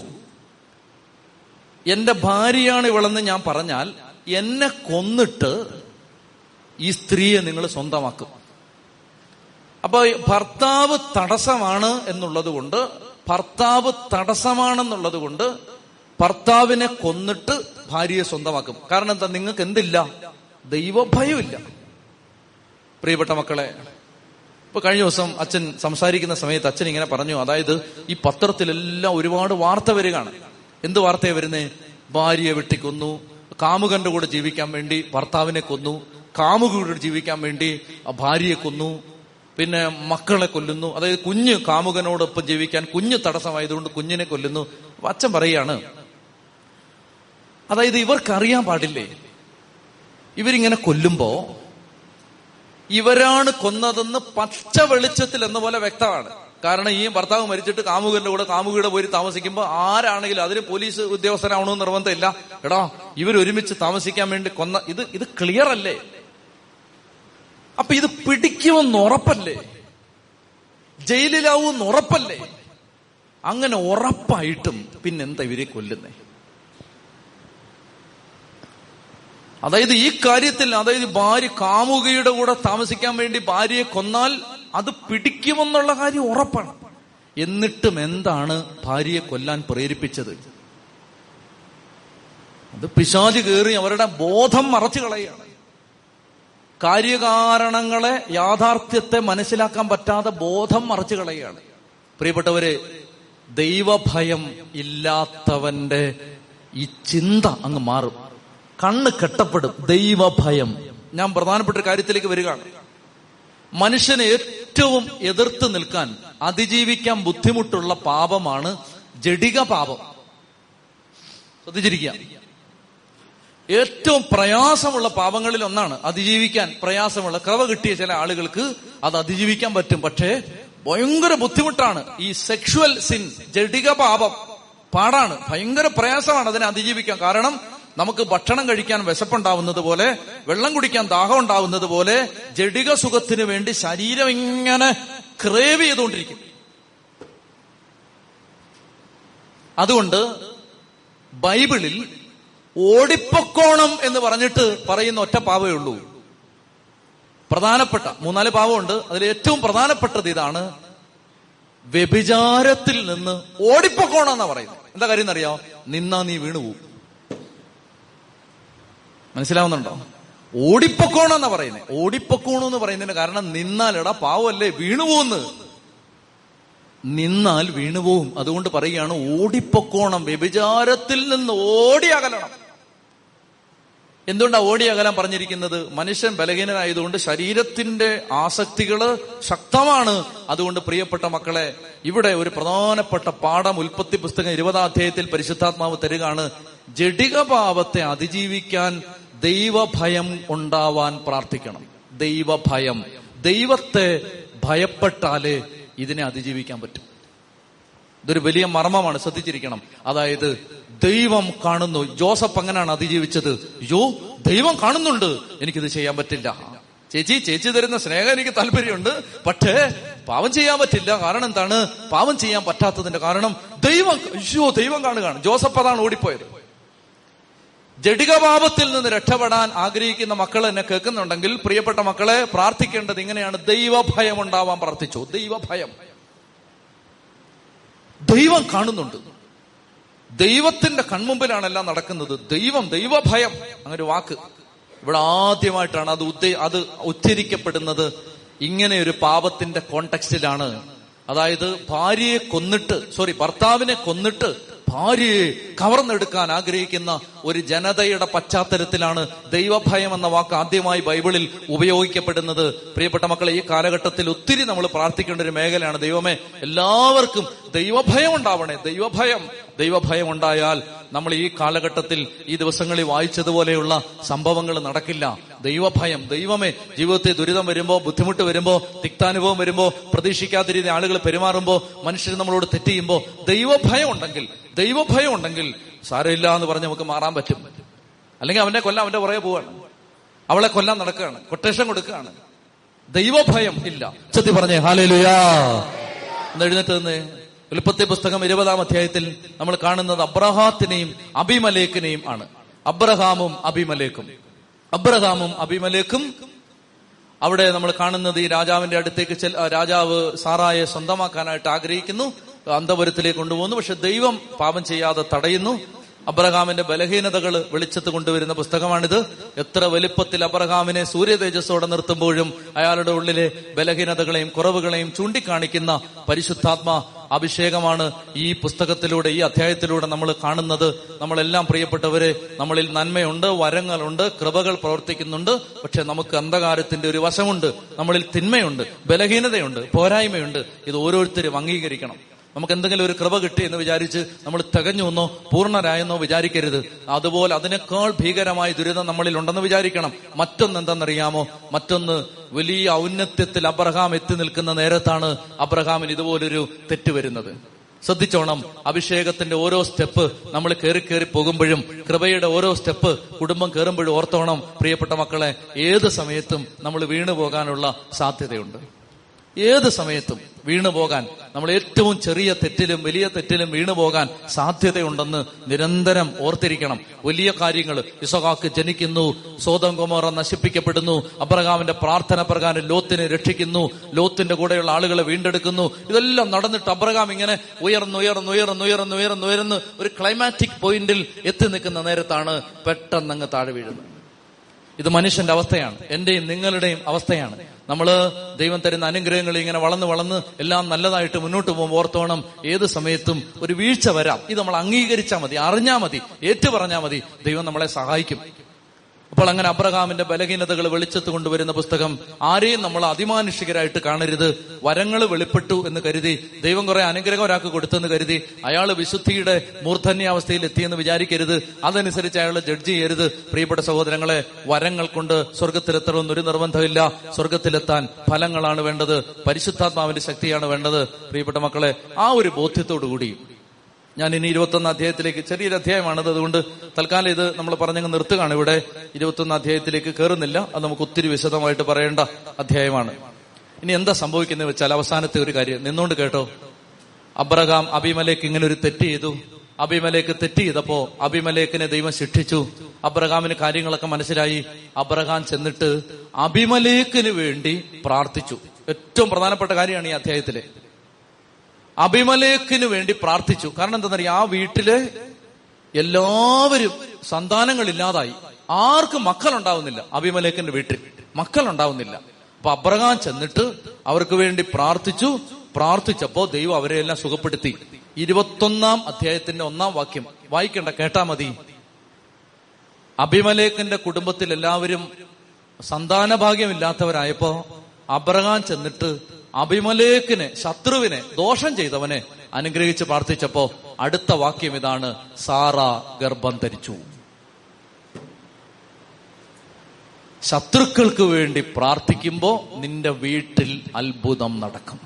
എന്റെ ഭാര്യയാണ് ഇവളെന്ന് ഞാൻ പറഞ്ഞാൽ എന്നെ കൊന്നിട്ട് ഈ സ്ത്രീയെ നിങ്ങൾ സ്വന്തമാക്കും. അപ്പൊ ഭർത്താവ് തടസ്സമാണ് എന്നുള്ളത് കൊണ്ട് ഭർത്താവ് തടസ്സമാണെന്നുള്ളത് കൊണ്ട് ഭർത്താവിനെ കൊന്നിട്ട് ഭാര്യയെ സ്വന്തമാക്കും. കാരണം എന്താ? നിങ്ങൾക്ക് എന്തില്ല? ദൈവഭയമില്ല. പ്രിയപ്പെട്ട മക്കളെ ഇപ്പൊ കഴിഞ്ഞ ദിവസം അച്ഛൻ സംസാരിക്കുന്ന സമയത്ത് അച്ഛൻ ഇങ്ങനെ പറഞ്ഞു. അതായത് ഈ പത്രത്തിലെല്ലാം ഒരുപാട് വാർത്ത വരികയാണ്. എന്ത് വാർത്തയെ വരുന്നേ? ഭാര്യയെ വെട്ടിക്കൊന്നു കാമുകന്റെ കൂടെ ജീവിക്കാൻ വേണ്ടി ഭർത്താവിനെ കൊന്നു കാമുകയുടെ ജീവിക്കാൻ വേണ്ടി ഭാര്യയെ കൊന്നു പിന്നെ മക്കളെ കൊല്ലുന്നു. അതായത് കുഞ്ഞ് കാമുകനോടൊപ്പം ജീവിക്കാൻ കുഞ്ഞ് തടസ്സമായതുകൊണ്ട് കുഞ്ഞിനെ കൊല്ലുന്നു. അച്ഛൻ പറയാണ് അതായത് ഇവർക്കറിയാൻ പാടില്ലേ? ഇവരിങ്ങനെ കൊല്ലുമ്പോ ഇവരാണ് കൊന്നതെന്ന് പച്ച വെളിച്ചത്തിൽ എന്ന പോലെ വ്യക്തമാണ്. കാരണം ഈ ഭർത്താവ് മരിച്ചിട്ട് കാമുകന്റെ കൂടെ കാമുകിയുടെ പോയി താമസിക്കുമ്പോൾ ആരാണെങ്കിലും അതിന് പോലീസ് ഉദ്യോഗസ്ഥനാവണമെന്ന് നിർബന്ധമില്ല. എടാ ഇവരൊരുമിച്ച് താമസിക്കാൻ വേണ്ടി കൊന്ന ഇത് ഇത് ക്ലിയർ അല്ലേ? അപ്പൊ ഇത് പിടിക്കുമെന്ന് ഉറപ്പല്ലേ? ജയിലിലാവൂന്ന് ഉറപ്പല്ലേ? അങ്ങനെ ഉറപ്പായിട്ടും പിന്നെന്താ ഇവരെ കൊല്ലുന്നേ? അതായത് ഈ കാര്യത്തിൽ അതായത് ഭാര്യ കാമുകയുടെ കൂടെ താമസിക്കാൻ വേണ്ടി ഭാര്യയെ കൊന്നാൽ അത് പിടിക്കുമെന്നുള്ള കാര്യം ഉറപ്പാണ്. എന്നിട്ടും എന്താണ് ഭാര്യയെ കൊല്ലാൻ പ്രേരിപ്പിച്ചത്? അത് പിശാച് കയറി അവരുടെ ബോധം മറച്ചു കളയുകയാണ്. കാര്യകാരണങ്ങളെ യാഥാർത്ഥ്യത്തെ മനസ്സിലാക്കാൻ പറ്റാതെ ബോധം മറച്ചു കളയുകയാണ്. പ്രിയപ്പെട്ടവര് ദൈവഭയം ഇല്ലാത്തവന്റെ ഈ ചിന്ത അങ്ങ് മാറും. കണ്ണ് കെട്ടപ്പെടും. ദൈവഭയം. ഞാൻ പ്രധാനപ്പെട്ട ഒരു കാര്യത്തിലേക്ക് വരികയാണ്. മനുഷ്യനെ ഏറ്റവും എതിർത്ത് നിൽക്കാൻ അതിജീവിക്കാൻ ബുദ്ധിമുട്ടുള്ള പാപമാണ് ജഡിക പാപം. ശ്രദ്ധിച്ചിരിക്കുക. ഏറ്റവും പ്രയാസമുള്ള പാപങ്ങളിൽ ഒന്നാണ് അതിജീവിക്കാൻ പ്രയാസമുള്ള ക്രവ കിട്ടിയ ചില ആളുകൾക്ക് അത് അതിജീവിക്കാൻ പറ്റും. പക്ഷേ ഭയങ്കര ബുദ്ധിമുട്ടാണ്. ഈ സെക്ഷുവൽ സിൻ ജഡിക പാപം പാടാണ്. ഭയങ്കര പ്രയാസമാണ് അതിനെ അതിജീവിക്കാൻ. കാരണം നമുക്ക് ഭക്ഷണം കഴിക്കാൻ വിശപ്പുണ്ടാവുന്നത് പോലെ വെള്ളം കുടിക്കാൻ ദാഹം ഉണ്ടാവുന്നത് പോലെ ജഡിക സുഖത്തിന് വേണ്ടി ശരീരം ഇങ്ങനെ ക്രേവ് ചെയ്തുകൊണ്ടിരിക്കും. അതുകൊണ്ട് ബൈബിളിൽ ഓടിപ്പൊക്കോണം എന്ന് പറഞ്ഞിട്ട് പറയുന്ന ഒറ്റ പാവേ ഉള്ളൂ. പ്രധാനപ്പെട്ട മൂന്നാൽ പാവമുണ്ട്. അതിൽ ഏറ്റവും പ്രധാനപ്പെട്ടത് ഇതാണ് വ്യഭിചാരത്തിൽ നിന്ന് ഓടിപ്പൊക്കോണം എന്നാ പറയുന്നത്. എന്താ കാര്യം എന്നറിയാം? നിന്നാ നീ വീണുപോകും മനസ്സിലാവുന്നുണ്ടോ? ഓടിപ്പൊക്കോണം എന്നാ പറയുന്നത് ഓടിപ്പൊക്കോണം എന്ന് പറയുന്നതിന് കാരണം നിന്നാലെടാ പാവല്ലേ വീണുപോകുന്ന് നിന്നാൽ വീണുപോകും അതുകൊണ്ട് പറയുകയാണ് ഓടിപ്പൊക്കോണം വ്യഭിചാരത്തിൽ നിന്ന് ഓടി അകലണം. എന്തുകൊണ്ടാ ഓടി അകലാൻ പറഞ്ഞിരിക്കുന്നത്? മനുഷ്യൻ ബലഹീനനായതുകൊണ്ട് ശരീരത്തിന്റെ ആസക്തികൾ ശക്തമാണ്. അതുകൊണ്ട് പ്രിയപ്പെട്ട മക്കളെ ഇവിടെ ഒരു പ്രധാനപ്പെട്ട പാഠം ഉൽപ്പത്തി പുസ്തകം ഇരുപതാം അധ്യായത്തിൽ പരിശുദ്ധാത്മാവ് തരികയാണ്. ജഡിക പാപത്തെ അതിജീവിക്കാൻ ദൈവഭയം ഉണ്ടാവാൻ പ്രാർത്ഥിക്കണം. ദൈവഭയം. ദൈവത്തെ ഭയപ്പെട്ടാലേ ഇതിനെ അതിജീവിക്കാൻ പറ്റും. ഇതൊരു വലിയ മർമ്മമാണ് ശ്രദ്ധിച്ചിരിക്കണം. അതായത് ദൈവം കാണുന്നു. ജോസഫ് അങ്ങനെയാണ് അതിജീവിച്ചത്. യോ ദൈവം കാണുന്നുണ്ട്. എനിക്കിത് ചെയ്യാൻ പറ്റില്ല. ചേച്ചി ചേച്ചി തരുന്ന സ്നേഹം എനിക്ക് താല്പര്യമുണ്ട്. പക്ഷേ പാവം ചെയ്യാൻ പറ്റില്ല. കാരണം എന്താണ്? പാവം ചെയ്യാൻ പറ്റാത്തതിന്റെ കാരണം ദൈവം അയ്യോ ദൈവം കാണുകയാണ്. ജോസഫ് അതാണ് ഓടിപ്പോയത്. ജഡികപാപത്തിൽ നിന്ന് രക്ഷപ്പെടാൻ ആഗ്രഹിക്കുന്ന മക്കൾ എന്നെ കേൾക്കുന്നുണ്ടെങ്കിൽ പ്രിയപ്പെട്ട മക്കളെ പ്രാർത്ഥിക്കേണ്ടത് ഇങ്ങനെയാണ്. ദൈവഭയം ഉണ്ടാവാൻ പ്രാർത്ഥിച്ചു. ദൈവഭയം. ദൈവം കാണുന്നുണ്ട്. ദൈവത്തിന്റെ കൺമുമ്പിലാണ് എല്ലാം നടക്കുന്നത്. ദൈവം ദൈവഭയം. അങ്ങനെ ഒരു വാക്ക്. ഇവിടെ ആദ്യമായിട്ടാണ് അത് ഉദ്ദേ അത് ഉച്ചരിക്കപ്പെടുന്നത് ഇങ്ങനെ ഒരു പാപത്തിന്റെ കോണ്ടക്സ്റ്റിലാണ് അതായത് ഭാര്യയെ കൊന്നിട്ട് സോറി ഭർത്താവിനെ കൊന്നിട്ട് ഭാര്യയെ കവർന്നെടുക്കാൻ ആഗ്രഹിക്കുന്ന ഒരു ജനതയുടെ പശ്ചാത്തലത്തിലാണ് ദൈവഭയം എന്ന വാക്ക് ആദ്യമായി ബൈബിളിൽ ഉപയോഗിക്കപ്പെടുന്നത്. പ്രിയപ്പെട്ട മക്കളെ ഈ കാലഘട്ടത്തിൽ ഒത്തിരി നമ്മൾ പ്രാർത്ഥിക്കേണ്ട ഒരു മേഖലയാണ് ദൈവമേ. എല്ലാവർക്കും ദൈവഭയം ഉണ്ടാവണേ ദൈവഭയം. ദൈവഭയം ഉണ്ടായാൽ നമ്മൾ ഈ കാലഘട്ടത്തിൽ ഈ ദിവസങ്ങളിൽ വായിച്ചതുപോലെയുള്ള സംഭവങ്ങൾ നടക്കില്ല. ദൈവഭയം ദൈവമേ ജീവിതത്തിൽ ദുരിതം വരുമ്പോ ബുദ്ധിമുട്ട് വരുമ്പോ തിക്താനുഭവം വരുമ്പോ പ്രതീക്ഷിക്കാത്ത രീതി ആളുകൾ പെരുമാറുമ്പോ മനുഷ്യർ നമ്മളോട് തെറ്റ് ദൈവഭയം ഉണ്ടെങ്കിൽ ദൈവഭയം ഉണ്ടെങ്കിൽ സാരമില്ല എന്ന് പറഞ്ഞ് നമുക്ക് മാറാൻ പറ്റും. അല്ലെങ്കിൽ അവന്റെ കൊല്ലം അവന്റെ പുറകെ പോവാണ്. അവളെ കൊല്ലാൻ നടക്കുകയാണ്. കൊട്ടേഷൻ കൊടുക്കുകയാണ്. ദൈവഭയം ഇല്ല. ചെത്തി പറഞ്ഞേ ഹാലേലുയാ എന്ന് എഴുന്നേറ്റ് നിന്ന്. ഉൽപ്പത്തി പുസ്തകം ഇരുപതാം അധ്യായത്തിൽ നമ്മൾ കാണുന്നത് അബ്രഹാത്തിനെയും അബിമലേക്കിനെയും ആണ്. അബ്രഹാമും അബിമലേക്കും. അബ്രഹാമും അബിമലേക്കും. അവിടെ നമ്മൾ കാണുന്നത് ഈ രാജാവിന്റെ അടുത്തേക്ക് രാജാവ് സാറായെ സ്വന്തമാക്കാനായിട്ട് ആഗ്രഹിക്കുന്നു. അന്തപുരത്തിലേക്ക് കൊണ്ടുപോകുന്നു. പക്ഷെ ദൈവം പാപം ചെയ്യാതെ തടയുന്നു. അബ്രഹാമിന്റെ ബലഹീനതകൾ വെളിച്ചത്ത് കൊണ്ടുവരുന്ന പുസ്തകമാണിത്. എത്ര വലിപ്പത്തിൽ അബ്രഹാമിനെ സൂര്യ തേജസ്സോടെ നിർത്തുമ്പോഴും അയാളുടെ ഉള്ളിലെ ബലഹീനതകളെയും കുറവുകളെയും ചൂണ്ടിക്കാണിക്കുന്ന പരിശുദ്ധാത്മ അഭിഷേകമാണ് ഈ പുസ്തകത്തിലൂടെ ഈ അധ്യായത്തിലൂടെ നമ്മൾ കാണുന്നത്. നമ്മളെല്ലാം പ്രിയപ്പെട്ടവരെ നമ്മളിൽ നന്മയുണ്ട് വരങ്ങളുണ്ട് കൃപകൾ പ്രവർത്തിക്കുന്നുണ്ട്. പക്ഷെ നമുക്ക് അന്ധകാരത്തിന്റെ ഒരു വശമുണ്ട്. നമ്മളിൽ തിന്മയുണ്ട് ബലഹീനതയുണ്ട് പോരായ്മയുണ്ട്. ഇത് ഓരോരുത്തരും അംഗീകരിക്കണം. നമുക്ക് എന്തെങ്കിലും ഒരു കൃപ കിട്ടി എന്ന് വിചാരിച്ച് നമ്മൾ തികഞ്ഞു എന്നോ പൂർണരായെന്നോ വിചാരിക്കരുത്. അതുപോലെ അതിനേക്കാൾ ഭീകരമായ ദുരിതം നമ്മളിൽ ഉണ്ടെന്ന് വിചാരിക്കണം. മറ്റൊന്ന് എന്തെന്നറിയാമോ മറ്റൊന്ന് വലിയ ഔന്നത്യത്തിൽ അബ്രഹാം എത്തി നിൽക്കുന്ന നേരത്താണ് അബ്രഹാമിന് ഇതുപോലൊരു തെറ്റ് വരുന്നത്. ശ്രദ്ധിച്ചോണം. അഭിഷേകത്തിന്റെ ഓരോ സ്റ്റെപ്പ് നമ്മൾ കയറി കയറി പോകുമ്പോഴും കൃപയുടെ ഓരോ സ്റ്റെപ്പ് കുടുംബം കയറുമ്പോഴും ഓർത്തോണം. പ്രിയപ്പെട്ട മക്കളെ ഏത് സമയത്തും നമ്മൾ വീണു പോകാനുള്ള സാധ്യതയുണ്ട്. ഏത് സമയത്തും വീണു പോകാൻ നമ്മൾ ഏറ്റവും ചെറിയ തെറ്റിലും വലിയ തെറ്റിലും വീണു പോകാൻ സാധ്യതയുണ്ടെന്ന് നിരന്തരം ഓർത്തിരിക്കണം. വലിയ കാര്യങ്ങൾ ഇസഹാക്ക് ജനിക്കുന്നു സോതം കുമാറ നശിപ്പിക്കപ്പെടുന്നു അബ്രഹാമിന്റെ പ്രാർത്ഥന പ്രകാരം ലോത്തിനെ രക്ഷിക്കുന്നു ലോത്തിന്റെ കൂടെയുള്ള ആളുകളെ വീണ്ടെടുക്കുന്നു. ഇതെല്ലാം നടന്നിട്ട് അബ്രഹാം ഇങ്ങനെ ഉയർന്നു ഉയർന്നു ഉയർന്നു ഉയർന്നു ഉയർന്നു ഉയർന്ന് ഒരു ക്ലൈമാറ്റിക് പോയിന്റിൽ എത്തി നിൽക്കുന്ന നേരത്താണ് പെട്ടെന്ന് അങ്ങ് താഴെ വീഴുന്നത്. ഇത് മനുഷ്യന്റെ അവസ്ഥയാണ് എന്റെയും നിങ്ങളുടെയും അവസ്ഥയാണ്. നമ്മൾ ദൈവം തരുന്ന അനുഗ്രഹങ്ങൾ ഇങ്ങനെ വളർന്ന് വളർന്ന് എല്ലാം നല്ലതായിട്ട് മുന്നോട്ട് പോകുമ്പോൾ ഓർത്തോണം ഏത് സമയത്തും ഒരു വീഴ്ച വരാം. ഇത് നമ്മൾ അംഗീകരിച്ചാൽ മതി അറിഞ്ഞാൽ മതി ഏറ്റു പറഞ്ഞാൽ മതി. ദൈവം നമ്മളെ സഹായിക്കും. അപ്പോൾ അങ്ങനെ അബ്രഹാമിന്റെ ബലഹീനതകൾ വെളിച്ചത്ത് കൊണ്ടുവരുന്ന പുസ്തകം ആരെയും നമ്മൾ അതിമാനുഷികരായിട്ട് കാണരുത്. വരങ്ങൾ വെളിപ്പെട്ടു എന്ന് കരുതി ദൈവം കുറെ അനുഗ്രഹം ഒരാൾക്ക് കൊടുത്തെന്ന് കരുതി അയാൾ വിശുദ്ധിയുടെ മൂർധന്യാവസ്ഥയിൽ എത്തിയെന്ന് വിചാരിക്കരുത്. അതനുസരിച്ച് അയാൾ ജഡ്ജ് ചെയ്യരുത്. പ്രിയപ്പെട്ട സഹോദരങ്ങളെ വരങ്ങൾ കൊണ്ട് സ്വർഗത്തിലെത്തണമെന്ന് ഒരു നിർബന്ധമില്ല. സ്വർഗത്തിലെത്താൻ ഫലങ്ങളാണ് വേണ്ടത്. പരിശുദ്ധാത്മാവിന്റെ ശക്തിയാണ് വേണ്ടത്. പ്രിയപ്പെട്ട മക്കളെ ആ ഒരു ബോധ്യത്തോടു കൂടി ഞാൻ ഇനി ഇരുപത്തൊന്ന് അധ്യായത്തിലേക്ക് ചെറിയൊരു അധ്യായമാണത്. അതുകൊണ്ട് തൽക്കാലം ഇത് നമ്മൾ പറഞ്ഞങ്ങ് നിർത്തുകയാണ്. ഇവിടെ ഇരുപത്തൊന്ന് അധ്യായത്തിലേക്ക് കയറുന്നില്ല അത് നമുക്ക് ഒത്തിരി വിശദമായിട്ട് പറയേണ്ട അധ്യായമാണ്. ഇനി എന്താ സംഭവിക്കുന്നത് വെച്ചാൽ അവസാനത്തെ ഒരു കാര്യം. നിന്നോണ്ട് കേട്ടോ. അബ്രഹാം അബിമലേക്ക് ഇങ്ങനെ ഒരു തെറ്റ് ചെയ്തു. അബിമലേക്ക് തെറ്റ് ചെയ്തപ്പോ അബിമലേക്കിനെ ദൈവം ശിക്ഷിച്ചു. അബ്രഹാമിന് കാര്യങ്ങളൊക്കെ മനസ്സിലായി. അബ്രഹാം ചെന്നിട്ട് അബിമലേക്കിന് വേണ്ടി പ്രാർത്ഥിച്ചു. ഏറ്റവും പ്രധാനപ്പെട്ട കാര്യമാണ് ഈ അധ്യായത്തിലെ. അഭിമലേക്കിന് വേണ്ടി പ്രാർത്ഥിച്ചു. കാരണം എന്താണെന്നറിയാം? ആ വീട്ടിൽ എല്ലാവരും സന്താനങ്ങൾ ഇല്ലാതായി. ആർക്കും മക്കളുണ്ടാവുന്നില്ല അഭിമലേക്കിന്റെ വീട്ടിൽ. മക്കളുണ്ടാവുന്നില്ല. അപ്പൊ അബ്രഹാം ചെന്നിട്ട് അവർക്ക് വേണ്ടി പ്രാർത്ഥിച്ചു. പ്രാർത്ഥിച്ചപ്പോ ദൈവം അവരെ എല്ലാം സുഖപ്പെടുത്തി. ഇരുപത്തൊന്നാം അധ്യായത്തിന്റെ ഒന്നാം വാക്യം വായിക്കണ്ട കേട്ടാ മതി. അഭിമലേഖന്റെ കുടുംബത്തിൽ എല്ലാവരും സന്താന ഭാഗ്യമില്ലാത്തവരായപ്പോ അബ്രഹാം ചെന്നിട്ട് അഭിമലേഖിനെ ശത്രുവിനെ ദോഷം ചെയ്തവനെ അനുഗ്രഹിച്ച് പ്രാർത്ഥിച്ചപ്പോ അടുത്ത വാക്യം ഇതാണ് സാറ ഗർഭം ധരിച്ചു. ശത്രുക്കൾക്ക് വേണ്ടി പ്രാർത്ഥിക്കുമ്പോ നിന്റെ വീട്ടിൽ അത്ഭുതം നടക്കും.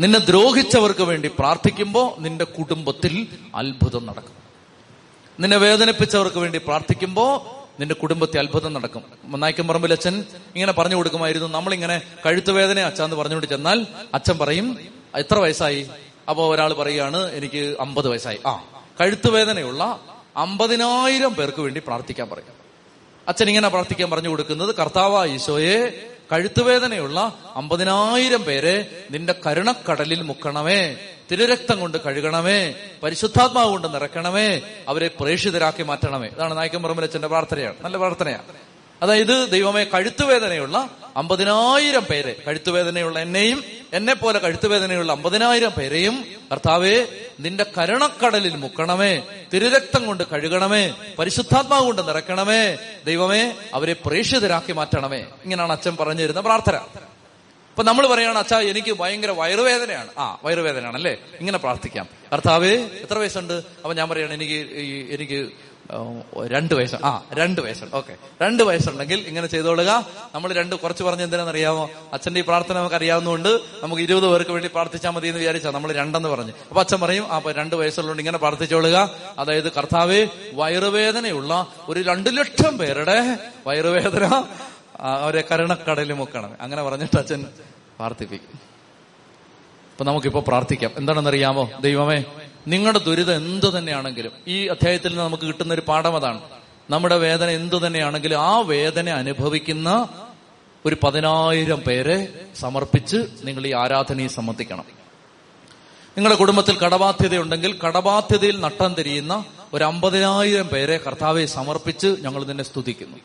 നിന്നെ ദ്രോഹിച്ചവർക്ക് വേണ്ടി പ്രാർത്ഥിക്കുമ്പോ നിന്റെ കുടുംബത്തിൽ അത്ഭുതം നടക്കും. നിന്നെ വേദനിപ്പിച്ചവർക്ക് വേണ്ടി പ്രാർത്ഥിക്കുമ്പോ നിന്റെ കുടുംബത്തെ അത്ഭുതം നടക്കും. നായ്ക്കം പറമ്പിൽ അച്ഛൻ ഇങ്ങനെ പറഞ്ഞു കൊടുക്കുമായിരുന്നു. നമ്മളിങ്ങനെ കഴുത്തുവേദന അച്ഛാന്ന് പറഞ്ഞുകൊണ്ട് ചെന്നാൽ അച്ഛൻ പറയും എത്ര വയസ്സായി? അപ്പൊ ഒരാൾ പറയുകയാണ് എനിക്ക് അമ്പത് വയസ്സായി. ആ കഴുത്തുവേദനയുള്ള അമ്പതിനായിരം പേർക്ക് വേണ്ടി പ്രാർത്ഥിക്കാൻ പറയും. അച്ഛൻ ഇങ്ങനെ പ്രാർത്ഥിക്കാൻ പറഞ്ഞു കൊടുക്കുന്നത് കർത്താവ ഈശോയെ കഴുത്തുവേദനയുള്ള അമ്പതിനായിരം പേരെ നിന്റെ കരുണക്കടലിൽ മുക്കണമേ. തിരുരക്തം കൊണ്ട് കഴുകണമേ പരിശുദ്ധാത്മാവ് കൊണ്ട് നിറക്കണമേ അവരെ പ്രേക്ഷിതരാക്കി മാറ്റണമേ. ഇതാണ് നായക്കൻ പറമ്പലച്ചന്റെ പ്രാർത്ഥനയാണ്. നല്ല പ്രാർത്ഥനയാണ്. അതായത് ദൈവമേ കഴുത്തുവേദനയുള്ള അമ്പതിനായിരം പേരെ കഴുത്തുവേദനയുള്ള എന്നെയും എന്നെ പോലെ കഴുത്തുവേദനയുള്ള അമ്പതിനായിരം പേരെയും കർത്താവേ നിന്റെ കരുണക്കടലിൽ മുക്കണമേ തിരുരക്തം കൊണ്ട് കഴുകണമേ പരിശുദ്ധാത്മാവ് കൊണ്ട് നിറക്കണമേ ദൈവമേ അവരെ പ്രേക്ഷിതരാക്കി മാറ്റണമേ. ഇങ്ങനെയാണ് അച്ഛൻ പറഞ്ഞു തരുന്ന പ്രാർത്ഥന. അപ്പൊ നമ്മൾ പറയുകയാണ് അച്ഛാ എനിക്ക് ഭയങ്കര വയറുവേദനയാണ്. ആ വയറുവേദനയാണ് അല്ലേ? ഇങ്ങനെ പ്രാർത്ഥിക്കാം. കർത്താവ് എത്ര വയസ്സുണ്ട്? അപ്പൊ ഞാൻ പറയാണ് എനിക്ക് എനിക്ക് രണ്ട് വയസ്സ് ആ രണ്ട് വയസ്സുണ്ട്. ഓക്കെ. രണ്ട് വയസ്സുണ്ടെങ്കിൽ ഇങ്ങനെ ചെയ്തോളുക. നമ്മൾ രണ്ട് കുറച്ച് പറഞ്ഞ് എന്തിനാണെന്നറിയാമോ? അച്ഛന്റെ ഈ പ്രാർത്ഥന നമുക്ക് അറിയാവുന്നതുകൊണ്ട് നമുക്ക് ഇരുപത് പേർക്ക് വേണ്ടി പ്രാർത്ഥിച്ചാൽ മതി എന്ന് വിചാരിച്ചാൽ നമ്മൾ രണ്ടെന്ന് പറഞ്ഞു. അപ്പൊ അച്ഛൻ പറയും അപ്പൊ രണ്ട് വയസ്സുള്ളതുകൊണ്ട് ഇങ്ങനെ പ്രാർത്ഥിച്ചോളുക. അതായത് കർത്താവ് വയറുവേദനയുള്ള ഒരു രണ്ടു ലക്ഷം പേരുടെ വയറുവേദന അവരെ കരുണക്കടലിൽ മുക്കണം അങ്ങനെ പറഞ്ഞിട്ട് അച്ഛൻ പ്രാർത്ഥിപ്പിക്കും. അപ്പൊ നമുക്കിപ്പോ പ്രാർത്ഥിക്കാം. എന്താണെന്നറിയാമോ? ദൈവമേ നിങ്ങളുടെ ദുരിതം എന്തു തന്നെയാണെങ്കിലും ഈ അധ്യായത്തിൽ നിന്ന് നമുക്ക് കിട്ടുന്ന ഒരു പാഠം അതാണ്. നമ്മുടെ വേദന എന്തു തന്നെയാണെങ്കിലും ആ വേദന അനുഭവിക്കുന്ന ഒരു പതിനായിരം പേരെ സമർപ്പിച്ച് നിങ്ങൾ ഈ ആരാധനയെ സമ്മതിക്കണം നിങ്ങളുടെ കുടുംബത്തിൽ കടബാധ്യതയുണ്ടെങ്കിൽ കടബാധ്യതയിൽ നട്ടം തിരിയുന്ന ഒരു അമ്പതിനായിരം പേരെ കർത്താവെ സമർപ്പിച്ച് ഞങ്ങൾ നിന്നെ സ്തുതിക്കുന്നു.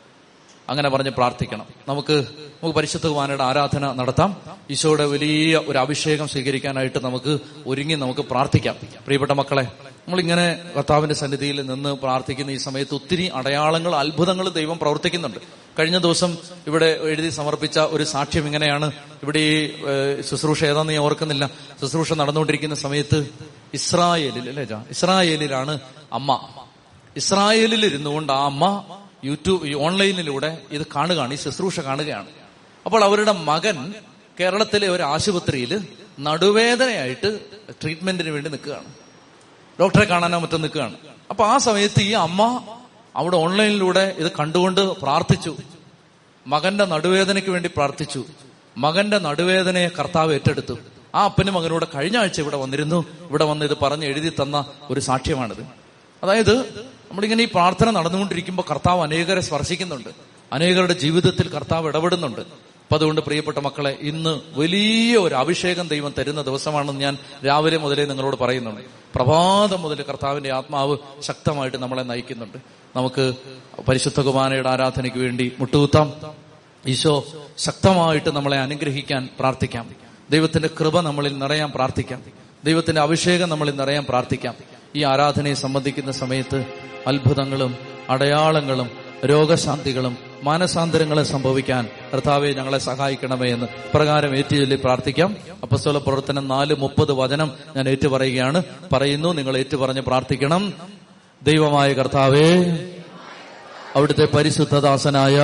അങ്ങനെ പറഞ്ഞ് പ്രാർത്ഥിക്കണം. നമുക്ക് നമുക്ക് പരിശുദ്ധ കുമാരയുടെ ആരാധന നടത്താം. ഈശോയുടെ വലിയ ഒരു അഭിഷേകം സ്വീകരിക്കാനായിട്ട് നമുക്ക് ഒരുങ്ങി നമുക്ക് പ്രാർത്ഥിക്കാം. പ്രിയപ്പെട്ട മക്കളെ നമ്മളിങ്ങനെ കർത്താവിന്റെ സന്നിധിയിൽ നിന്ന് പ്രാർത്ഥിക്കുന്ന ഈ സമയത്ത് ഒത്തിരി അടയാളങ്ങൾ അത്ഭുതങ്ങൾ ദൈവം പ്രവർത്തിക്കുന്നുണ്ട്. കഴിഞ്ഞ ദിവസം ഇവിടെ എഴുതി സമർപ്പിച്ച ഒരു സാക്ഷ്യം ഇങ്ങനെയാണ്. ഇവിടെ ഈ ശുശ്രൂഷ ഏതാന്ന് ഞാൻ ഓർക്കുന്നില്ല. ശുശ്രൂഷ നടന്നുകൊണ്ടിരിക്കുന്ന സമയത്ത് ഇസ്രായേലിൽ അല്ലേ ഇസ്രായേലിലാണ് അമ്മ. ഇസ്രായേലിൽ ഇരുന്നുകൊണ്ട് ആ അമ്മ യൂട്യൂബ് ഓൺലൈനിലൂടെ ഇത് കാണുകയാണ് ഈ ശുശ്രൂഷ കാണുകയാണ്. അപ്പോൾ അവരുടെ മകൻ കേരളത്തിലെ ഒരു ആശുപത്രിയിൽ നടുവേദനയായിട്ട് ട്രീറ്റ്മെന്റിന് വേണ്ടി നിൽക്കുകയാണ്. ഡോക്ടറെ കാണാനോ മറ്റോ നിൽക്കുകയാണ്. അപ്പൊ ആ സമയത്ത് ഈ അമ്മ അവിടെ ഓൺലൈനിലൂടെ ഇത് കണ്ടുകൊണ്ട് പ്രാർത്ഥിച്ചു. മകന്റെ നടുവേദനയ്ക്ക് വേണ്ടി പ്രാർത്ഥിച്ചു. മകന്റെ നടുവേദനയെ കർത്താവ് ഏറ്റെടുത്തു. ആ അപ്പനും മകനോട് കഴിഞ്ഞ ആഴ്ച ഇവിടെ വന്നിരുന്നു. ഇവിടെ വന്ന് ഇത് പറഞ്ഞ് എഴുതി തന്ന ഒരു സാക്ഷ്യമാണിത്. അതായത് നമ്മളിങ്ങനെ ഈ പ്രാർത്ഥന നടന്നുകൊണ്ടിരിക്കുമ്പോൾ കർത്താവ് അനേകരെ സ്പർശിക്കുന്നുണ്ട്. അനേകരുടെ ജീവിതത്തിൽ കർത്താവ് ഇടപെടുന്നുണ്ട്. അപ്പൊ അതുകൊണ്ട് പ്രിയപ്പെട്ട മക്കളെ ഇന്ന് വലിയ ഒരു അഭിഷേകം ദൈവം തരുന്ന ദിവസമാണെന്ന് ഞാൻ രാവിലെ മുതലേ നിങ്ങളോട് പറയുന്നുണ്ട്. പ്രഭാതം മുതൽ കർത്താവിന്റെ ആത്മാവ് ശക്തമായിട്ട് നമ്മളെ നയിക്കുന്നുണ്ട്. നമുക്ക് പരിശുദ്ധ കുമാരയുടെ ആരാധനയ്ക്ക് വേണ്ടി മുട്ടുകുത്താം. ഈശോ ശക്തമായിട്ട് നമ്മളെ അനുഗ്രഹിക്കാൻ പ്രാർത്ഥിക്കാം. ദൈവത്തിന്റെ കൃപ നമ്മളിൽ നിറയാൻ പ്രാർത്ഥിക്കാം. ദൈവത്തിന്റെ അഭിഷേകം നമ്മളിൽ നിറയാൻ പ്രാർത്ഥിക്കാം. ഈ ആരാധനയെ സംബന്ധിക്കുന്ന സമയത്ത് അത്ഭുതങ്ങളും അടയാളങ്ങളും രോഗശാന്തികളും മാനസാന്തരങ്ങളും സംഭവിക്കാൻ കർത്താവെ ഞങ്ങളെ സഹായിക്കണമേ എന്ന് പ്രകാരം ഏറ്റുചൊല്ലി പ്രാർത്ഥിക്കാം. അപ്പസ്തോല പ്രവർത്തനം നാല് മുപ്പത് വചനം ഞാൻ ഏറ്റുപറയുകയാണ് പറയുന്നു നിങ്ങൾ ഏറ്റുപറഞ്ഞ് പ്രാർത്ഥിക്കണം. ദൈവമായ കർത്താവേ അവിടുത്തെ പരിശുദ്ധദാസനായ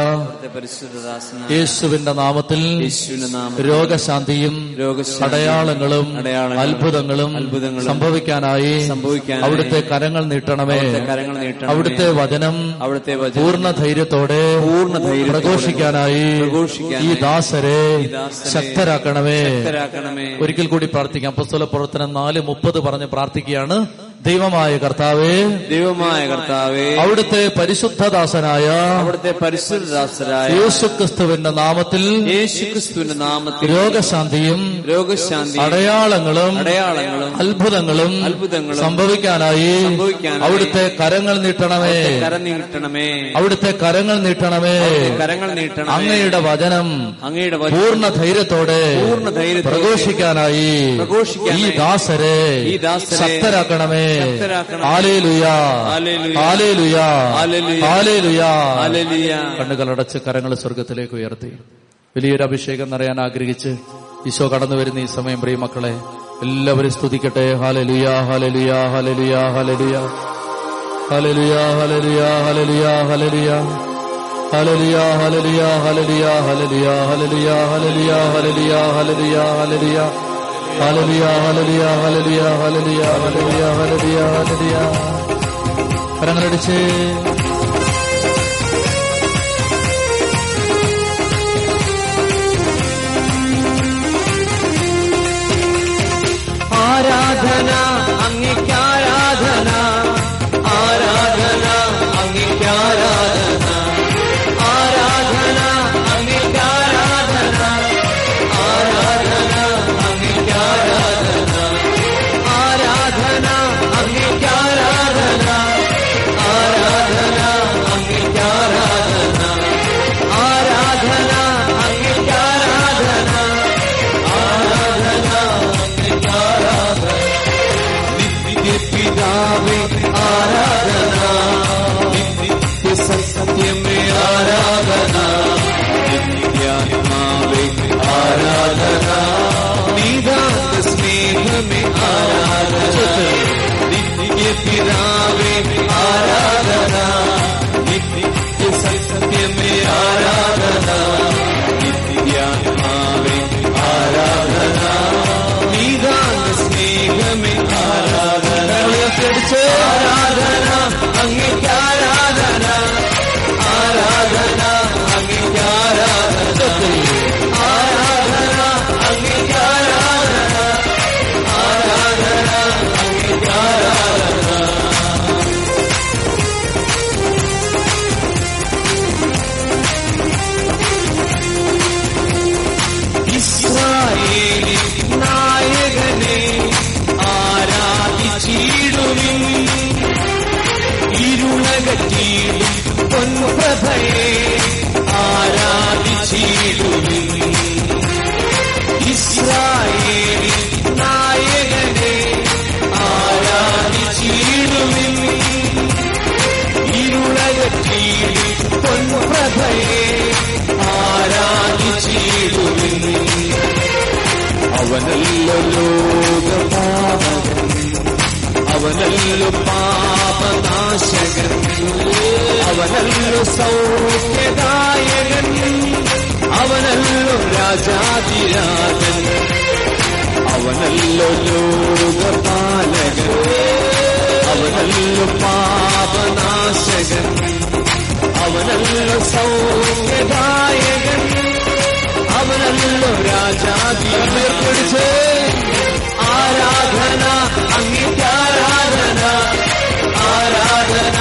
യേശുവിന്റെ നാമത്തിൽ രോഗശാന്തിയും അടയാളങ്ങളും അത്ഭുതങ്ങളും സംഭവിക്കാനായി അവിടുത്തെ കരങ്ങൾ നീട്ടണമേ. അവിടുത്തെ വചനം അവിടുത്തെ പൂർണ ധൈര്യത്തോടെ പൂർണ ധൈര്യം പ്രഘോഷിക്കാനായി ഈ ദാസരെ ശക്തരാക്കണമേ. ശക്തരാക്കണമേ. ഒരിക്കൽ കൂടി പ്രാർത്ഥിക്കാം. പുസ്തക പ്രവർത്തനം നാല് മുപ്പത് പറഞ്ഞ് പ്രാർത്ഥിക്കുകയാണ്. ദൈവമായ കർത്താവേ ദൈവമായ കർത്താവേ അവിടുത്തെ പരിശുദ്ധദാസനായ അവിടുത്തെ പരിശുദ്ധദാസനായ യേശുക്രിസ്തുവിന്റെ നാമത്തിൽ യേശുക്രിസ്തുവിന്റെ നാമത്തിൽ രോഗശാന്തിയും രോഗശാന്തി അടയാളങ്ങളും അടയാളങ്ങളും അത്ഭുതങ്ങളും അത്ഭുതങ്ങളും സംഭവിക്കാനായി അവിടുത്തെ കരങ്ങൾ നീട്ടണമേ. കരം നീട്ടണമേ. അവിടുത്തെ കരങ്ങൾ നീട്ടണമേ. കരങ്ങൾ നീട്ടണം അങ്ങയുടെ വചനം അങ്ങയുടെ പൂർണ ധൈര്യത്തോടെ പൂർണ ധൈര്യത്തോടെ പ്രഘോഷിക്കാനായി പ്രഘോഷിക്കാനായി ഈ ദാസരെ ഈ ദാസരെ ശക്തരാക്കണമേ. ശക്തരാക്കണമേ. അടച്ച് ഹാലേലുയാ. Hallelujah hallelujah. ഹാലേലുയാ കരങ്ങൾ സ്വർഗത്തിലേക്ക് ഉയർത്തി വലിയൊരു അഭിഷേകം നിറയാൻ ആഗ്രഹിച്ച് ഈശോ കടന്നു വരുന്ന ഈ സമയം പ്രിയ മക്കളെ എല്ലാവരും സ്തുതിക്കട്ടെ ഹാലലുയാ ഹാലലുയാ ഹാലലുയാ ഹാലലുയാ ഹാലലുയാ ഹാലലുയാ ഹാലലുയാ ഹാലലുയാ ഹല്ലേലൂയ ഹല്ലേലൂയ ഹല്ലേലൂയ ഹല്ലേലൂയ ഹല്ലേലൂയ ഹല്ലേലൂയ ഹല്ലേലൂയ ഹല്ലേലൂയ ഹല്ലേലൂയ ഹലലിയ ഹലലിയ ഹലലിയ ഹലലിയ ഹലലിയ ഹലലിയ ഹലലിയ കരങ്ങളടിച്ചേ അവനല്ലോ പാപനാശകൻ അവനല്ലോ സൗഖ്യദായകൻ. അവനല്ലോ രാജാതിരാജൻ അവനല്ലോ ലോകപാലകൻ അവനല്ലോ പാപനാശകൻ. അവനല്ലോ സൗഖ്യദായകൻ. അവനല്ലോ രാജാതിർപ്പിടിച്ച് ആരാധന അങ്ങിന്റെ ആരാധന. അംഗീകാരാധന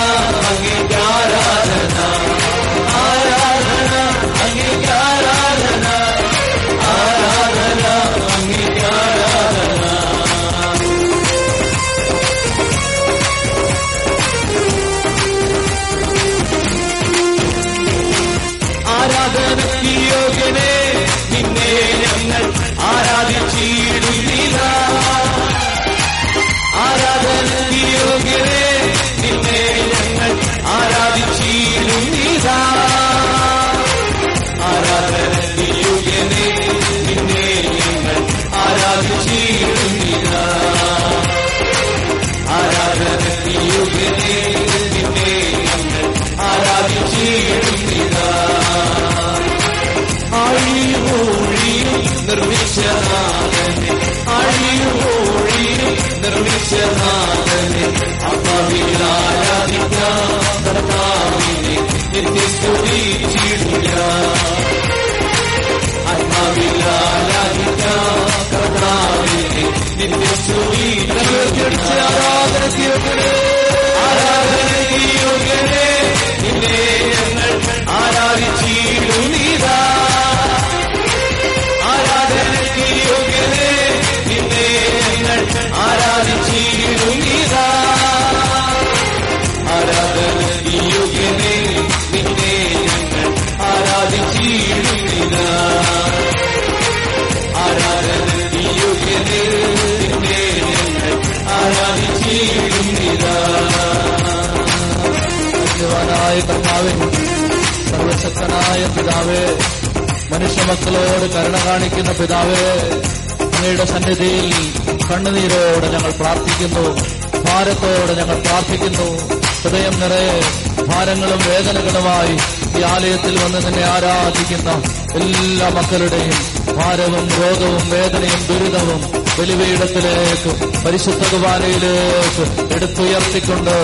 എല്ലാ മക്കളുടെയും ഭാരവും രോഗവും വേദനയും ദുരിതവും ബലിപീഠത്തിലേക്ക് പരിശുദ്ധ കുർബാനയിലേക്ക് എടുത്തുയർത്തിക്കൊണ്ട്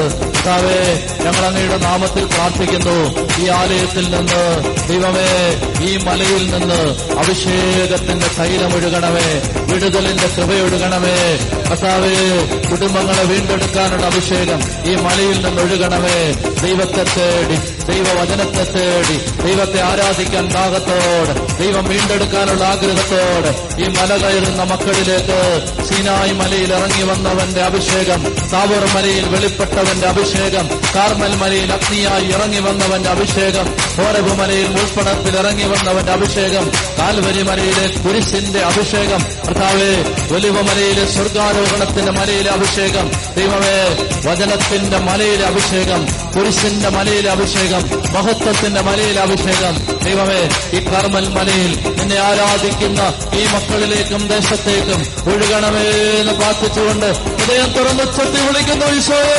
കർത്താവേ ഞങ്ങൾ അങ്ങയുടെ നാമത്തിൽ പ്രാർത്ഥിക്കുന്നു. ഈ ആലയത്തിൽ നിന്ന് ദൈവമേ ഈ മലയിൽ നിന്ന് അഭിഷേകത്തിന്റെ തൈലമൊഴുകണമേ വിടുതലിന്റെ കൃപയൊഴുകണമേ കർത്താവേ കുടുംബങ്ങളെ വീണ്ടെടുക്കാനുള്ള അഭിഷേകം ഈ മലയിൽ നിന്ന് ഒഴുകണമേ. ദൈവത്തെ തേടി ദൈവവചനത്തെ തേടി ദൈവത്തെ ആരാധിക്കാൻ ഭാഗത്തോട് ദൈവം വീണ്ടെടുക്കാനുള്ള ആഗ്രഹത്തോട് ഈ മല കയറുന്ന മക്കളിലേക്ക് സീനായി മലയിൽ ഇറങ്ങി വന്നവന്റെ അഭിഷേകം താവൂർ മലയിൽ വെളിപ്പെട്ടവന്റെ അഭിഷേകം കാർമൽ മലയിൽ അഗ്നിയായി ഇറങ്ങി വന്നവന്റെ അഭിഷേകം ഓരവ് മലയിൽ മുൾപ്പടത്തിൽ ഇറങ്ങി വന്നവന്റെ അഭിഷേകം കാൽവരി മലയിലെ കുരിശിന്റെ അഭിഷേകം കർത്താവേ ഒലിവ മലയിലെ സ്വർഗാരോഹണത്തിന്റെ മലയിലെ അഭിഷേകം ദൈവമേ വചനത്തിന്റെ മലയിലെ അഭിഷേകം കുരിശിന്റെ മലയിലെ അഭിഷേകം മഹത്വത്തിന്റെ മലയിലെ അഭിഷേകം ദൈവമേ ഈ കർമ്മൽ മലയിൽ നിന്നെ ആരാധിക്കുന്ന ഈ മക്കളിലേക്കും ദേശത്തേക്കും ഒഴുകണമേ എന്ന് പ്രാർത്ഥിച്ചുകൊണ്ട് ഹൃദയം തുറന്ന് ചെത്തി വിളിക്കുന്നു ഈശോയേ.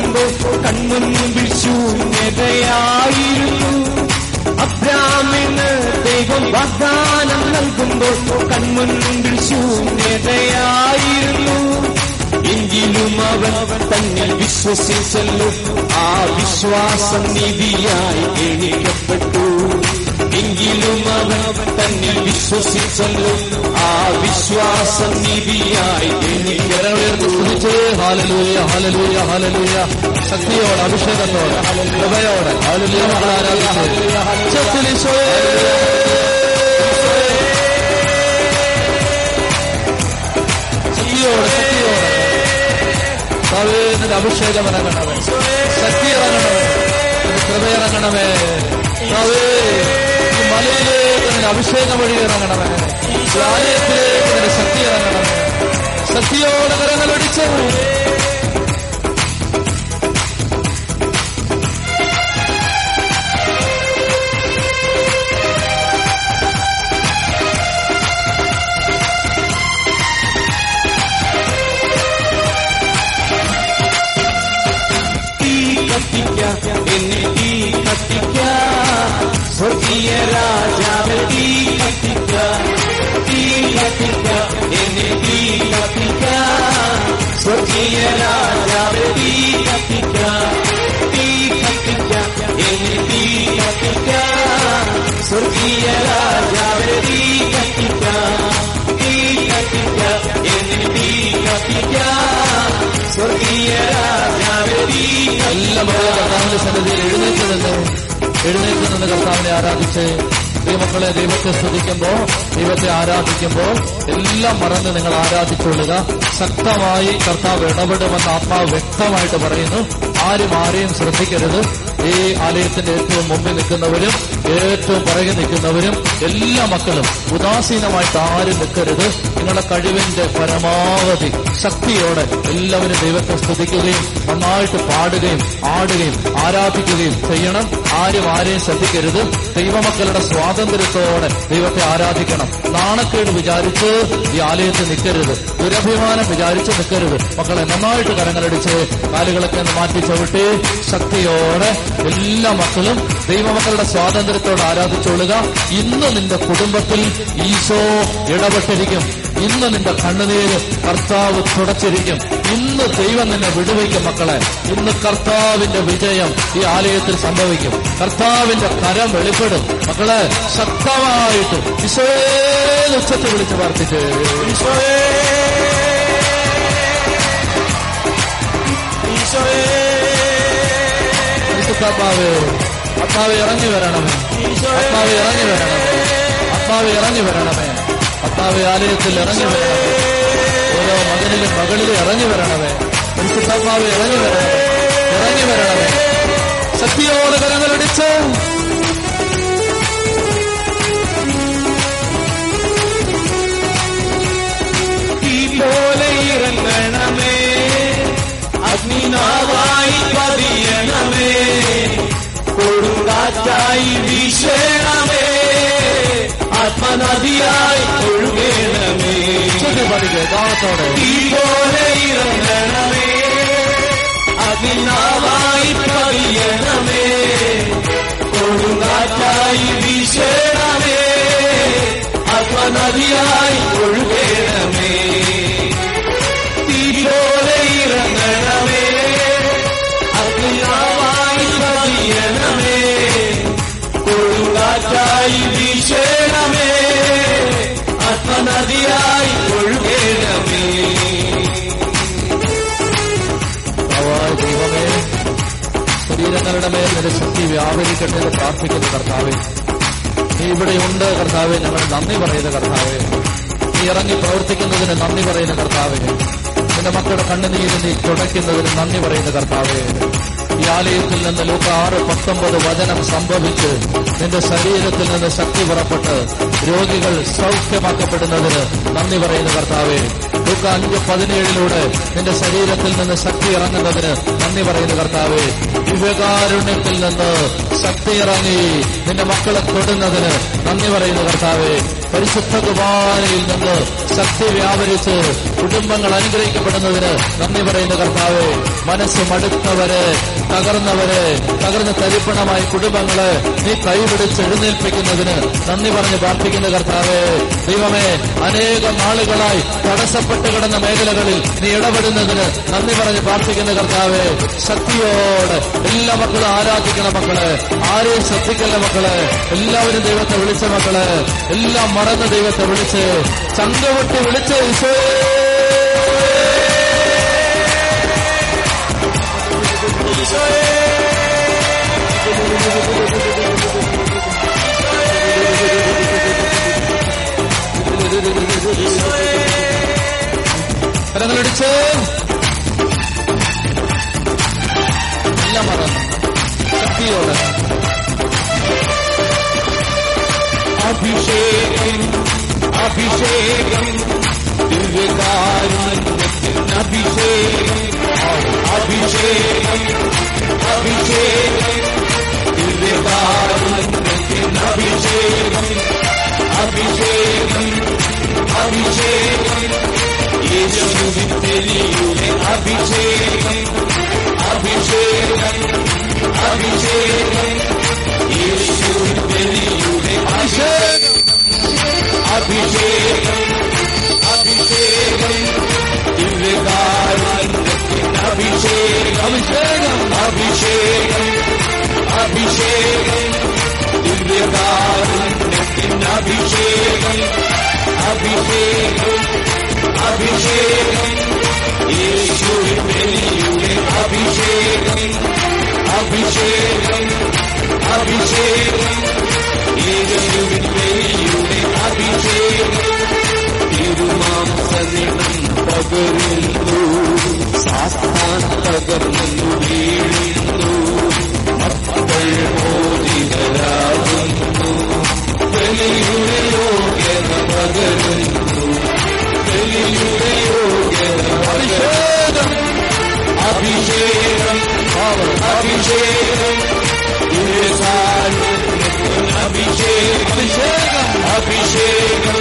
നൽകുമ്പോൾ കൺമുൻപിൽ ശൂന്യതയായിരുന്നു അബ്രാമിന് ദൈവം വാഗ്ദാനം നൽകുമ്പോൾ കൺമുന്നിൽ ശൂന്യതയായിരുന്നു എങ്കിലും അവൻ തന്നിൽ വിശ്വസിച്ചല്ലോ. ആ വിശ്വാസം നിധിയായി എണിക്കപ്പെട്ടു എങ്കിലും അവൻ തന്നിൽ വിശ്വസിച്ചല്ലോ. ആ വിശ്വാസം നിധിയായി എനിക്ക് ഹാലലൂയ ഹാലലൂയ ഹാലലൂയ. ശക്തിയോടെ അഭിഷേകത്തോടെ കൃപയോടെ. ഹാലലൂയ ശക്തിയോടെ അഭിഷേകം ഇറങ്ങണമേ. ശക്തി ഇറങ്ങണമേ. കൃപയിറങ്ങണമേ മലയിലേക്ക് നിന്റെ അഭിഷേകം വഴി ഇറങ്ങണമേ ആലയത്തിലേക്ക് നിന്റെ ശക്തി ഇറങ്ങണമേ ശക്തിയോടെ കരങ്ങളടിച്ച് സ്വർഗീയ രാജാവ് തീ കത്തിക്ക തീ കത്തിക്ക എന്നെ തീ കത്തിക്ക സ്വർഗീയ രാജാവ് തീ കത്തിക്ക തീ കത്തിക്ക എന്നെ തീ കത്തിക്ക സ്വർഗീയ രാജാവ് തീ കത്തിക്ക തീ കത്തിക്ക എന്നെ തീ കത്തിക്ക സ്വർഗീയ രാജാവ് തീ എല്ലാ മക്കളും കർത്താവിന്റെ സന്നിധിയിൽ എഴുന്നേറ്റ് നിന്ന് എഴുന്നേറ്റ് നിന്ന് കർത്താവിനെ ആരാധിച്ച് ദൈവങ്ങളെ ദൈവത്തെ സ്തുതിക്കുമ്പോൾ ദൈവത്തെ ആരാധിക്കുമ്പോൾ എല്ലാം മറന്ന് നിങ്ങൾ ആരാധിച്ചുകൊള്ളുക. ശക്തമായി കർത്താവ് ഇടപെടുമെന്ന് ആത്മാവ് വ്യക്തമായിട്ട് പറയുന്നു. ആരും ആരെയും ശ്രദ്ധിക്കരുത്. ഈ ആലയത്തിന്റെ ഏറ്റവും മുമ്പിൽ നിൽക്കുന്നവരും ഏറ്റവും പുറകെ നിൽക്കുന്നവരും എല്ലാ മക്കളും ഉദാസീനമായിട്ട് ആരും നിൽക്കരുത്. നിങ്ങളുടെ കഴിവിന്റെ പരമാവധി ശക്തിയോടെ എല്ലാവരും ദൈവത്തെ സ്തുതിക്കുകയും നന്നായിട്ട് പാടുകയും ആടുകയും ആരാധിക്കുകയും ചെയ്യണം. ആരും ആരെയും ശ്രദ്ധിക്കരുത്. ദൈവമക്കളുടെ സ്വാതന്ത്ര്യത്തോടെ ദൈവത്തെ ആരാധിക്കണം. നാണക്കേട് വിചാരിച്ച് ഈ ആലയത്തിൽ നിൽക്കരുത്. ദുരഭിമാനം വിചാരിച്ച് നിൽക്കരുത്. മക്കളെ നന്നായിട്ട് കരങ്ങളടിച്ച് കാലുകളൊക്കെ മാറ്റി ചവിട്ടി ശക്തിയോടെ എല്ലാ മക്കളും ദൈവമക്കളുടെ സ്വാതന്ത്ര്യത്തോടെ ആരാധിച്ചോളുക. ഇന്ന് നിന്റെ കുടുംബത്തിൽ ഈശോ ഇടപെട്ടിരിക്കും. ഇന്ന് നിന്റെ കണ്ണുനീര് കർത്താവ് തുടച്ചിരിക്കും. ഇന്ന് ദൈവം നിന്നെ വിടുവയ്ക്കും മക്കളെ. ഇന്ന് കർത്താവിന്റെ വിജയം ഈ ആലയത്തിൽ സംഭവിക്കും. കർത്താവിന്റെ കരം വെളിപ്പെടും. മക്കളെ ശക്തമായിട്ട് ഈശോയെ ഉച്ചത്തിൽ വിളിച്ച് പ്രാർത്ഥിച്ച്. ഈശോയെ. പരിശുദ്ധാത്മാവേ ആത്മാവ് ഇറങ്ങി വരണമേ. അത്താവ് ഇറങ്ങി വരണമേ. അത്താവ് ഇറങ്ങി വരണമേ. അത്താവ് ആലയത്തിൽ ഇറങ്ങി വരണമേ. ഓരോ മകനിലും മകളിലും ഇറങ്ങി വരണമേ. പരിശുദ്ധാത്മാവ് ഇറങ്ങി വരണമേ. ഇറങ്ങി വരണമേ. ശക്തിയോട് കരങ്ങളടിച്ച് പോലെ ഇറങ്ങണമേ. അഗ്നിനാവായി പതിയണമേ. കൊടുങ്കാറ്റായി വീശേണമേ. ആത്മനദിയായി ഒഴുകേണമേ. തീ പോലെ ഇറങ്ങണമേ. അതിനാവായി പതിയണമേ കൊടുങ്കാറ്റായി വീശേണമേ. ആത്മനദിയായി ഒഴുകണമേ. കൊടുങ്കാറ്റായി വീശണമേ ആത്മനദിയായി ഒഴുകണമേ. ശരീരങ്ങളുടെ മേൽ നിന്റെ ശക്തി വ്യാപരിക്കട്ടെ എന്ന് പ്രാർത്ഥിക്കുന്ന കർത്താവേ. നീ ഇവിടെയുണ്ട് കർത്താവെ ഞങ്ങൾ നന്ദി പറയുന്ന കർത്താവെ. നീ ഇറങ്ങി പ്രവർത്തിക്കുന്നതിന് നന്ദി പറയുന്ന കർത്താവെ. നിന്റെ മക്കളുടെ കണ്ണുനീര് നീ തുടയ്ക്കുന്നതിന് നന്ദി പറയുന്ന കർത്താവെ. ഈ നിന്ന് ലോക ആറ് പത്തൊമ്പത് വചനം സംഭവിച്ച് നിന്റെ ശരീരത്തിൽ നിന്ന് ശക്തി പുറപ്പെട്ട് രോഗികൾ സൗഖ്യമാക്കപ്പെടുന്നതിന് നന്ദി പറയുന്ന കർത്താവെ. ലൂക്ക അഞ്ച് പതിനേഴിലൂടെ നിന്റെ ശരീരത്തിൽ നിന്ന് ശക്തി ഇറങ്ങുന്നതിന് നന്ദി പറയുന്ന കർത്താവെ. ദിവ്യകാരുണ്യത്തിൽ നിന്ന് ശക്തി ഇറങ്ങി നിന്റെ മക്കളെ തൊടുന്നതിന് നന്ദി പറയുന്നു കർത്താവെ. പരിശുദ്ധ കുമാരയിൽ നിന്ന് ശക്തി വ്യാപരിച്ച് കുടുംബങ്ങൾ അനുഗ്രഹിക്കപ്പെടുന്നതിന് നന്ദി പറയുന്ന കർത്താവെ. മനസ്സ് മടുത്തവരെ തകർന്നവരെ തകർന്ന തരിപ്പണമായ കുടുംബങ്ങളെ നീ കൈപിടിച്ച് എഴുന്നേൽപ്പിക്കുന്നതിന് നന്ദി പറഞ്ഞ് പ്രാർത്ഥിക്കുന്ന കർത്താവേ. ദൈവമേ അനേകം നാളുകളായി തടസ്സപ്പെട്ട് കിടന്ന മേഖലകളിൽ നീ ഇടപെടുന്നതിന് നന്ദി പറഞ്ഞ് പ്രാർത്ഥിക്കുന്ന കർത്താവേ ശക്തിയോട് എല്ലാ മക്കളും ആരാധിക്കണ മക്കൾ. ആരെയും ശ്രദ്ധിക്കല്ല മക്കൾ. എല്ലാവരും ദൈവത്തെ വിളിച്ച മക്കൾ. എല്ലാം മറന്ന ദൈവത്തെ വിളിച്ച്. ചങ്കവട്ടി വിളിച്ച് ഈശോയേ. കരങ്ങളടിച്ച് എല്ലാം മറന്നു ശക്തിയോടെ. അഭിഷേകം അഭിഷേകം ദിവ്യകാരുണ്യത്തിൻ അഭിഷേകം അഭിഷേകം അഭിഷേകം ദിവ്യകാരുണ്യത്തിൻ അഭിഷേകം അഭിഷേകം അഭിഷേകം യേശുവിൻ തെരിയുടെ അഭിഷേകം അഭിഷേകം അഭിഷേകം യേശുവിൻ തെരിയുടെ അഭിഷേകം അഭിഷേകം അഭിഷേകം അഭിഷേകം അഭിഷേകം അഭിഷേകം അഭിഷേകം ദിവ്യകാരുണ്യത്തിൻ അഭിഷേകം അഭിഷേകം അഭിഷേകം യേശുവിൻ ബലിയുടെ അഭിഷേകം അഭിഷേകം അഭിഷേകം യേശുവിൻ ബലിയുടെ അഭിഷേകം തിരുമാംസനിടം പകരുന്നു സാസ്ഥാൻ തകർന്നു വീഴുന്നു മക്കൾ മോചിതരാകുന്നു ബലിയുടെ യോഗ്യത പകരുന്നു അഭിഷേകം അഭിഷേകം അഭിഷേകം അഭിഷേകം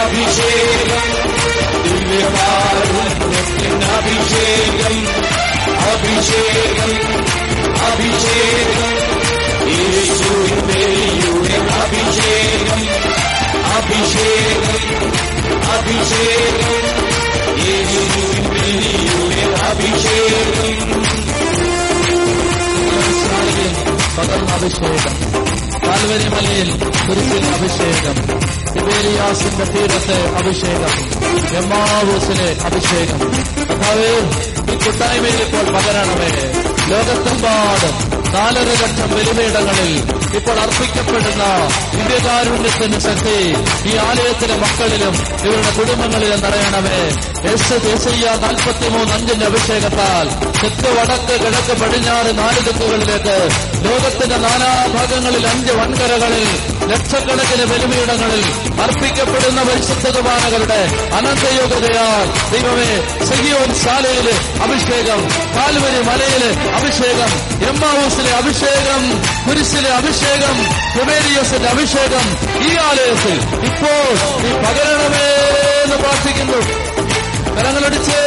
അഭിഷേകം ദിവ്യകാരുണ്യത്തിൻ അഭിഷേകം അഭിഷേകം അഭിഷേകം യേശുവിൻ ബലിയുടെ അഭിഷേകം. അഭിഷേകം യേശുവിൻ അഭിഷേകം. പകർന്ന അഭിഷേകം. കാൽവരിമലയിൽ കുരിശിൽ അഭിഷേകം ഇബേലിയാസിന്റെ തീരത്തെ അഭിഷേകം എമ്മാവൂസിലെ അഭിഷേകം കർത്താവേ ഈ കൂട്ടായ്മയിൽ ഇപ്പോൾ പകരണമേ ലോകത്തെമ്പാടും നാലര ലക്ഷം ബലിപീഠങ്ങളിൽ ഇപ്പോൾ അർപ്പിക്കപ്പെടുന്ന ദിവ്യകാരുണ്യത്തിന് ശക്തി ഈ ആലയത്തിലെ മക്കളിലും ഇവരുടെ കുടുംബങ്ങളിലും നിറയണമേ. എസ് ദേശീയ നാൽപ്പത്തിമൂന്ന് അഞ്ചിന്റെ അഭിഷേകത്താൽ തെക്ക് വടക്ക് കിഴക്ക് പടിഞ്ഞാറ് നാല് ദിക്കുകളിലേക്ക് ലോകത്തിന്റെ നാനാഭാഗങ്ങളിൽ അഞ്ച് വൻകരകളിൽ ലക്ഷക്കണക്കിന് ബലിപീഠങ്ങളിൽ അർപ്പിക്കപ്പെടുന്ന പരിശുദ്ധ കുർബാനകളുടെ അനന്തയോഗ്യതയാൽ ദൈവമേ സഹിയോൻ ശാലയിലെ അഭിഷേകം കാൽവരി മലയിലെ അഭിഷേകം എമ്മാവൂസിലെ അഭിഷേകം കുരിശിലെ അഭിഷേകം കുമേരിയസിന്റെ അഭിഷേകം ഈ ആലയത്തിൽ ഇപ്പോൾ നീ പകരണമേ എന്ന് പ്രാർത്ഥിക്കുന്നു. കരങ്ങളടിച്ച്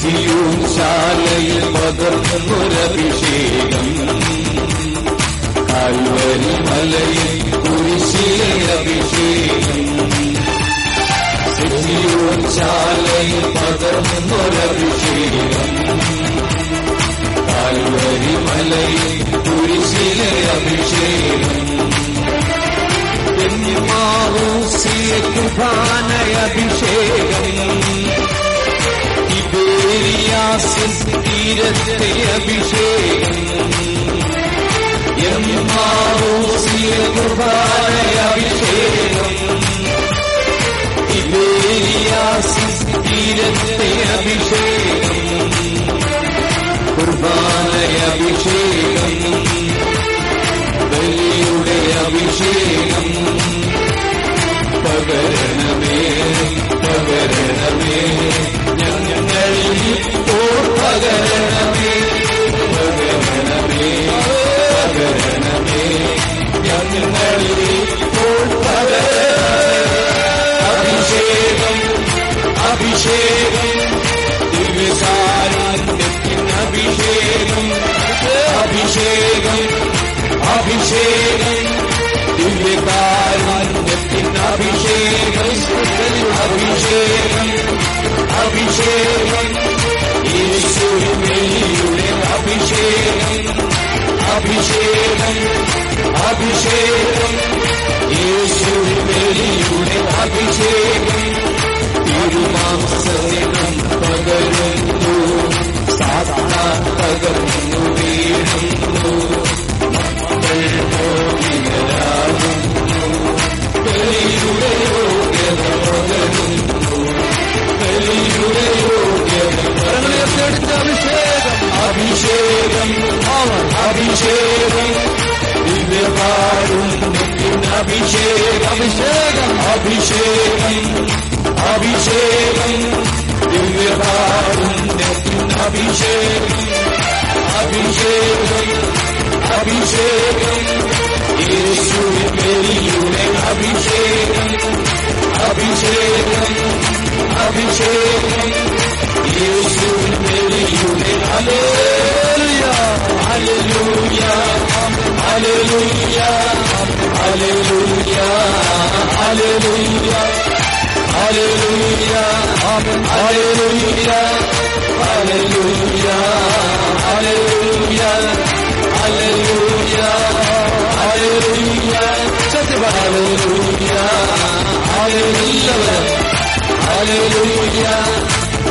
സിസിയും ശാലയിൽ പകർന്നൊരഭിഷേകം കൽവരി മലയിൽ കുരിശിലെ അഭിഷേകം. സിസിയും ശാലയിൽ പകർന്നൊരഭിഷേകം കൽവരി മലയിൽ കുരിശിലെ അഭിഷേകം. മാവൂസിലെ തിബേരിയാസിൻ തീരത്തെ അഭിഷേകം അഭിഷേകം തിബേരിയാസിൻ തീരത്തെ അഭിഷേകം കുർബാനയ അഭിഷേകം ബലിയുടെ അഭിഷേകം പകരണമേ പകരണമേ ഞങ്ങളിൽ അഭിഷേകം ദിവ്യകാരുണ്യത്തിൻ അഭിഷേകം അഭിഷേകം അഭിഷേകം അഭിഷേകം അഭിഷേകം യേശുവിന്റെ അഭിഷേകം തിരുമാംസനം പകരുന്നു സാധാ പകർന്നു വീഴുന്നു മക്കൾ മോഹിതരാകുന്നു ബലിയുടെ യോഗ്യത പകരുന്നു ബലിയുടെ യോഗ്യത Abhishekam, Abhishekam, Abhishekam, Abhishekam, Abhishekam, Abhishekam, Abhishekam, Abhishekam, Abhishekam, Abhishekam, Abhishekam, Abhishekam, Abhishekam, Abhishekam, Abhishekam, Abhishekam, Abhishekam, Hallelujah.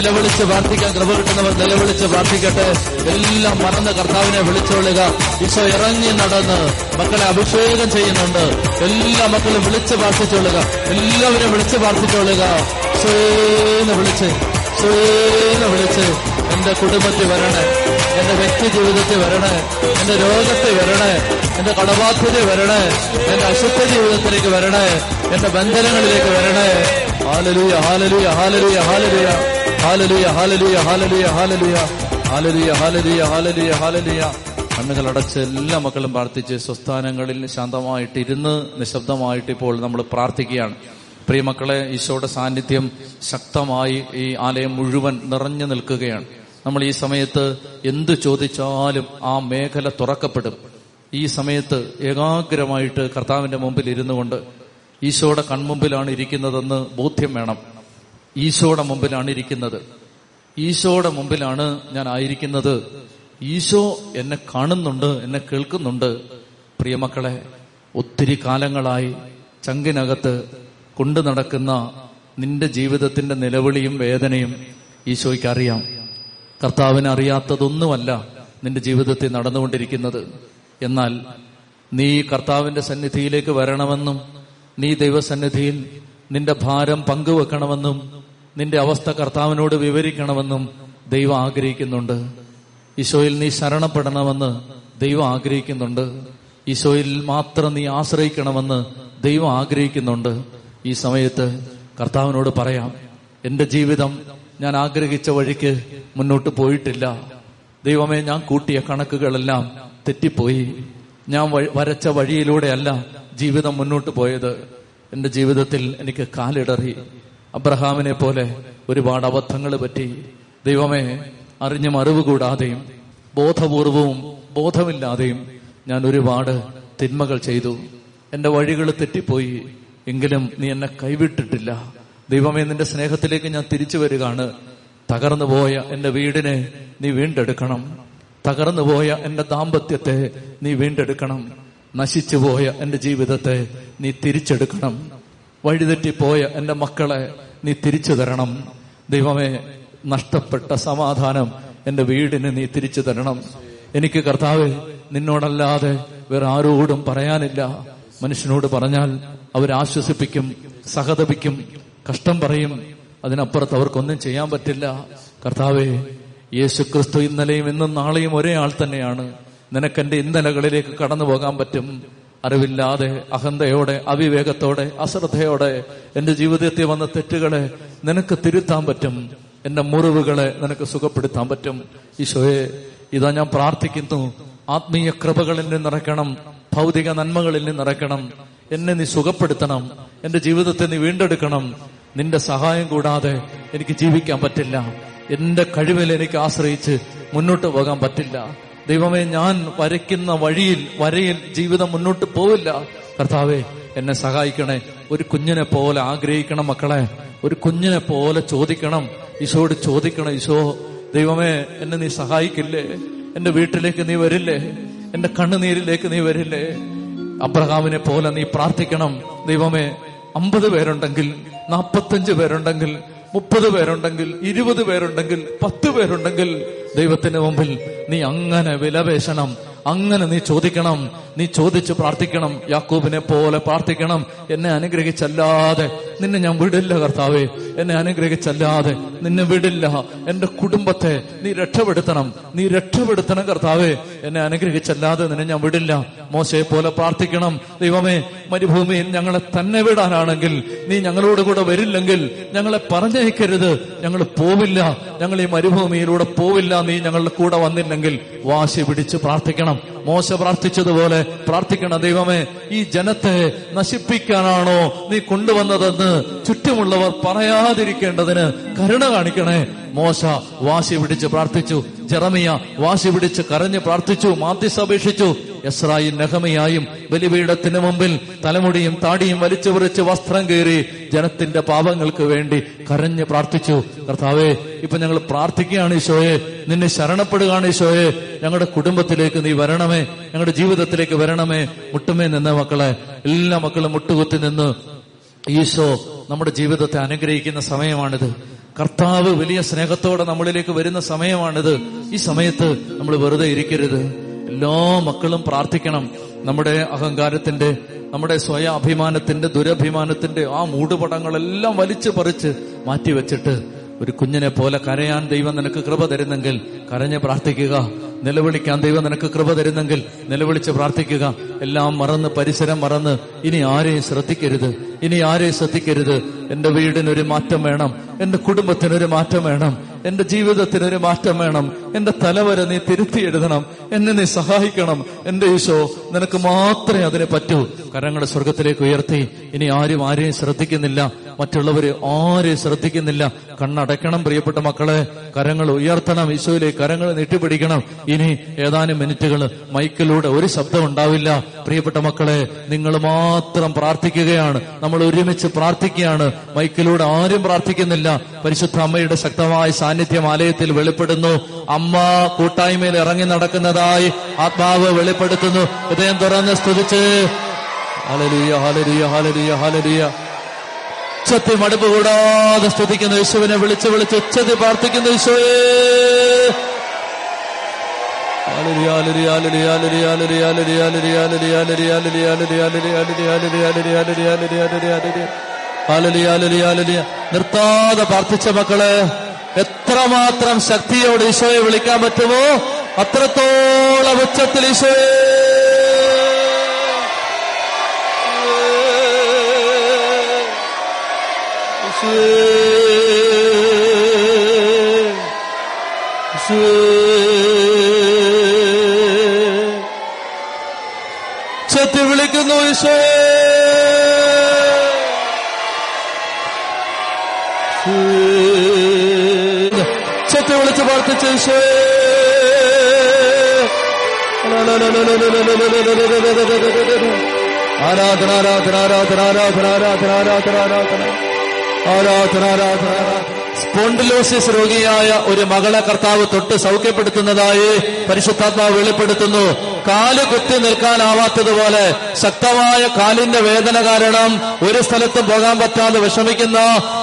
നിലവിളിച്ച് പ്രാർത്ഥിക്കാൻ കൃപ കിട്ടുന്നവർ നിലവിളിച്ച് പ്രാർത്ഥിക്കട്ടെ. എല്ലാം മറന്ന് കർത്താവിനെ വിളിച്ചുകൊള്ളുക ഈശോ ഇറങ്ങി നടന്ന് മക്കളെ അഭിഷേകം ചെയ്യുന്നുണ്ട്. എല്ലാ മക്കളും വിളിച്ച് പ്രാർത്ഥിച്ചുകൊള്ളുക എല്ലാവരും വിളിച്ച് പ്രാർത്ഥിച്ചുകൊള്ളുക സ്വേന്ന് വിളിച്ച് സ്വേന്ന് വിളിച്ച് എന്റെ കുടുംബത്തിൽ വരണേ. എന്റെ വ്യക്തി ജീവിതത്തിൽ വരണേ. എന്റെ രോഗത്തിൽ വരണേ. എന്റെ കടബാധ്യത വരണേ. എന്റെ അശുദ്ധ ജീവിതത്തിലേക്ക് വരണേ. എന്റെ ബന്ധനങ്ങളിലേക്ക് വരണേ. ഹാലലൂയ ഹാലലൂയ ഹാലലൂയ ഹാലലൂയ. ഹാലലൂയ ഹാലലൂയ ഹാലലൂയ ഹാലലൂയ ഹാലലൂയ ഹാലലൂയ ഹാലലൂയ ഹാലലൂയ കണ്ണുകൾ അടച്ച് എല്ലാ മക്കളും പ്രാർത്ഥിച്ച് സ്വസ്ഥാനങ്ങളിൽ ശാന്തമായിട്ട് ഇരുന്ന് നിശബ്ദമായിട്ട് ഇപ്പോൾ നമ്മൾ പ്രാർത്ഥിക്കുകയാണ്. പ്രിയമക്കളെ ഈശോയുടെ സാന്നിധ്യം ശക്തമായി ഈ ആലയം മുഴുവൻ നിറഞ്ഞു നിൽക്കുകയാണ്. നമ്മൾ ഈ സമയത്ത് എന്ത് ചോദിച്ചാലും ആ മേഖല തുറക്കപ്പെടും. ഈ സമയത്ത് ഏകാഗ്രമായിട്ട് കർത്താവിന്റെ മുമ്പിൽ ഇരുന്നു കൊണ്ട് ഈശോയുടെ കൺമുമ്പിലാണ് ഇരിക്കുന്നതെന്ന് ബോധ്യം വേണം. ഈശോയുടെ മുമ്പിലാണ് ഇരിക്കുന്നത് ഈശോയുടെ മുമ്പിലാണ് ഞാൻ ആയിരിക്കുന്നത്. ഈശോ എന്നെ കാണുന്നുണ്ട് എന്നെ കേൾക്കുന്നുണ്ട്. പ്രിയമക്കളെ ഒത്തിരി കാലങ്ങളായി ചങ്കിനകത്ത് കൊണ്ടു നടക്കുന്ന നിന്റെ ജീവിതത്തിന്റെ നിലവിളിയും വേദനയും ഈശോയ്ക്ക് അറിയാം കർത്താവിന് അറിയാത്തതൊന്നുമല്ല നിന്റെ ജീവിതത്തിൽ നടന്നുകൊണ്ടിരിക്കുന്നത്. എന്നാൽ നീ കർത്താവിന്റെ സന്നിധിയിലേക്ക് വരണമെന്നും നീ ദൈവസന്നിധിയിൽ നിന്റെ ഭാരം പങ്കുവെക്കണമെന്നും നിന്റെ അവസ്ഥ കർത്താവിനോട് വിവരിക്കണമെന്നും ദൈവം ആഗ്രഹിക്കുന്നുണ്ട്. ഈശോയിൽ നീ ശരണപ്പെടണമെന്ന് ദൈവം ആഗ്രഹിക്കുന്നുണ്ട്. ഈശോയിൽ മാത്രം നീ ആശ്രയിക്കണമെന്ന് ദൈവം ആഗ്രഹിക്കുന്നുണ്ട്. ഈ സമയത്ത് കർത്താവിനോട് പറയാം എന്റെ ജീവിതം ഞാൻ ആഗ്രഹിച്ച വഴിക്ക് മുന്നോട്ട് പോയിട്ടില്ല. ദൈവമേ ഞാൻ കൂട്ടിയ കണക്കുകളെല്ലാം തെറ്റിപ്പോയി. ഞാൻ വരച്ച വഴിയിലൂടെയല്ല ജീവിതം മുന്നോട്ട് പോയത്. എന്റെ ജീവിതത്തിൽ എനിക്ക് കാലിടറി. അബ്രഹാമിനെ പോലെ ഒരുപാട് അബദ്ധങ്ങൾ പറ്റി ദൈവമേ അറിഞ്ഞ അറിവ് കൂടാതെയും ബോധപൂർവവും ബോധമില്ലാതെയും ഞാൻ ഒരുപാട് തിന്മകൾ ചെയ്തു. എന്റെ വഴികൾ തെറ്റിപ്പോയി. എങ്കിലും നീ എന്നെ കൈവിട്ടിട്ടില്ല. ദൈവമേ നിന്റെ സ്നേഹത്തിലേക്ക് ഞാൻ തിരിച്ചു വരികയാണ്. തകർന്നു പോയ എന്റെ വീടിനെ നീ വീണ്ടെടുക്കണം. തകർന്നു പോയ എന്റെ ദാമ്പത്യത്തെ നീ വീണ്ടെടുക്കണം. നശിച്ചുപോയ എന്റെ ജീവിതത്തെ നീ തിരിച്ചെടുക്കണം. വഴിതെറ്റിപ്പോയ എന്റെ മക്കളെ നീ തിരിച്ചു തരണം. ദൈവമേ നഷ്ടപ്പെട്ട സമാധാനം എന്റെ വീടിന് നീ തിരിച്ചു തരണം. എനിക്ക് കർത്താവ് നിന്നോടല്ലാതെ വേറെ ആരോടും പറയാനില്ല. മനുഷ്യനോട് പറഞ്ഞാൽ അവരാശ്വസിപ്പിക്കും സഹതപിക്കും കഷ്ടം പറയും. അതിനപ്പുറത്ത് അവർക്കൊന്നും ചെയ്യാൻ പറ്റില്ല. കർത്താവെ യേശു ക്രിസ്തു ഇന്നലെയും ഇന്നും നാളെയും ഒരേ ആൾ തന്നെയാണ്. നിനക്കെന്റെ ഇന്നലകളിലേക്ക് കടന്നു പോകാൻ പറ്റും. അറിവില്ലാതെ അഹന്തയോടെ അവിവേകത്തോടെ അശ്രദ്ധയോടെ എന്റെ ജീവിതത്തിൽ വന്ന തെറ്റുകളെ നിനക്ക് തിരുത്താൻ പറ്റും. എന്റെ മുറിവുകളെ നിനക്ക് സുഖപ്പെടുത്താൻ പറ്റും. ഈശോയെ ഇതാ ഞാൻ പ്രാർത്ഥിക്കുന്നു. ആത്മീയ കൃപകളിൽ നിന്നിറക്കണം ഭൗതിക നന്മകളിൽ നിന്നിറക്കണം എന്നെ നീ സുഖപ്പെടുത്തണം. എന്റെ ജീവിതത്തെ നീ വീണ്ടെടുക്കണം. നിന്റെ സഹായം കൂടാതെ എനിക്ക് ജീവിക്കാൻ പറ്റില്ല. എന്റെ കഴിവിൽ എനിക്ക് ആശ്രയിച്ച് മുന്നോട്ട് പോകാൻ പറ്റില്ല. ദൈവമേ ഞാൻ വരയ്ക്കുന്ന വഴിയിൽ വരയിൽ ജീവിതം മുന്നോട്ട് പോവില്ല. കർത്താവെ എന്നെ സഹായിക്കണേ. ഒരു കുഞ്ഞിനെ പോലെ ആഗ്രഹിക്കണം മക്കളെ. ഒരു കുഞ്ഞിനെ പോലെ ചോദിക്കണം. ഈശോയോട് ചോദിക്കണം ഈശോ ദൈവമേ എന്നെ നീ സഹായിക്കില്ലേ? എന്റെ വീട്ടിലേക്ക് നീ വരില്ലേ? എന്റെ കണ്ണുനീരിലേക്ക് നീ വരില്ലേ? അബ്രഹാമിനെ പോലെ നീ പ്രാർത്ഥിക്കണം. ദൈവമേ അമ്പത് പേരുണ്ടെങ്കിൽ നാപ്പത്തഞ്ച് പേരുണ്ടെങ്കിൽ മുപ്പത് പേരുണ്ടെങ്കിൽ ഇരുപത് പേരുണ്ടെങ്കിൽ പത്ത് പേരുണ്ടെങ്കിൽ ദൈവത്തിന് മുമ്പിൽ നീ അങ്ങനെ വിലപേശണം അങ്ങനെ നീ ചോദിക്കണം നീ ചോദിച്ച് പ്രാർത്ഥിക്കണം യാക്കൂബിനെ പോലെ പ്രാർത്ഥിക്കണം എന്നെ അനുഗ്രഹിച്ചല്ലാതെ നിന്നെ ഞാൻ വിടില്ല കർത്താവേ. എന്നെ അനുഗ്രഹിച്ചല്ലാതെ നിന്നെ വിടില്ല. എന്റെ കുടുംബത്തെ നീ രക്ഷപ്പെടുത്തണം. നീ രക്ഷപ്പെടുത്തണം കർത്താവേ. എന്നെ അനുഗ്രഹിച്ചല്ലാതെ നിന്നെ ഞാൻ വിടില്ല. മോശയെ പോലെ പ്രാർത്ഥിക്കണം. ദൈവമേ മരുഭൂമിയിൽ ഞങ്ങളെ തന്നെ വിടാനാണെങ്കിൽ നീ ഞങ്ങളോട് കൂടെ വരില്ലെങ്കിൽ ഞങ്ങളെ പറഞ്ഞയക്കരുത്. ഞങ്ങൾ പോവില്ല. ഞങ്ങൾ ഈ മരുഭൂമിയിലൂടെ പോവില്ല. നീ ഞങ്ങളുടെ കൂടെ വന്നില്ലെങ്കിൽ വാശി പിടിച്ച് പ്രാർത്ഥിക്കണം. മോശ പ്രാർത്ഥിച്ചതുപോലെ പ്രാർത്ഥിക്കണ ദൈവമേ ഈ ജനത്തെ നശിപ്പിക്കാനാണോ നീ കൊണ്ടുവന്നതെന്ന് ചുറ്റുമുള്ളവർ പറയാതിരിക്കേണ്ടതിന് കരുണ കാണിക്കണേ. മോശ വാശി പിടിച്ച് പ്രാർത്ഥിച്ചു. ജെറമിയ വാശി പിടിച്ച് കരഞ്ഞ് പ്രാർത്ഥിച്ചു. മാധ്യസപേക്ഷിച്ചു എസ്രായി നഹമയായും ബലിപീഠത്തിന് മുമ്പിൽ തലമുടിയും താടിയും വലിച്ചു പറിച്ച് വസ്ത്രം കയറി ജനത്തിന്റെ പാപങ്ങൾക്ക് വേണ്ടി കരഞ്ഞ് പ്രാർത്ഥിച്ചു. കർത്താവേ ഇപ്പൊ ഞങ്ങൾ പ്രാർത്ഥിക്കുകയാണ് ഈശോയെ. നിന്നെ ശരണപ്പെടുകയാണ് ഈശോയെ. ഞങ്ങളുടെ കുടുംബത്തിലേക്ക് നീ വരണമേ. ഞങ്ങളുടെ ജീവിതത്തിലേക്ക് വരണമേ. മുട്ടുമേ നിന്ന മക്കളെ. എല്ലാ മക്കളും മുട്ടുകുത്തി നിന്ന് ഈശോ നമ്മുടെ ജീവിതത്തെ അനുഗ്രഹിക്കുന്ന സമയമാണിത്. കർത്താവ് വലിയ സ്നേഹത്തോടെ നമ്മളിലേക്ക് വരുന്ന സമയമാണിത്. ഈ സമയത്ത് നമ്മൾ വെറുതെ ഇരിക്കരുത്. എല്ലാ മക്കളും പ്രാർത്ഥിക്കണം. നമ്മുടെ അഹങ്കാരത്തിന്റെ നമ്മുടെ സ്വയ അഭിമാനത്തിന്റെ ദുരഭിമാനത്തിന്റെ ആ മൂടുപടങ്ങളെല്ലാം വലിച്ചു പറിച്ച് മാറ്റിവെച്ചിട്ട് ഒരു കുഞ്ഞിനെ പോലെ കരയാൻ ദൈവം നിനക്ക് കൃപ തരുന്നെങ്കിൽ കരഞ്ഞ് പ്രാർത്ഥിക്കുക. നിലവിളിക്കാൻ ദൈവം നിനക്ക് കൃപ തരുന്നെങ്കിൽ നിലവിളിച്ച് പ്രാർത്ഥിക്കുക. എല്ലാം മറന്ന് പരിസരം മറന്ന് ഇനി ആരെയും ശ്രദ്ധിക്കരുത്. ഇനി ആരെയും ശ്രദ്ധിക്കരുത്. എന്റെ വീടിനൊരു മാറ്റം വേണം. എന്റെ കുടുംബത്തിനൊരു മാറ്റം വേണം. എന്റെ ജീവിതത്തിനൊരു മാറ്റം വേണം. എന്റെ തലവരെ നീ തിരുത്തി എഴുതണം. എന്നെ നീ സഹായിക്കണം. എന്റെ ഈശോ നിനക്ക് മാത്രമേ അതിനെ പറ്റൂ. കരങ്ങളെ സ്വർഗത്തിലേക്ക് ഉയർത്തി. ഇനി ആരും ആരെയും ശ്രദ്ധിക്കുന്നില്ല. മറ്റുള്ളവര് ആരെയും ശ്രദ്ധിക്കുന്നില്ല. കണ്ണടയ്ക്കണം പ്രിയപ്പെട്ട മക്കളെ. കരങ്ങൾ ഉയർത്തണം ഈശോയിലെ കരങ്ങൾ നീട്ടിപ്പിടിക്കണം. ഇനി ഏതാനും മിനിറ്റുകൾ മൈക്കിലൂടെ ഒരു ശബ്ദം ഉണ്ടാവില്ല. പ്രിയപ്പെട്ട മക്കളെ നിങ്ങൾ മാത്രം പ്രാർത്ഥിക്കുകയാണ്. നമ്മൾ ഒരുമിച്ച് പ്രാർത്ഥിക്കുകയാണ്. മൈക്കിലൂടെ ആരും പ്രാർത്ഥിക്കുന്നില്ല. പരിശുദ്ധ അമ്മയുടെ ശക്തമായ സാന്നിധ്യം ആലയത്തിൽ വെളിപ്പെടുന്നു. അമ്മ കൂട്ടായ്മയിൽ ഇറങ്ങി നടക്കുന്നതായി ആത്മാവ് വെളിപ്പെടുത്തുന്നു. ഹൃദയം തുറന്ന് സ്തുതിച്ച്. ഹാലലിയ ഹാലലിയ ഹാലലിയ ഹാലലിയ ഉച്ചത്തിൽ മടുപ്പ് കൂടാതെ സ്തുതിക്കുന്ന യേശുവിനെ വിളിച്ച് വിളിച്ച് ഉച്ചത്തിൽ പ്രാർത്ഥിക്കുന്ന യേശുവേ നിർത്താതെ പ്രാർത്ഥിച്ച മക്കൾ എത്രമാത്രം ശക്തിയോട് ഈശോയെ വിളിക്കാൻ പറ്റുമോ അത്രത്തോളം ഉച്ചത്തിൽ ഈശോയെ ഉച്ചത്തിൽ വിളിക്കുന്നു ഈശോ ചത്തി വിളിച്ച് പ്രാർത്ഥിച്ച ഈശോ ആരാധന ആരാധന ആരാധന ആരാധന ആരാധന ആരാധന ആരാധന ആരാധന. ആരാധന ആരാധന സ്പോണ്ടിലോസിസ് രോഗിയായ ഒരു മകളെ കർത്താവ് തൊട്ട് സൗഖ്യപ്പെടുത്തുന്നതായി പരിശുദ്ധാത്മാവ് വെളിപ്പെടുത്തുന്നു. കാൽ കുത്തി നിൽക്കാനാവാത്തതുപോലെ ശക്തമായ കാലിന്റെ വേദന കാരണം ഒരു സ്ഥലത്തും പോകാൻ പറ്റാതെ വിഷമിക്കുന്ന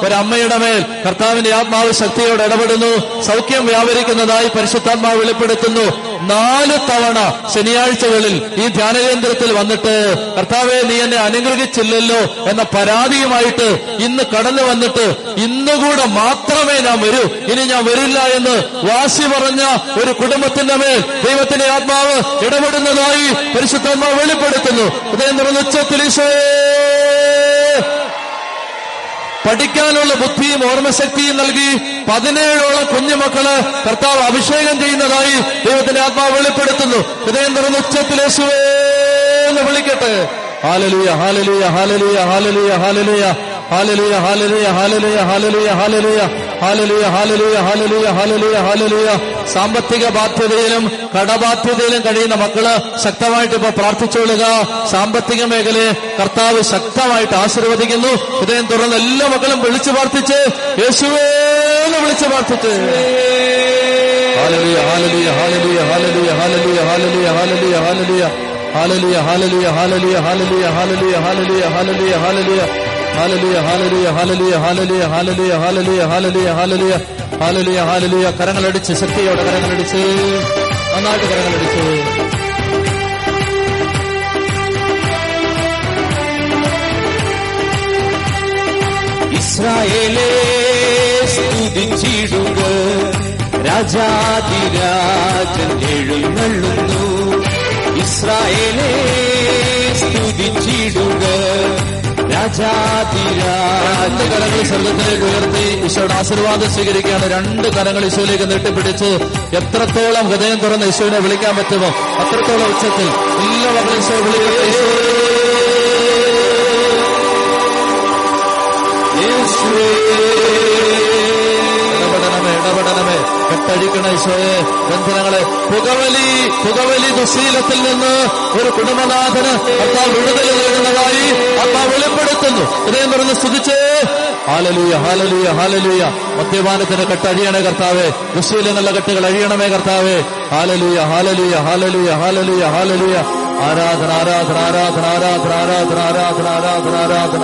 ഒരമ്മയുടെ മേൽ കർത്താവിന്റെ ആത്മാവ് ശക്തിയോട് ഇടപെടുന്നു. സൗഖ്യം വ്യാപരിക്കുന്നതായി പരിശുദ്ധാത്മാവ് വെളിപ്പെടുത്തുന്നു. നാല് തവണ ശനിയാഴ്ചകളിൽ ഈ ധ്യാന കേന്ദ്രത്തിൽ വന്നിട്ട് കർത്താവെ നീ എന്നെ അനുഗ്രഹിച്ചില്ലല്ലോ എന്ന പരാതിയുമായിട്ട് ഇന്ന് കടന്നു വന്നിട്ട് ഇന്നുകൂടെ മാത്രമേ ഞാൻ വരൂ. ഇനി ഞാൻ വരില്ല എന്ന് വാശി പറഞ്ഞ ഒരു കുടുംബത്തിന്റെ മേൽ ദൈവത്തിന്റെ ആത്മാവ് ഇടപെടുന്നതായി പരിശുദ്ധാത്മാവ് വെളിപ്പെടുത്തുന്നു. അതേ നിറഞ്ഞ ഉച്ചത്തിൽ പഠിക്കാനുള്ള ബുദ്ധിയും ഓർമ്മശക്തിയും നൽകി പതിനേഴോളം കുഞ്ഞുമക്കൾ കർത്താവ് അഭിഷേകം ചെയ്യുന്നതായി ദൈവത്തിന്റെ ആത്മാവ് വെളിപ്പെടുത്തുന്നു. ഹൃദയം തുറന്ന് ഉച്ചത്തിലേശുവേ എന്ന് വിളിക്കട്ടെ. ഹാലലൂയ ഹാലലൂയ ഹാലലൂയ ഹാലലൂയ ഹാലലുയ. ഹാലലുയ ഹാലലുയ ഹാലലുയ ഹാലലുയ ഹാലലുയ ഹാലലുയ ഹാലലുയ ഹാലലുയ ഹാലലുയ ഹാലലുയ സാമ്പത്തിക ബാധ്യതയിലും കടബാധ്യതയിലും കഴിയുന്ന മക്കൾ ശക്തമായിട്ട് ഇപ്പൊ പ്രാർത്ഥിച്ചുകൊള്ളുക സാമ്പത്തിക മേഖലയെ കർത്താവ് ശക്തമായിട്ട് ആശീർവദിക്കുന്നു ഹൃദയം തുറന്ന് എല്ലാ മക്കളും വിളിച്ചു പ്രാർത്ഥിച്ച് യേശുവേന്ന് വിളിച്ചു പ്രാർത്ഥിച്ച് ഹാലലിയ ഹാലലിയ ഹാലലിയ ഹാലലിയ ഹാലലിയ ഹാലലിയ ഹാലലിയ ഹാലലിയ ഹാലലിയ ഹാലലിയ ഹാലലിയ ഹാലലിയ ഹാലലിയ ഹാലലിയ ഹാലലിയ ഹാലലുയ ഹാലലുയ ഹാലലിയ ഹാലലിയ ഹാലലിയ ഹാലലിയ ഹാലലിയ ഹാലലിയ ഹാലലിയ ഹാലലിയ ഹാലലിയ കരങ്ങളടിച്ച് ശക്തിയോടെ കരങ്ങളടിച്ച്. നന്നായിട്ട് കരങ്ങളടിച്ച്. ഇസ്രായേലേ സ്തുതിച്ചിടുക. രാജാതിരാജൻ എഴുന്നള്ളുന്നു. ഇസ്രായേലേ സ്തുതിച്ചിടുക. രണ്ട് കരങ്ങൾ സ്വർഗത്തിലേക്ക് ഉയർത്തി ഈശോയുടെ ആശീർവാദം സ്വീകരിക്കുകയാണ്. രണ്ട് കരങ്ങൾ ഈശോയിലേക്ക് നീട്ടിപ്പിടിച്ച്. എത്രത്തോളം ഹൃദയം തുറന്ന് ഈശോനെ വിളിക്കാൻ പറ്റുമോ അത്രത്തോളം ഉച്ചത്തിൽ എല്ലാ മക്കളും ഈശോ വിളിക്കട്ടെ കെട്ടഴിക്കണ ഈശോയെ ബന്ധനങ്ങളെ പുകവലി പുകവലി ദുശീലത്തിൽ നിന്ന് ഒരു കുടുംബനാഥന് അപ്പ വിടുതൽ നേടുന്നതായി അപ്പ വെളിപ്പെടുത്തുന്നു. ഹൃദയം തുറന്ന് സ്തുതിച്ചേ. ഹാലലൂയ ഹാലലൂയ ഹാലലൂയ. മദ്യപാനത്തിന് കെട്ടഴിയണേ കർത്താവേ. ദുശീലങ്ങളുടെ കെട്ടുകൾ അഴിയണമേ കർത്താവേ. ഹാലലൂയ ഹാലലൂയ ഹാലലൂയ ഹാലലൂയ ഹാലലൂയ. ആരാധന ആരാധന ആരാധന ആരാധന ആരാധന ആരാധന ആരാധന ആരാധന.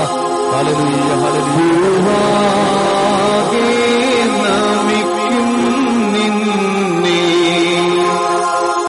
ഹാലലൂയ ഹാലലൂയ.